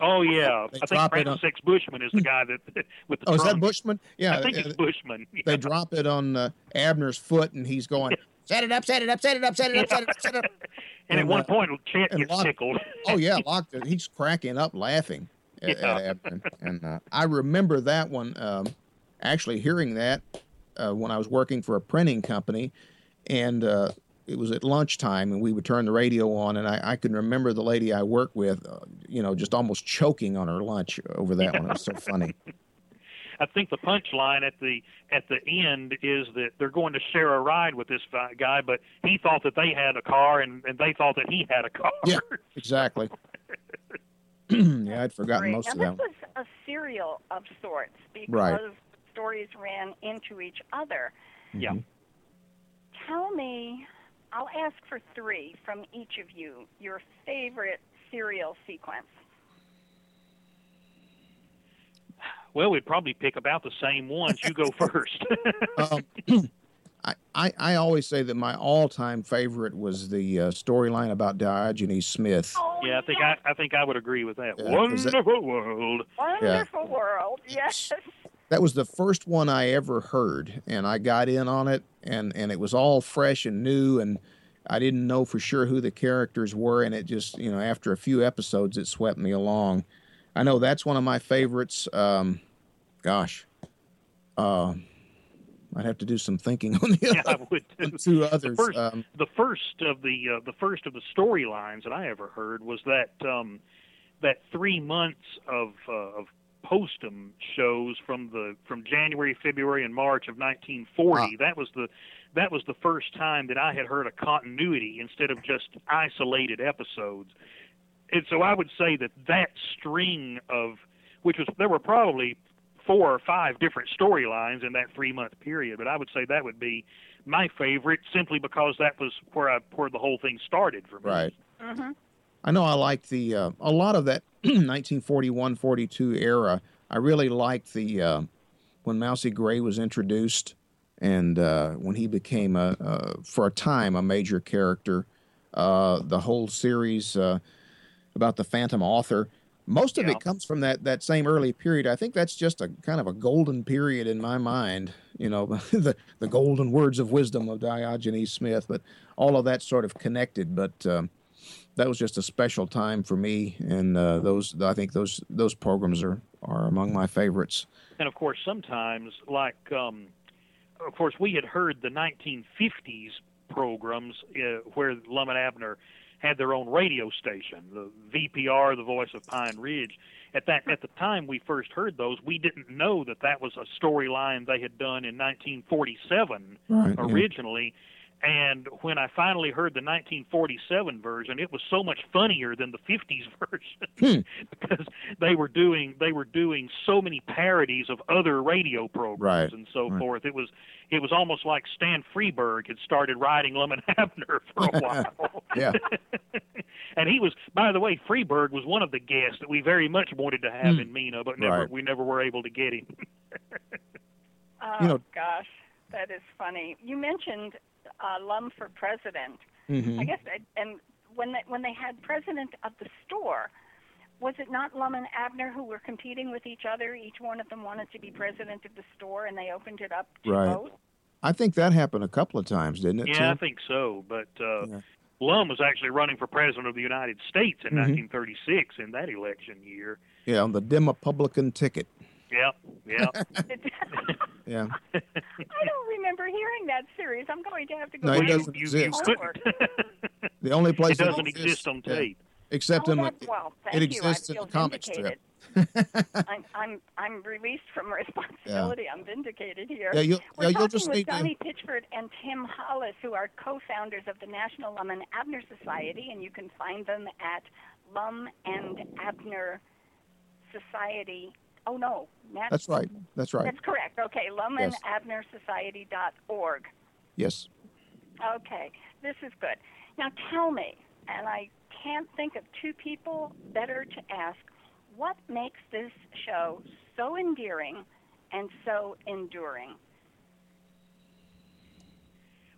[SPEAKER 4] Oh yeah,
[SPEAKER 3] They
[SPEAKER 4] I think Francis
[SPEAKER 3] on-
[SPEAKER 4] Bushman is the guy that with the
[SPEAKER 3] Oh, is that. Bushman? Yeah,
[SPEAKER 4] I think
[SPEAKER 3] uh,
[SPEAKER 4] it's Bushman.
[SPEAKER 3] they drop it on uh, Abner's foot, and he's going, "Set it up, set it up, set it up, set it up, set it up, set it up."
[SPEAKER 4] and at one
[SPEAKER 3] uh,
[SPEAKER 4] point, Chet
[SPEAKER 3] and
[SPEAKER 4] gets
[SPEAKER 3] Lon-
[SPEAKER 4] tickled.
[SPEAKER 3] Oh yeah, locked it. He's cracking up laughing at,
[SPEAKER 4] Yeah.
[SPEAKER 3] at Abner, and uh, I remember that one. Um, actually, hearing that uh, when I was working for a printing company, and uh, it was at lunchtime, and we would turn the radio on, and I, I can remember the lady I worked with, uh, you know, just almost choking on her lunch over that one. It was so funny.
[SPEAKER 4] I think the punchline at the at the end is that they're going to share a ride with this guy, but he thought that they had a car, and, and they thought that he had a car.
[SPEAKER 3] Yeah. Exactly. yeah, I'd forgotten
[SPEAKER 2] Great.
[SPEAKER 3] most
[SPEAKER 2] now,
[SPEAKER 3] of that.
[SPEAKER 2] this was a serial of sorts because
[SPEAKER 3] Right.
[SPEAKER 2] stories ran into each other.
[SPEAKER 4] Yeah.
[SPEAKER 3] Mhm.
[SPEAKER 2] Tell me, I'll ask for three from each of you, your favorite serial sequence.
[SPEAKER 4] Well, we'd probably pick about the same ones. You go first.
[SPEAKER 3] um, I, I, I always say that my all-time favorite was the uh, storyline about Diogenes Smith.
[SPEAKER 2] Oh,
[SPEAKER 4] yeah, I think
[SPEAKER 2] yes.
[SPEAKER 4] I, I think I would agree with that.
[SPEAKER 3] Yeah, 'cause that-
[SPEAKER 4] Wonderful world.
[SPEAKER 2] Wonderful world. Yes.
[SPEAKER 3] That was the first one I ever heard, and I got in on it, and, and it was all fresh and new, and I didn't know for sure who the characters were, and it just you know after a few episodes it swept me along. I know that's one of my favorites. Um, gosh, uh, I'd have to do some thinking on the
[SPEAKER 4] Yeah, I
[SPEAKER 3] other,
[SPEAKER 4] would
[SPEAKER 3] on
[SPEAKER 4] too.
[SPEAKER 3] two others.
[SPEAKER 4] first-
[SPEAKER 3] um,
[SPEAKER 4] the first of the uh, the first of the storylines that I ever heard was that um, that three months of uh, of Postum shows from the from January, February, and March of 1940. That was the that was the first time that I had heard a continuity instead of just isolated episodes. And so I would say that that string of which was there were probably four or five different storylines in that three month period, but I would say that would be my favorite simply because that was where I where the whole thing started for me.
[SPEAKER 3] right.
[SPEAKER 2] hmm
[SPEAKER 3] I know I liked the uh, a lot of that 1941 42 era. I really liked the uh, when Mousy Gray was introduced and uh, when he became a, uh, for a time a major character. Uh, the whole series uh, about the Phantom Author. Most of
[SPEAKER 4] Yeah.
[SPEAKER 3] it comes from that that same early period. I think that's just a kind of a golden period in my mind. You know, the the golden words of wisdom of Diogenes Smith. But all of that sort of connected. But um, that was just a special time for me, and uh, those I think those those programs are are among my favorites.
[SPEAKER 4] And of course, sometimes, like, um, of course, we had heard the 1950s programs uh, where Lum and Abner had their own radio station, the VPR, the Voice of Pine Ridge. At that, at the time we first heard those, we didn't know that that was a storyline they had done in 1947
[SPEAKER 3] Right. yeah.
[SPEAKER 4] Originally. And when I finally heard the 1947 version, it was so much funnier than the 50s version because they were doing they were doing so many parodies of other radio programs
[SPEAKER 3] Right,
[SPEAKER 4] and so
[SPEAKER 3] right.
[SPEAKER 4] forth. It was it was almost like Stan Freberg had started writing Lemon Abner for a while.
[SPEAKER 3] Yeah.
[SPEAKER 4] and he was, by the way, Freberg was one of the guests that we very much wanted to have
[SPEAKER 3] Hmm.
[SPEAKER 4] in Mena, but never
[SPEAKER 3] Right.
[SPEAKER 4] we never were able to get him.
[SPEAKER 2] Oh
[SPEAKER 3] You know-
[SPEAKER 2] gosh, that is funny. You mentioned uh, Lum for president.
[SPEAKER 3] Mhm.
[SPEAKER 2] I guess, that- and when they, when they had president of the store, was it not Lum and Abner who were competing with each other? Each one of them wanted to be president of the store, and they opened it up to
[SPEAKER 3] Right.
[SPEAKER 2] vote.
[SPEAKER 3] I think that happened a couple of times, didn't it?
[SPEAKER 4] Yeah, I think so. But uh,
[SPEAKER 3] Yeah.
[SPEAKER 4] Lum was actually running for president of the United States in
[SPEAKER 3] Mhm.
[SPEAKER 4] 1936 in that election year.
[SPEAKER 3] yeah, on the Demopublican ticket.
[SPEAKER 4] Yep, yep.
[SPEAKER 3] Yeah,
[SPEAKER 2] I don't remember hearing that series. I'm going to have to go.
[SPEAKER 3] No, it
[SPEAKER 2] back
[SPEAKER 4] you,
[SPEAKER 3] doesn't
[SPEAKER 4] you,
[SPEAKER 2] do
[SPEAKER 4] you
[SPEAKER 3] exist. the only place
[SPEAKER 4] it doesn't
[SPEAKER 3] exists-
[SPEAKER 4] exist on
[SPEAKER 3] yeah,
[SPEAKER 4] tape.
[SPEAKER 3] except
[SPEAKER 2] oh,
[SPEAKER 3] in like
[SPEAKER 2] that's, well, thank
[SPEAKER 3] it exists
[SPEAKER 2] I
[SPEAKER 3] in
[SPEAKER 2] feel
[SPEAKER 3] the comic strip.
[SPEAKER 2] I'm, I'm, I'm released from responsibility. I'm vindicated here.
[SPEAKER 3] yeah, you'll
[SPEAKER 2] We're
[SPEAKER 3] yeah, you'll
[SPEAKER 2] talking
[SPEAKER 3] just
[SPEAKER 2] with
[SPEAKER 3] need to.
[SPEAKER 2] Donnie Pitchford and Tim Hollis, who are co-founders of the National Lum and Abner Society, and you can find them at Lum and Abner Society. Oh no, Nat-
[SPEAKER 3] That's right. That's right.
[SPEAKER 2] That's correct. Okay,
[SPEAKER 3] Yes.
[SPEAKER 2] lumenabnersociety.org.
[SPEAKER 3] Yes.
[SPEAKER 2] Okay, this is good. Now tell me, and I can't think of two people better to ask, what makes this show so endearing and so enduring?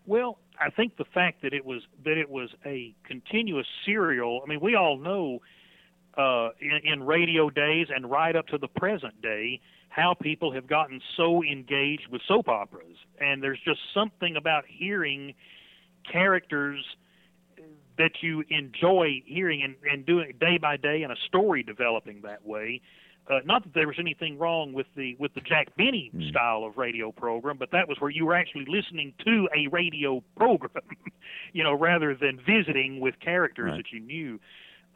[SPEAKER 4] Well, I think the fact that it was that it was a continuous serial. I mean, we all know uh, in, in radio days and right up to the present day how people have gotten so engaged with soap operas, and there's just something about hearing characters that you enjoy hearing and, and doing day by day and a story developing that way. Uh, not that there was anything wrong with the with the Jack Benny
[SPEAKER 3] Mm.
[SPEAKER 4] style of radio program, but that was where you were actually listening to a radio program, you know, rather than visiting with characters
[SPEAKER 3] Right.
[SPEAKER 4] that you knew.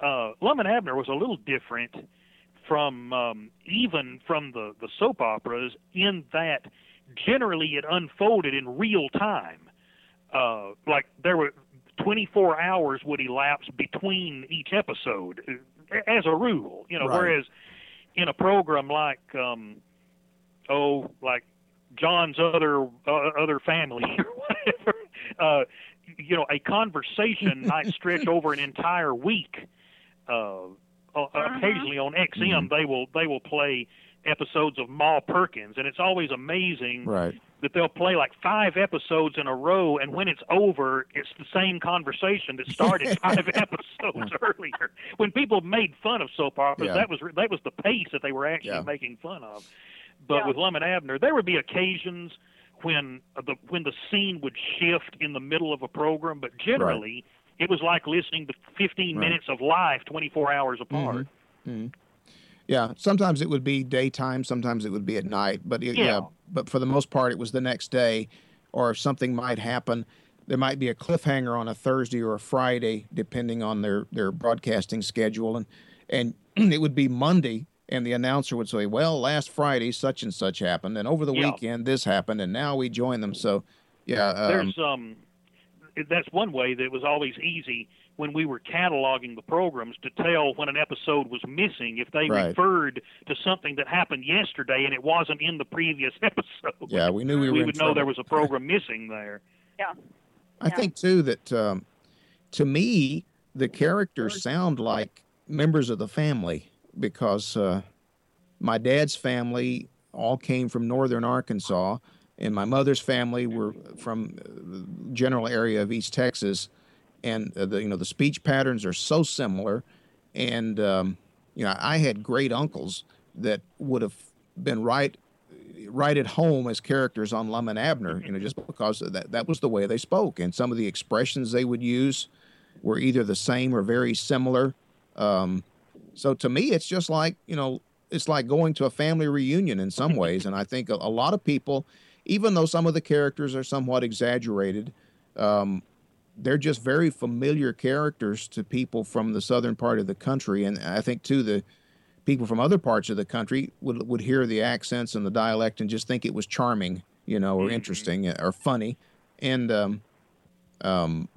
[SPEAKER 4] Uh, Lum and Abner was a little different from um, even from the the soap operas in that generally it unfolded in real time. Uh, like there were 24 hours would elapse between each episode, uh, as a rule. You know,
[SPEAKER 3] Right.
[SPEAKER 4] whereas in a program like um, oh, like John's other uh, other family or whatever, uh, you know, a conversation might stretch over an entire week. Uh, uh, Occasionally on XM, they will they will play episodes of Ma Perkins, and it's always amazing
[SPEAKER 3] Right.
[SPEAKER 4] that they'll play like five episodes in a row, and when it's over, it's the same conversation that started five episodes earlier. When people made fun of soap operas,
[SPEAKER 3] Yeah.
[SPEAKER 4] that was that was the pace that they were actually
[SPEAKER 3] Yeah.
[SPEAKER 4] making fun of. But
[SPEAKER 2] Yeah.
[SPEAKER 4] with Lum and Abner, there would be occasions when the when the scene would shift in the middle of a program, but generally right. It was like listening to 15 right. minutes of live 24 hours apart.
[SPEAKER 3] Mm-hmm. Mm-hmm. Yeah, sometimes it would be daytime, sometimes it would be at night, but it, yeah. yeah, but for the most part it was the next day or if something might happen there might be a cliffhanger on a Thursday or a Friday, depending on their, their broadcasting schedule, and and it would be Monday, and the announcer would say, "Well, last Friday such and such happened, and over the yeah. weekend this happened, and now we join them." So, yeah, um,
[SPEAKER 4] there's um, that's one way that it was always easy when we were cataloging the programs to tell when an episode was missing if they
[SPEAKER 3] right.
[SPEAKER 4] referred to something that happened yesterday and it wasn't in the previous episode.
[SPEAKER 3] Yeah, we knew we were.
[SPEAKER 4] We would
[SPEAKER 3] know
[SPEAKER 4] there was a program missing there.
[SPEAKER 2] Yeah.
[SPEAKER 3] I yeah. think too that um, to me the characters sound like members of the family because uh, my dad's family all came from northern Arkansas, and my mother's family were from the general area of East Texas, and uh, the you know the speech patterns are so similar, and um, you know I had great uncles that would have been right right at home as characters on Lum and Abner, you know, just because that that was the way they spoke, and some of the expressions they would use were either the same or very similar. Um, so to me, it's just like you know, it's like going to a family reunion in some ways, and I think a, a lot of people, even though some of the characters are somewhat exaggerated. Um, they're just very familiar characters to people from the southern part of the country, and I think too the people from other parts of the country would would hear the accents and the dialect and just think it was charming, you know, or mm-hmm. interesting uh, or funny, and um, um,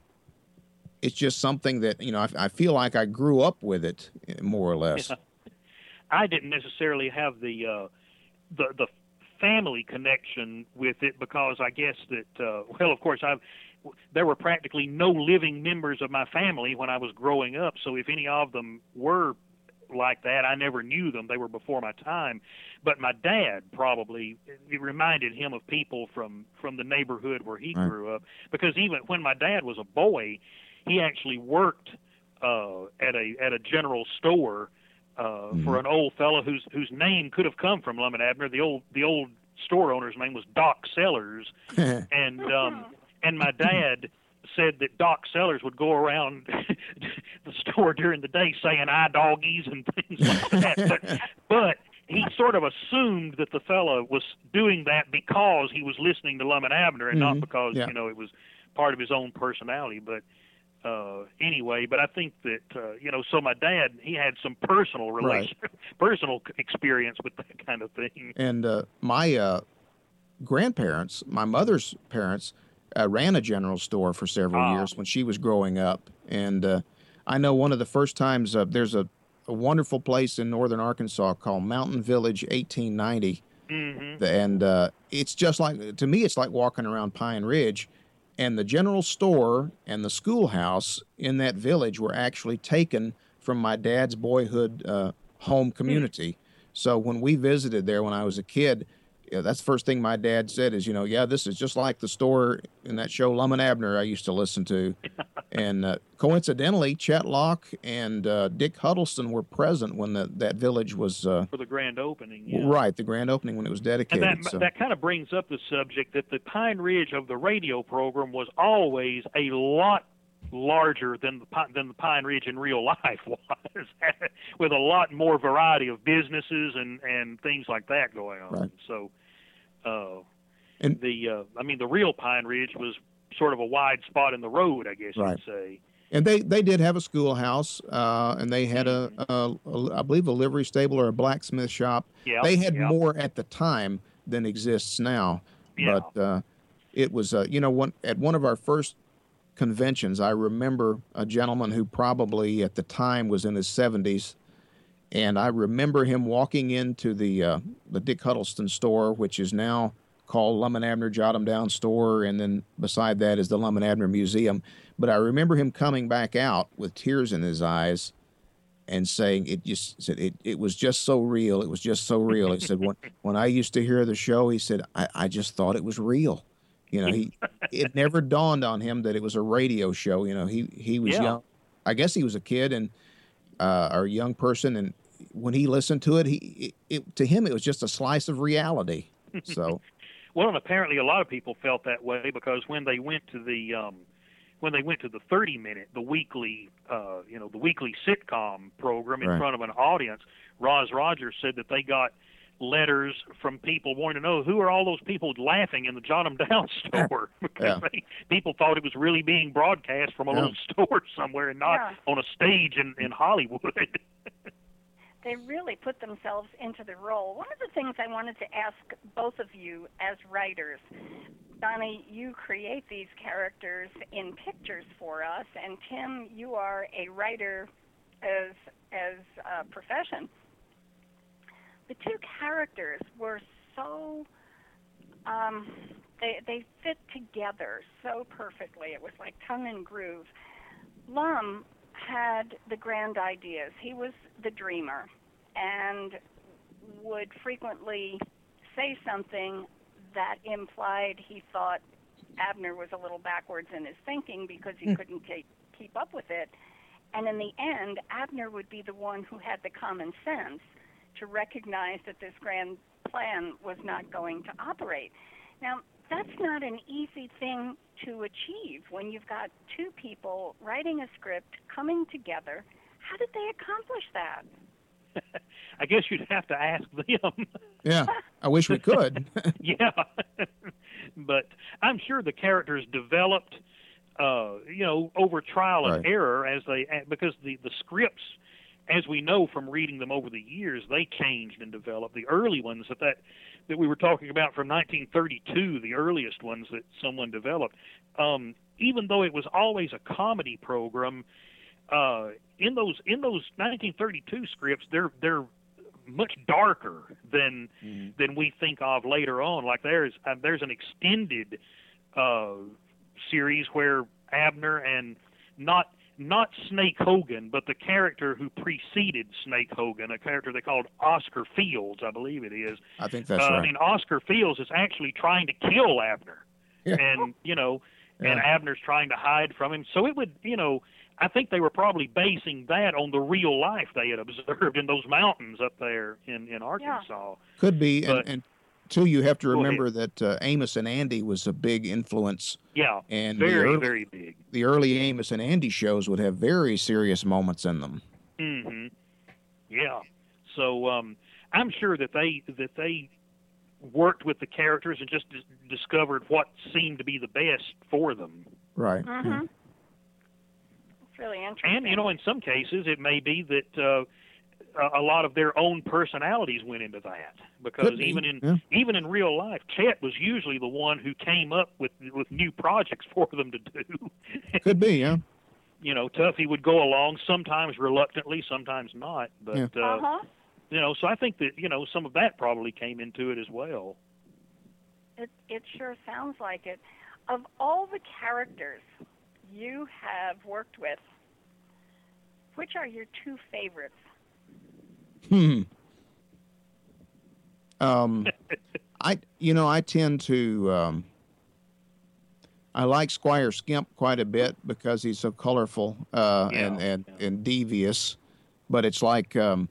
[SPEAKER 3] it's just something that you know I, I, feel like I grew up with it eh, more or less. Yeah.
[SPEAKER 4] I didn't necessarily have the uh, the the family connection with it because I guess that uh, well, of course I've there were practically no living members of my family when I was growing up. So if any of them were like that. I never knew them; they were before my time. But my dad probably it reminded him of people from from the neighborhood where he right. grew up. Because even when my dad was a boy, he actually worked uh, at a at a general store uh, mm-hmm. for an old fellow whose whose name could have come from Lum and Abner. The old the old store owner's name was Doc Sellers, and um, and my dad said that Doc Sellers would go around the store during the day saying "I doggies" and things like that. but, but he sort of assumed that the fellow was doing that because he was listening to Lum and Abner and
[SPEAKER 3] mm-hmm.
[SPEAKER 4] not because
[SPEAKER 3] yeah.
[SPEAKER 4] you know it was part of his own personality. But uh anyway but i think that uh you know so my dad he had some personal relation right. personal experience with that kind of thing
[SPEAKER 3] and uh my uh grandparents my mother's parents uh, ran a general store for several ah. years when she was growing up. And uh, I know one of the first times uh, there's a, a, wonderful place in northern Arkansas called Mountain Village 1890.
[SPEAKER 4] Mm-hmm.
[SPEAKER 3] And uh, it's just like, to me, it's like walking around Pine Ridge. And the general store and the schoolhouse in that village were actually taken from my dad's boyhood uh, home hmm. community. Mm. So when we visited there when I was a kid, yeah, that's the first thing my dad said is, you know, yeah, this is just like the store in that show Lum and Abner I used to listen to. and uh, coincidentally, Chet Lauck and uh, Dick Huddleston were present when the, that village was uh,
[SPEAKER 4] for the grand opening. Yeah.
[SPEAKER 3] Right, the grand opening when it was dedicated.
[SPEAKER 4] And that,
[SPEAKER 3] so.
[SPEAKER 4] that kind of brings up the subject that the Pine Ridge of the radio program was always a lot larger than the than the Pine Ridge in real life was, with a lot more variety of businesses and and things like that going on.
[SPEAKER 3] Right.
[SPEAKER 4] So uh,
[SPEAKER 3] and
[SPEAKER 4] the uh, I mean the real Pine Ridge was sort of a wide spot in the road, I guess
[SPEAKER 3] right.
[SPEAKER 4] you'd say.
[SPEAKER 3] And they, they did have a schoolhouse, uh, and they had a, mm-hmm. a, a, I believe, a livery stable or a blacksmith shop.
[SPEAKER 4] Yep,
[SPEAKER 3] they had
[SPEAKER 4] yep.
[SPEAKER 3] more at the time than exists now.
[SPEAKER 4] Yeah.
[SPEAKER 3] But uh, it was, uh, you know, one at one of our first conventions, I remember a gentleman who probably at the time was in his 70s and I remember him walking into the uh, the Dick Huddleston store, which is now called Lum and Abner Jot 'em Down store, and then beside that is the Lum and Abner Museum. But I remember him coming back out with tears in his eyes and saying it just said it, it was just so real. It was just so real. He said when when I used to hear the show, he said I, I just thought it was real. You know, he it never dawned on him that it was a radio show. You know, he he was
[SPEAKER 4] yeah.
[SPEAKER 3] young. I guess he was a kid and uh, or a young person, and when he listened to it, he it, it, to him it was just a slice of reality. So,
[SPEAKER 4] Well, and apparently a lot of people felt that way because when they went to the um, when they went to the 30 minute, the weekly, uh, you know, the weekly sitcom program in
[SPEAKER 3] Right.
[SPEAKER 4] front of an audience, Roz Rogers said that they got letters from people wanting to know who are all those people laughing in the Jot 'em Down store because
[SPEAKER 3] Yeah.
[SPEAKER 4] they, people thought it was really being broadcast from a
[SPEAKER 3] Yeah.
[SPEAKER 4] little store somewhere and not
[SPEAKER 2] Yeah.
[SPEAKER 4] on a stage in, in Hollywood.
[SPEAKER 2] They really put themselves into the role. One of the things I wanted to ask both of you as writers, Donnie, you create these characters in pictures for us, and Tim, you are a writer as as a profession. The two characters were so um, they they fit together so perfectly. It was like tongue and groove. Lum had the grand ideas. He was the dreamer and would frequently say something that implied he thought Abner was a little backwards in his thinking because he hmm. couldn't take, keep up with it. And in the end, Abner would be the one who had the common sense to recognize that this grand plan was not going to operate. Now, that's not an easy thing to achieve when you've got two people writing a script coming together. How did they accomplish that?
[SPEAKER 4] I guess you'd have to ask them.
[SPEAKER 3] Yeah, I wish we could.
[SPEAKER 4] yeah, but I'm sure the characters developed, uh, you know, over trial and
[SPEAKER 3] Right.
[SPEAKER 4] error as they because the the scripts, as we know from reading them over the years, they changed and developed. The early ones that that that we were talking about from 1932, the earliest ones that someone developed, um, even though it was always a comedy program. Uh, in those in those 1932 scripts, they're they're much darker than than we think of later on. Like there's uh, there's an extended uh, series where Abner and not not Snake Hogan, but the character who preceded Snake Hogan, a character they called Oscar Fields, I believe it is.
[SPEAKER 3] I think that's
[SPEAKER 4] uh,
[SPEAKER 3] right.
[SPEAKER 4] And Oscar Fields is actually trying to kill Abner,
[SPEAKER 3] Yeah.
[SPEAKER 4] and you know, and Abner's trying to hide from him. So it would, you know, I think they were probably basing that on the real life they had observed in those mountains up there in in Arkansas.
[SPEAKER 3] Could be, and, and two, you have to remember that uh, Amos and Andy was a big influence,
[SPEAKER 4] Yeah,
[SPEAKER 3] and the
[SPEAKER 4] very
[SPEAKER 3] early,
[SPEAKER 4] very big.
[SPEAKER 3] the early Amos and Andy shows would have very serious moments in them.
[SPEAKER 4] Mm-hmm. Yeah. So um, I'm sure that they that they worked with the characters and just dis- discovered what seemed to be the best for them.
[SPEAKER 3] Right.
[SPEAKER 2] Mm-hmm. It's really interesting.
[SPEAKER 4] And you know, in some cases, it may be that uh, a- a lot of their own personalities went into that because
[SPEAKER 3] be,
[SPEAKER 4] even in
[SPEAKER 3] yeah.
[SPEAKER 4] even in real life, Chet was usually the one who came up with with new projects for them to do.
[SPEAKER 3] Could be, yeah.
[SPEAKER 4] you know, Tuffy would go along sometimes reluctantly, sometimes not, but
[SPEAKER 3] Yeah.
[SPEAKER 4] uh,
[SPEAKER 2] uh-huh.
[SPEAKER 4] you know, so I think that you know some of that probably came into it as well.
[SPEAKER 2] It it sure sounds like it. Of all the characters you have worked with, which are your two favorites?
[SPEAKER 3] Hmm. Um, I you know I tend to um, I like Squire Skimp quite a bit because he's so colorful uh, and
[SPEAKER 4] Yeah,
[SPEAKER 3] and
[SPEAKER 4] yeah.
[SPEAKER 3] and devious, but it's like um,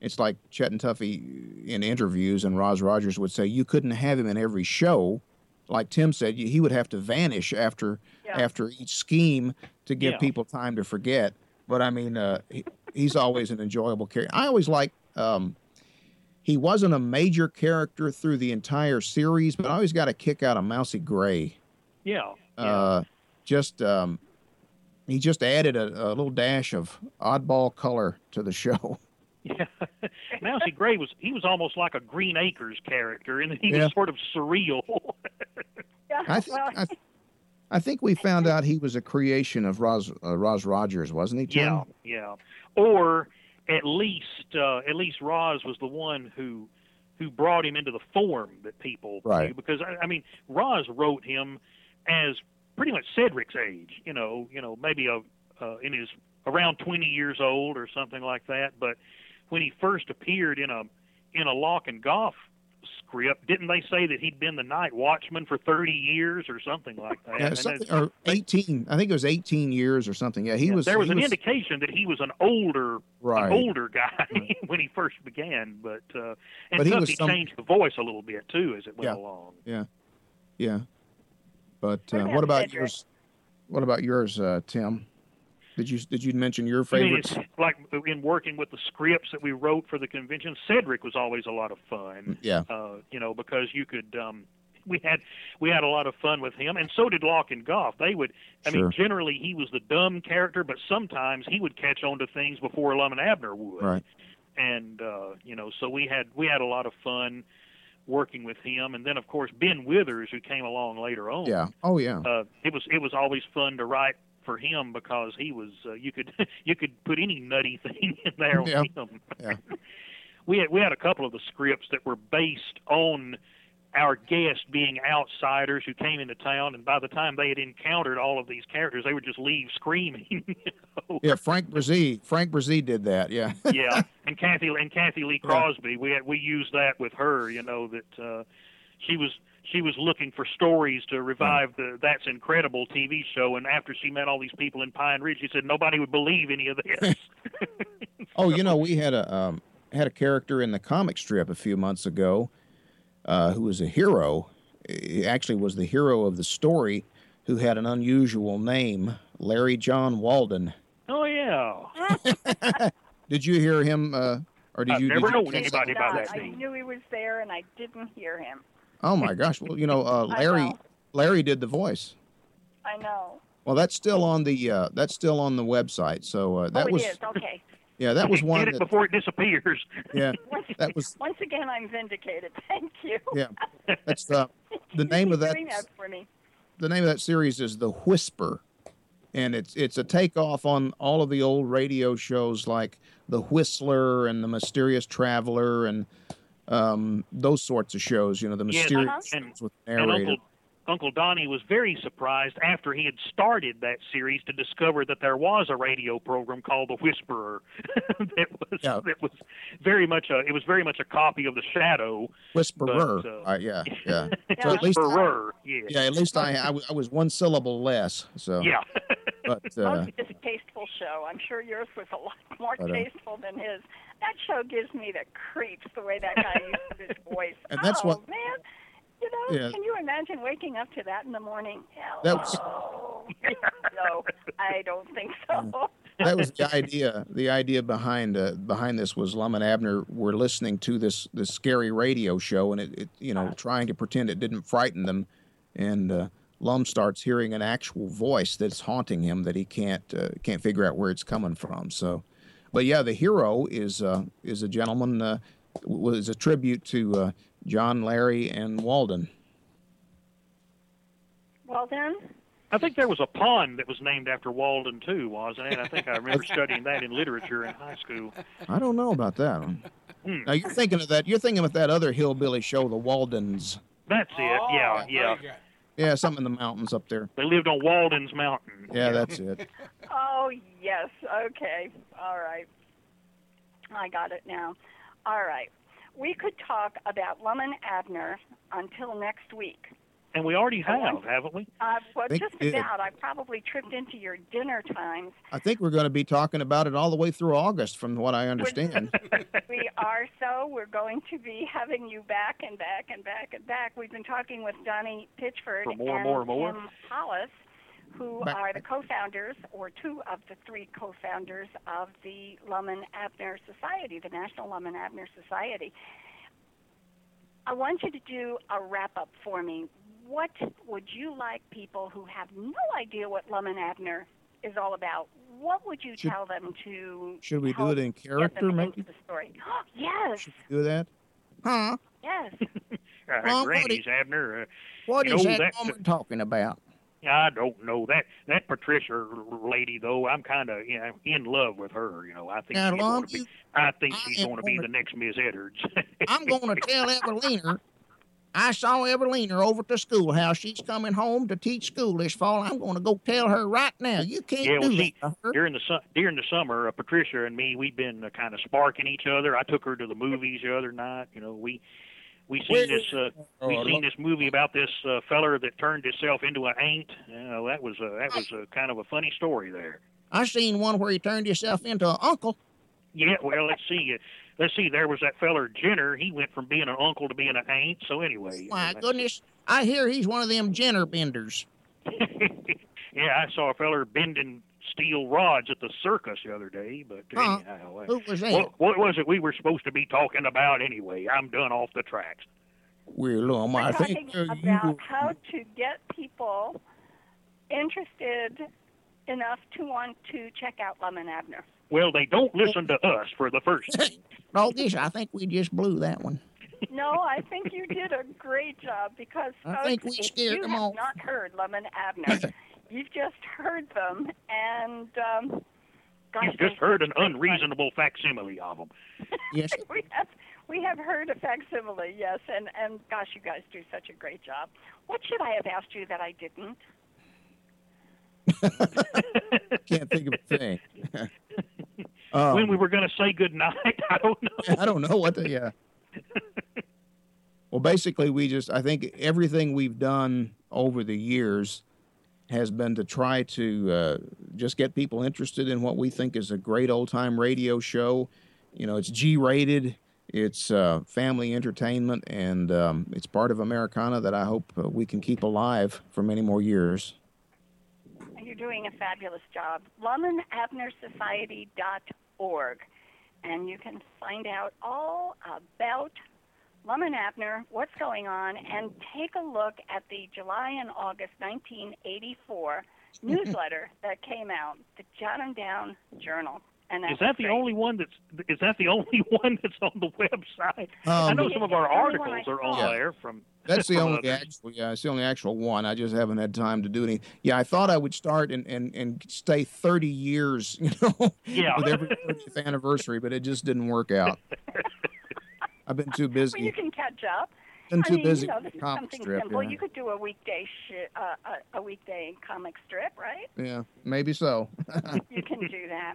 [SPEAKER 3] it's like Chet and Tuffy in interviews, and Roz Rogers would say you couldn't have him in every show. Like Tim said, he would have to vanish after
[SPEAKER 2] Yeah.
[SPEAKER 3] after each scheme to give
[SPEAKER 4] Yeah.
[SPEAKER 3] people time to forget. But I mean, uh, he, he's always an enjoyable character. I always like. Um, he wasn't a major character through the entire series, but I always got a kick out of Mousy Gray.
[SPEAKER 4] Yeah. yeah.
[SPEAKER 3] Uh, just um, he just added a, a little dash of oddball color to the show.
[SPEAKER 4] Yeah. Mousy Gray was he was almost like a Green Acres character, and he
[SPEAKER 3] Yeah.
[SPEAKER 4] was sort of surreal.
[SPEAKER 2] Yeah,
[SPEAKER 3] I, th-
[SPEAKER 2] well,
[SPEAKER 3] I, th- I think we found out he was a creation of Roz uh, Roz Rogers, wasn't he? Tim?
[SPEAKER 4] yeah, yeah. Or at least uh, at least Roz was the one who who brought him into the form that people
[SPEAKER 3] Right.
[SPEAKER 4] knew. Because I, I mean, Roz wrote him as pretty much Cedric's age. You know, you know, maybe a uh, in his around 20 years old or something like that. But when he first appeared in a in a Lauck and Goff script, didn't they say that he'd been the night watchman for 30 years or something like that?
[SPEAKER 3] Yeah, something, or eighteen. I think it was eighteen years or something. Yeah, he
[SPEAKER 4] yeah,
[SPEAKER 3] was.
[SPEAKER 4] there was
[SPEAKER 3] he
[SPEAKER 4] an indication that he was an older
[SPEAKER 3] right.
[SPEAKER 4] an older guy when he first began, but uh, and
[SPEAKER 3] But he
[SPEAKER 4] Tuffy
[SPEAKER 3] was some-
[SPEAKER 4] changed the voice a little bit too as it went
[SPEAKER 3] Yeah.
[SPEAKER 4] along.
[SPEAKER 3] Yeah. Yeah. But
[SPEAKER 2] What
[SPEAKER 3] uh,
[SPEAKER 2] about
[SPEAKER 3] what about yours? What about yours, uh, Tim? Did you did you mention your favorites?
[SPEAKER 4] I mean, it's like in working with the scripts that we wrote for the convention, Cedric was always a lot of fun.
[SPEAKER 3] Yeah.
[SPEAKER 4] Uh, you know, because you could um we had we had a lot of fun with him and so did Lauck and Goff. They would I
[SPEAKER 3] Sure.
[SPEAKER 4] mean generally he was the dumb character, but sometimes he would catch on to things before Lum and Abner would.
[SPEAKER 3] Right.
[SPEAKER 4] And uh, you know, so we had we had a lot of fun working with him and then of course Ben Withers who came along later on
[SPEAKER 3] Yeah. Oh yeah.
[SPEAKER 4] uh, it was it was always fun to write for him because he was uh, you could you could put any nutty thing in there on
[SPEAKER 3] Yeah.
[SPEAKER 4] him.
[SPEAKER 3] Yeah.
[SPEAKER 4] we had we had a couple of the scripts that were based on our guests being outsiders who came into town, and by the time they had encountered all of these characters, they would just leave screaming. you know?
[SPEAKER 3] Yeah. Frank Bresee. Frank Bresee did that. Yeah.
[SPEAKER 4] yeah, and Cathy and Cathy Lee Crosby, we had we used that with her. You know that uh, she was she was looking for stories to revive the That's Incredible TV show, and after she met all these people in Pine Ridge, she said nobody would believe any of this.
[SPEAKER 3] Oh, you know, we had a um, had a character in the comic strip a few months ago, uh, who was a hero. He actually was the hero of the story, who had an unusual name, Larry John Walden.
[SPEAKER 4] oh yeah,
[SPEAKER 3] Did you hear him, uh, or did
[SPEAKER 4] I've
[SPEAKER 3] you?
[SPEAKER 4] never
[SPEAKER 3] did you
[SPEAKER 4] known
[SPEAKER 3] catch
[SPEAKER 4] anybody
[SPEAKER 3] that?
[SPEAKER 4] about
[SPEAKER 2] Not.
[SPEAKER 4] that
[SPEAKER 2] I
[SPEAKER 4] name.
[SPEAKER 2] knew he was there, and I didn't hear him.
[SPEAKER 3] Oh my gosh! Well, you know, uh, Larry
[SPEAKER 2] know.
[SPEAKER 3] Larry did the voice.
[SPEAKER 2] I know.
[SPEAKER 3] Well, that's still on the uh, that's still on the website. So uh, that
[SPEAKER 2] oh,
[SPEAKER 3] was
[SPEAKER 2] it is. Okay.
[SPEAKER 3] yeah, that was one
[SPEAKER 4] Get it
[SPEAKER 3] that
[SPEAKER 4] before it disappears.
[SPEAKER 3] yeah,
[SPEAKER 2] Once,
[SPEAKER 3] that was
[SPEAKER 2] once again, I'm vindicated. Thank you.
[SPEAKER 3] yeah. That's the the name of that
[SPEAKER 2] that for me.
[SPEAKER 3] the name of that series is The Whisper, and it's it's a takeoff on all of the old radio shows like The Whistler and The Mysterious Traveler and um, those sorts of shows. You know, the
[SPEAKER 4] Yeah,
[SPEAKER 3] mysterious
[SPEAKER 2] uh-huh.
[SPEAKER 3] shows with
[SPEAKER 4] And
[SPEAKER 3] narrator.
[SPEAKER 4] Uncle Uncle Donnie was very surprised after he had started that series to discover that there was a radio program called The Whisperer that was
[SPEAKER 3] Yeah.
[SPEAKER 4] that was very much a it was very much a copy of The Shadow.
[SPEAKER 3] Whisperer.
[SPEAKER 4] but, uh,
[SPEAKER 3] Uh, yeah, yeah,
[SPEAKER 2] Yeah,
[SPEAKER 3] So at least-
[SPEAKER 4] Whisperer, yeah.
[SPEAKER 3] yeah. At least I, I, was- I was one syllable less. So,
[SPEAKER 4] Yeah.
[SPEAKER 3] but uh,
[SPEAKER 2] Most distasteful show. I'm sure yours was a lot more
[SPEAKER 3] But, uh,
[SPEAKER 2] tasteful than his. That show gives me the creeps the way that guy uses his voice.
[SPEAKER 3] And that's
[SPEAKER 2] oh,
[SPEAKER 3] what-
[SPEAKER 2] man. You know,
[SPEAKER 3] Yeah.
[SPEAKER 2] can you imagine waking up to that in the morning?
[SPEAKER 3] That was-
[SPEAKER 2] no, I don't think so.
[SPEAKER 3] that was the idea. The idea behind uh, behind this was Lum and Abner were listening to this this scary radio show, and it, it you know trying to pretend it didn't frighten them, and uh, Lum starts hearing an actual voice that's haunting him that he can't uh, can't figure out where it's coming from. So, but yeah, the hero is uh, is a gentleman uh, was a tribute to uh, John, Larry, and Walden.
[SPEAKER 2] Walden?
[SPEAKER 4] I think there was a pond that was named after Walden too, wasn't it? I think I remember studying that in literature in high school.
[SPEAKER 3] I don't know about that.
[SPEAKER 4] Hmm.
[SPEAKER 3] Now you're thinking of that. You're thinking of that other hillbilly show, the Waldens.
[SPEAKER 4] That's it. Yeah, yeah.
[SPEAKER 3] Yeah, something in the mountains up there.
[SPEAKER 4] They lived on Walden's Mountain.
[SPEAKER 3] Yeah, that's it.
[SPEAKER 2] oh yes, okay, all right. I got it now. All right. We could talk about Lum and Abner until next week.
[SPEAKER 4] And we already have, haven't we?
[SPEAKER 2] Uh, well,
[SPEAKER 3] think
[SPEAKER 2] just
[SPEAKER 3] we did.
[SPEAKER 2] about. I probably tripped into your dinner times.
[SPEAKER 3] I think we're going to be talking about it all the way through August, from what I understand.
[SPEAKER 2] we are so. We're going to be having you back and back and back and back. We've been talking with Donnie Pitchford
[SPEAKER 4] For more,
[SPEAKER 2] and
[SPEAKER 4] more, more?
[SPEAKER 2] Tim Hollis, who
[SPEAKER 3] Back-
[SPEAKER 2] are the co-founders, or two of the three co-founders of the Lum Abner Society, the National Lum Abner Society. I want you to do a wrap-up for me. What would you like people who have no idea what Lum Abner is all about? What would you
[SPEAKER 3] Should-
[SPEAKER 2] tell them to
[SPEAKER 3] Should we do it in character,
[SPEAKER 2] them
[SPEAKER 3] maybe?
[SPEAKER 2] into the story. yes,
[SPEAKER 3] Should we do that? Huh?
[SPEAKER 2] yes.
[SPEAKER 4] Uh,
[SPEAKER 3] Well, what
[SPEAKER 4] Granny's Abner. Uh,
[SPEAKER 3] What
[SPEAKER 4] You know,
[SPEAKER 3] that woman talking about?
[SPEAKER 4] I don't know that that Patricia lady though. I'm kind of you know, in love with her. You know, I think
[SPEAKER 3] Now,
[SPEAKER 4] she's going to be. I think
[SPEAKER 3] I
[SPEAKER 4] she's going to be the next Miss Edwards.
[SPEAKER 3] I'm going to tell Evelina. I saw Evelina over at the schoolhouse. She's coming home to teach school this fall. I'm going to go tell her right now. You can't
[SPEAKER 4] Yeah, well,
[SPEAKER 3] do
[SPEAKER 4] see,
[SPEAKER 3] that her.
[SPEAKER 4] during the su- during the summer, uh, Patricia and me, we've been uh, kind of sparking each other. I took her to the movies the other night. You know, we we seen this uh,
[SPEAKER 3] Oh,
[SPEAKER 4] we
[SPEAKER 3] I
[SPEAKER 4] seen this movie about this uh, feller that turned himself into an ant. You know, that was uh, that was uh, kind of a funny story there.
[SPEAKER 3] I seen one where he turned himself into an uncle.
[SPEAKER 4] Yeah, well, let's see. Let's see. There was that feller Jenner. He went from being an uncle to being an aunt. So anyway,
[SPEAKER 3] My
[SPEAKER 4] uh,
[SPEAKER 3] goodness. I hear he's one of them Jenner benders.
[SPEAKER 4] yeah, I saw a feller bending steel rods at the circus the other day, but
[SPEAKER 3] Huh.
[SPEAKER 4] anyhow, uh,
[SPEAKER 3] Who was that?
[SPEAKER 4] what, what was it we were supposed to be talking about anyway? I'm done off the tracks.
[SPEAKER 3] Well, um,
[SPEAKER 2] We're
[SPEAKER 3] I
[SPEAKER 2] talking
[SPEAKER 3] think uh,
[SPEAKER 2] about
[SPEAKER 3] you.
[SPEAKER 2] how to get people interested enough to want to check out Lum and Abner.
[SPEAKER 4] Well, they don't listen to us for the first.
[SPEAKER 3] No, this I think we just blew that one.
[SPEAKER 2] No, I think you did a great job because
[SPEAKER 3] I
[SPEAKER 2] folks,
[SPEAKER 3] think we
[SPEAKER 2] if
[SPEAKER 3] scared
[SPEAKER 2] you
[SPEAKER 3] them
[SPEAKER 2] have
[SPEAKER 3] off.
[SPEAKER 2] not heard Lemon Abner, you've just heard them, and um, gosh,
[SPEAKER 4] You've just heard an
[SPEAKER 2] such great fun.
[SPEAKER 4] unreasonable facsimile of them.
[SPEAKER 3] Yes.
[SPEAKER 2] we have we have heard a facsimile, yes, and and gosh, you guys do such a great job. What should I have asked you that I didn't?
[SPEAKER 3] Can't think of a thing. um,
[SPEAKER 4] when we were going to say good night, I don't know.
[SPEAKER 3] I don't know what the yeah. well, basically, we just I think everything we've done over the years has been to try to uh, just get people interested in what we think is a great old time radio show. You know, it's G rated. It's uh, family entertainment, and um, it's part of Americana that I hope uh, we can keep alive for many more years.
[SPEAKER 2] You're doing a fabulous job. LumandAbnerSociety.org. And you can find out all about Lum and Abner, what's going on, and take a look at the July and August 1984 newsletter that came out, the Jot 'em Down Journal. And
[SPEAKER 4] Is
[SPEAKER 2] that's
[SPEAKER 4] that the
[SPEAKER 2] great.
[SPEAKER 4] only one that's? Is that the only one that's on the website? I
[SPEAKER 3] Um,
[SPEAKER 4] know some of our
[SPEAKER 2] It's the only one
[SPEAKER 4] articles are on
[SPEAKER 2] saw.
[SPEAKER 4] there from.
[SPEAKER 3] That's the
[SPEAKER 4] from
[SPEAKER 3] only
[SPEAKER 4] others.
[SPEAKER 3] actual, yeah, it's the only actual one. I just haven't had time to do any. Yeah, I thought I would start and, and, and stay 30 years, you know,
[SPEAKER 4] Yeah.
[SPEAKER 3] with every 30th anniversary, but it just didn't work out. I've been too busy.
[SPEAKER 2] Well, you can catch up.
[SPEAKER 3] Been too I
[SPEAKER 2] mean,
[SPEAKER 3] busy
[SPEAKER 2] you know, this is something
[SPEAKER 3] strip.
[SPEAKER 2] simple.
[SPEAKER 3] Yeah.
[SPEAKER 2] You could do a weekday sh- uh, a, a weekday comic strip, right?
[SPEAKER 3] yeah, maybe so.
[SPEAKER 2] you can do that.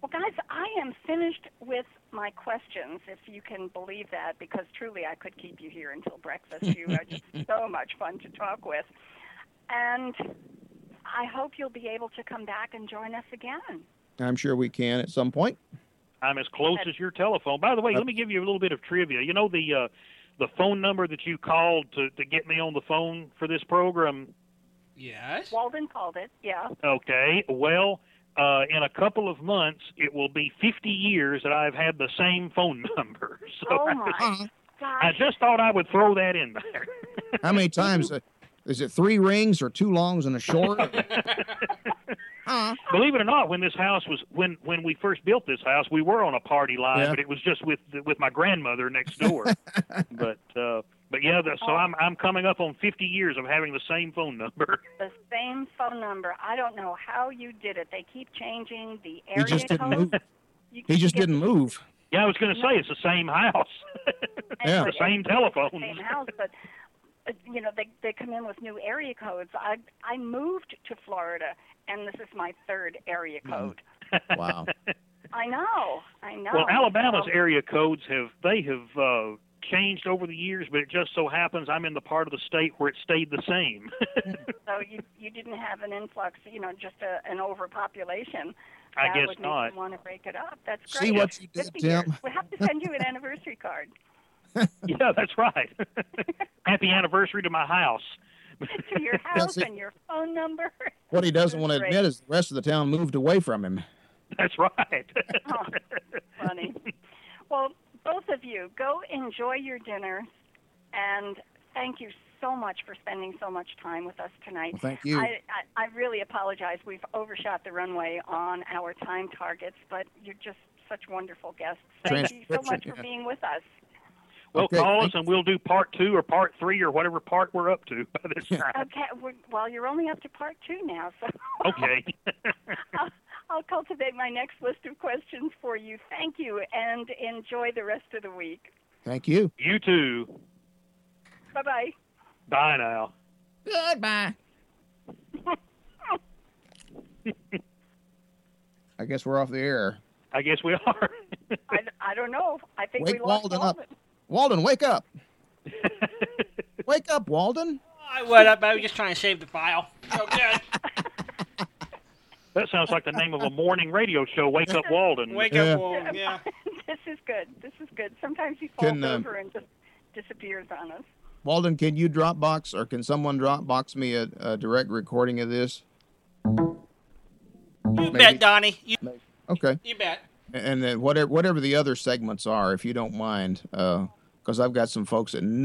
[SPEAKER 2] Well, guys, I am finished with my questions, if you can believe that, because truly I could keep you here until breakfast. You are just so much fun to talk with. And I hope you'll be able to come back and join us again.
[SPEAKER 3] I'm sure we can at some point.
[SPEAKER 4] I'm as close as your telephone. By the way, let me give you a little bit of trivia. You know the uh, the phone number that you called to to get me on the phone for this program.
[SPEAKER 1] Yes.
[SPEAKER 2] Walden called it, yeah.
[SPEAKER 4] Okay. Well, uh, in a couple of months, it will be 50 years that I've had the same phone number. So
[SPEAKER 2] Oh,
[SPEAKER 4] I,
[SPEAKER 2] my
[SPEAKER 3] Uh,
[SPEAKER 2] gosh.
[SPEAKER 4] I just thought I would throw that in there.
[SPEAKER 3] how many times? Uh, is it three rings or two longs and a short? Huh?
[SPEAKER 4] Believe it or not, when this house was when when we first built this house, we were on a party line,
[SPEAKER 3] Yeah.
[SPEAKER 4] but it was just with with my grandmother next door. but uh, but yeah, the, so. I'm I'm coming up on 50 years of having the same phone number.
[SPEAKER 2] the same phone number. I don't know how you did it. They keep changing the area.
[SPEAKER 3] He
[SPEAKER 2] area
[SPEAKER 3] just didn't
[SPEAKER 2] code.
[SPEAKER 3] move.
[SPEAKER 2] You-
[SPEAKER 3] He just didn't
[SPEAKER 2] the-
[SPEAKER 3] move.
[SPEAKER 4] Yeah, I was going to say it's the same house,
[SPEAKER 3] Yeah.
[SPEAKER 4] the same
[SPEAKER 2] telephone.
[SPEAKER 4] telephones.
[SPEAKER 2] same house, but uh, you know they they come in with new area codes. I I moved to Florida, and this is my third area
[SPEAKER 3] Hmm.
[SPEAKER 2] code.
[SPEAKER 3] Wow.
[SPEAKER 2] I know, I know.
[SPEAKER 4] Well, Alabama's
[SPEAKER 2] So-
[SPEAKER 4] area codes have they have uh, changed over the years, but it just so happens I'm in the part of the state where it stayed the same.
[SPEAKER 2] So you you didn't have an influx, you know, just a, an overpopulation.
[SPEAKER 4] I
[SPEAKER 2] that
[SPEAKER 4] guess
[SPEAKER 2] would
[SPEAKER 4] not.
[SPEAKER 2] Make you want to break it up. That's great.
[SPEAKER 3] See
[SPEAKER 2] great.
[SPEAKER 3] what you did,
[SPEAKER 2] 50 years.
[SPEAKER 3] Tim?
[SPEAKER 2] We have to send you an anniversary card
[SPEAKER 4] yeah, that's right. Happy anniversary to my house.
[SPEAKER 2] to your house and your phone number.
[SPEAKER 3] What he doesn't want to
[SPEAKER 2] Great.
[SPEAKER 3] admit is the rest of the town moved away from him.
[SPEAKER 4] That's right.
[SPEAKER 2] Oh, funny. Well, both of you, go enjoy your dinner, and thank you so much for spending so much time with us tonight.
[SPEAKER 3] Well, thank you.
[SPEAKER 2] I, I, I really apologize. We've overshot the runway on our time targets, but you're just such wonderful guests. Thank you so much
[SPEAKER 3] Transcription,
[SPEAKER 2] for
[SPEAKER 3] yeah.
[SPEAKER 2] being with us.
[SPEAKER 4] Well,
[SPEAKER 3] Okay,
[SPEAKER 4] call us and we'll do part two or part three or whatever part we're up to by this time.
[SPEAKER 2] Okay, well, you're only up to part two now, so
[SPEAKER 4] Okay.
[SPEAKER 2] I'll, I'll cultivate my next list of questions for you. Thank you, and enjoy the rest of the week.
[SPEAKER 3] Thank you.
[SPEAKER 4] you too.
[SPEAKER 2] Bye bye.
[SPEAKER 4] Bye now.
[SPEAKER 3] Goodbye. I guess we're off the air.
[SPEAKER 4] I guess we are.
[SPEAKER 2] I, I don't know. I think
[SPEAKER 3] Wake
[SPEAKER 2] we lost
[SPEAKER 3] Walden up.
[SPEAKER 2] Walden.
[SPEAKER 3] Walden, wake up. Wake up, Walden.
[SPEAKER 1] I what up? I was just trying to save the file. Okay.
[SPEAKER 4] that sounds like the name of a morning radio show. Wake up, Walden.
[SPEAKER 1] Wake
[SPEAKER 3] Yeah.
[SPEAKER 1] up, Walden. Yeah.
[SPEAKER 2] this is good. This is good. Sometimes he falls
[SPEAKER 3] Can, um,
[SPEAKER 2] over and just disappears on us.
[SPEAKER 3] Walden, can you Dropbox or can someone Dropbox me a, a direct recording of this?
[SPEAKER 1] You
[SPEAKER 3] Maybe.
[SPEAKER 1] bet, Donnie. You,
[SPEAKER 3] Okay.
[SPEAKER 1] you bet.
[SPEAKER 3] And then whatever whatever the other segments are, if you don't mind, because I've got some folks that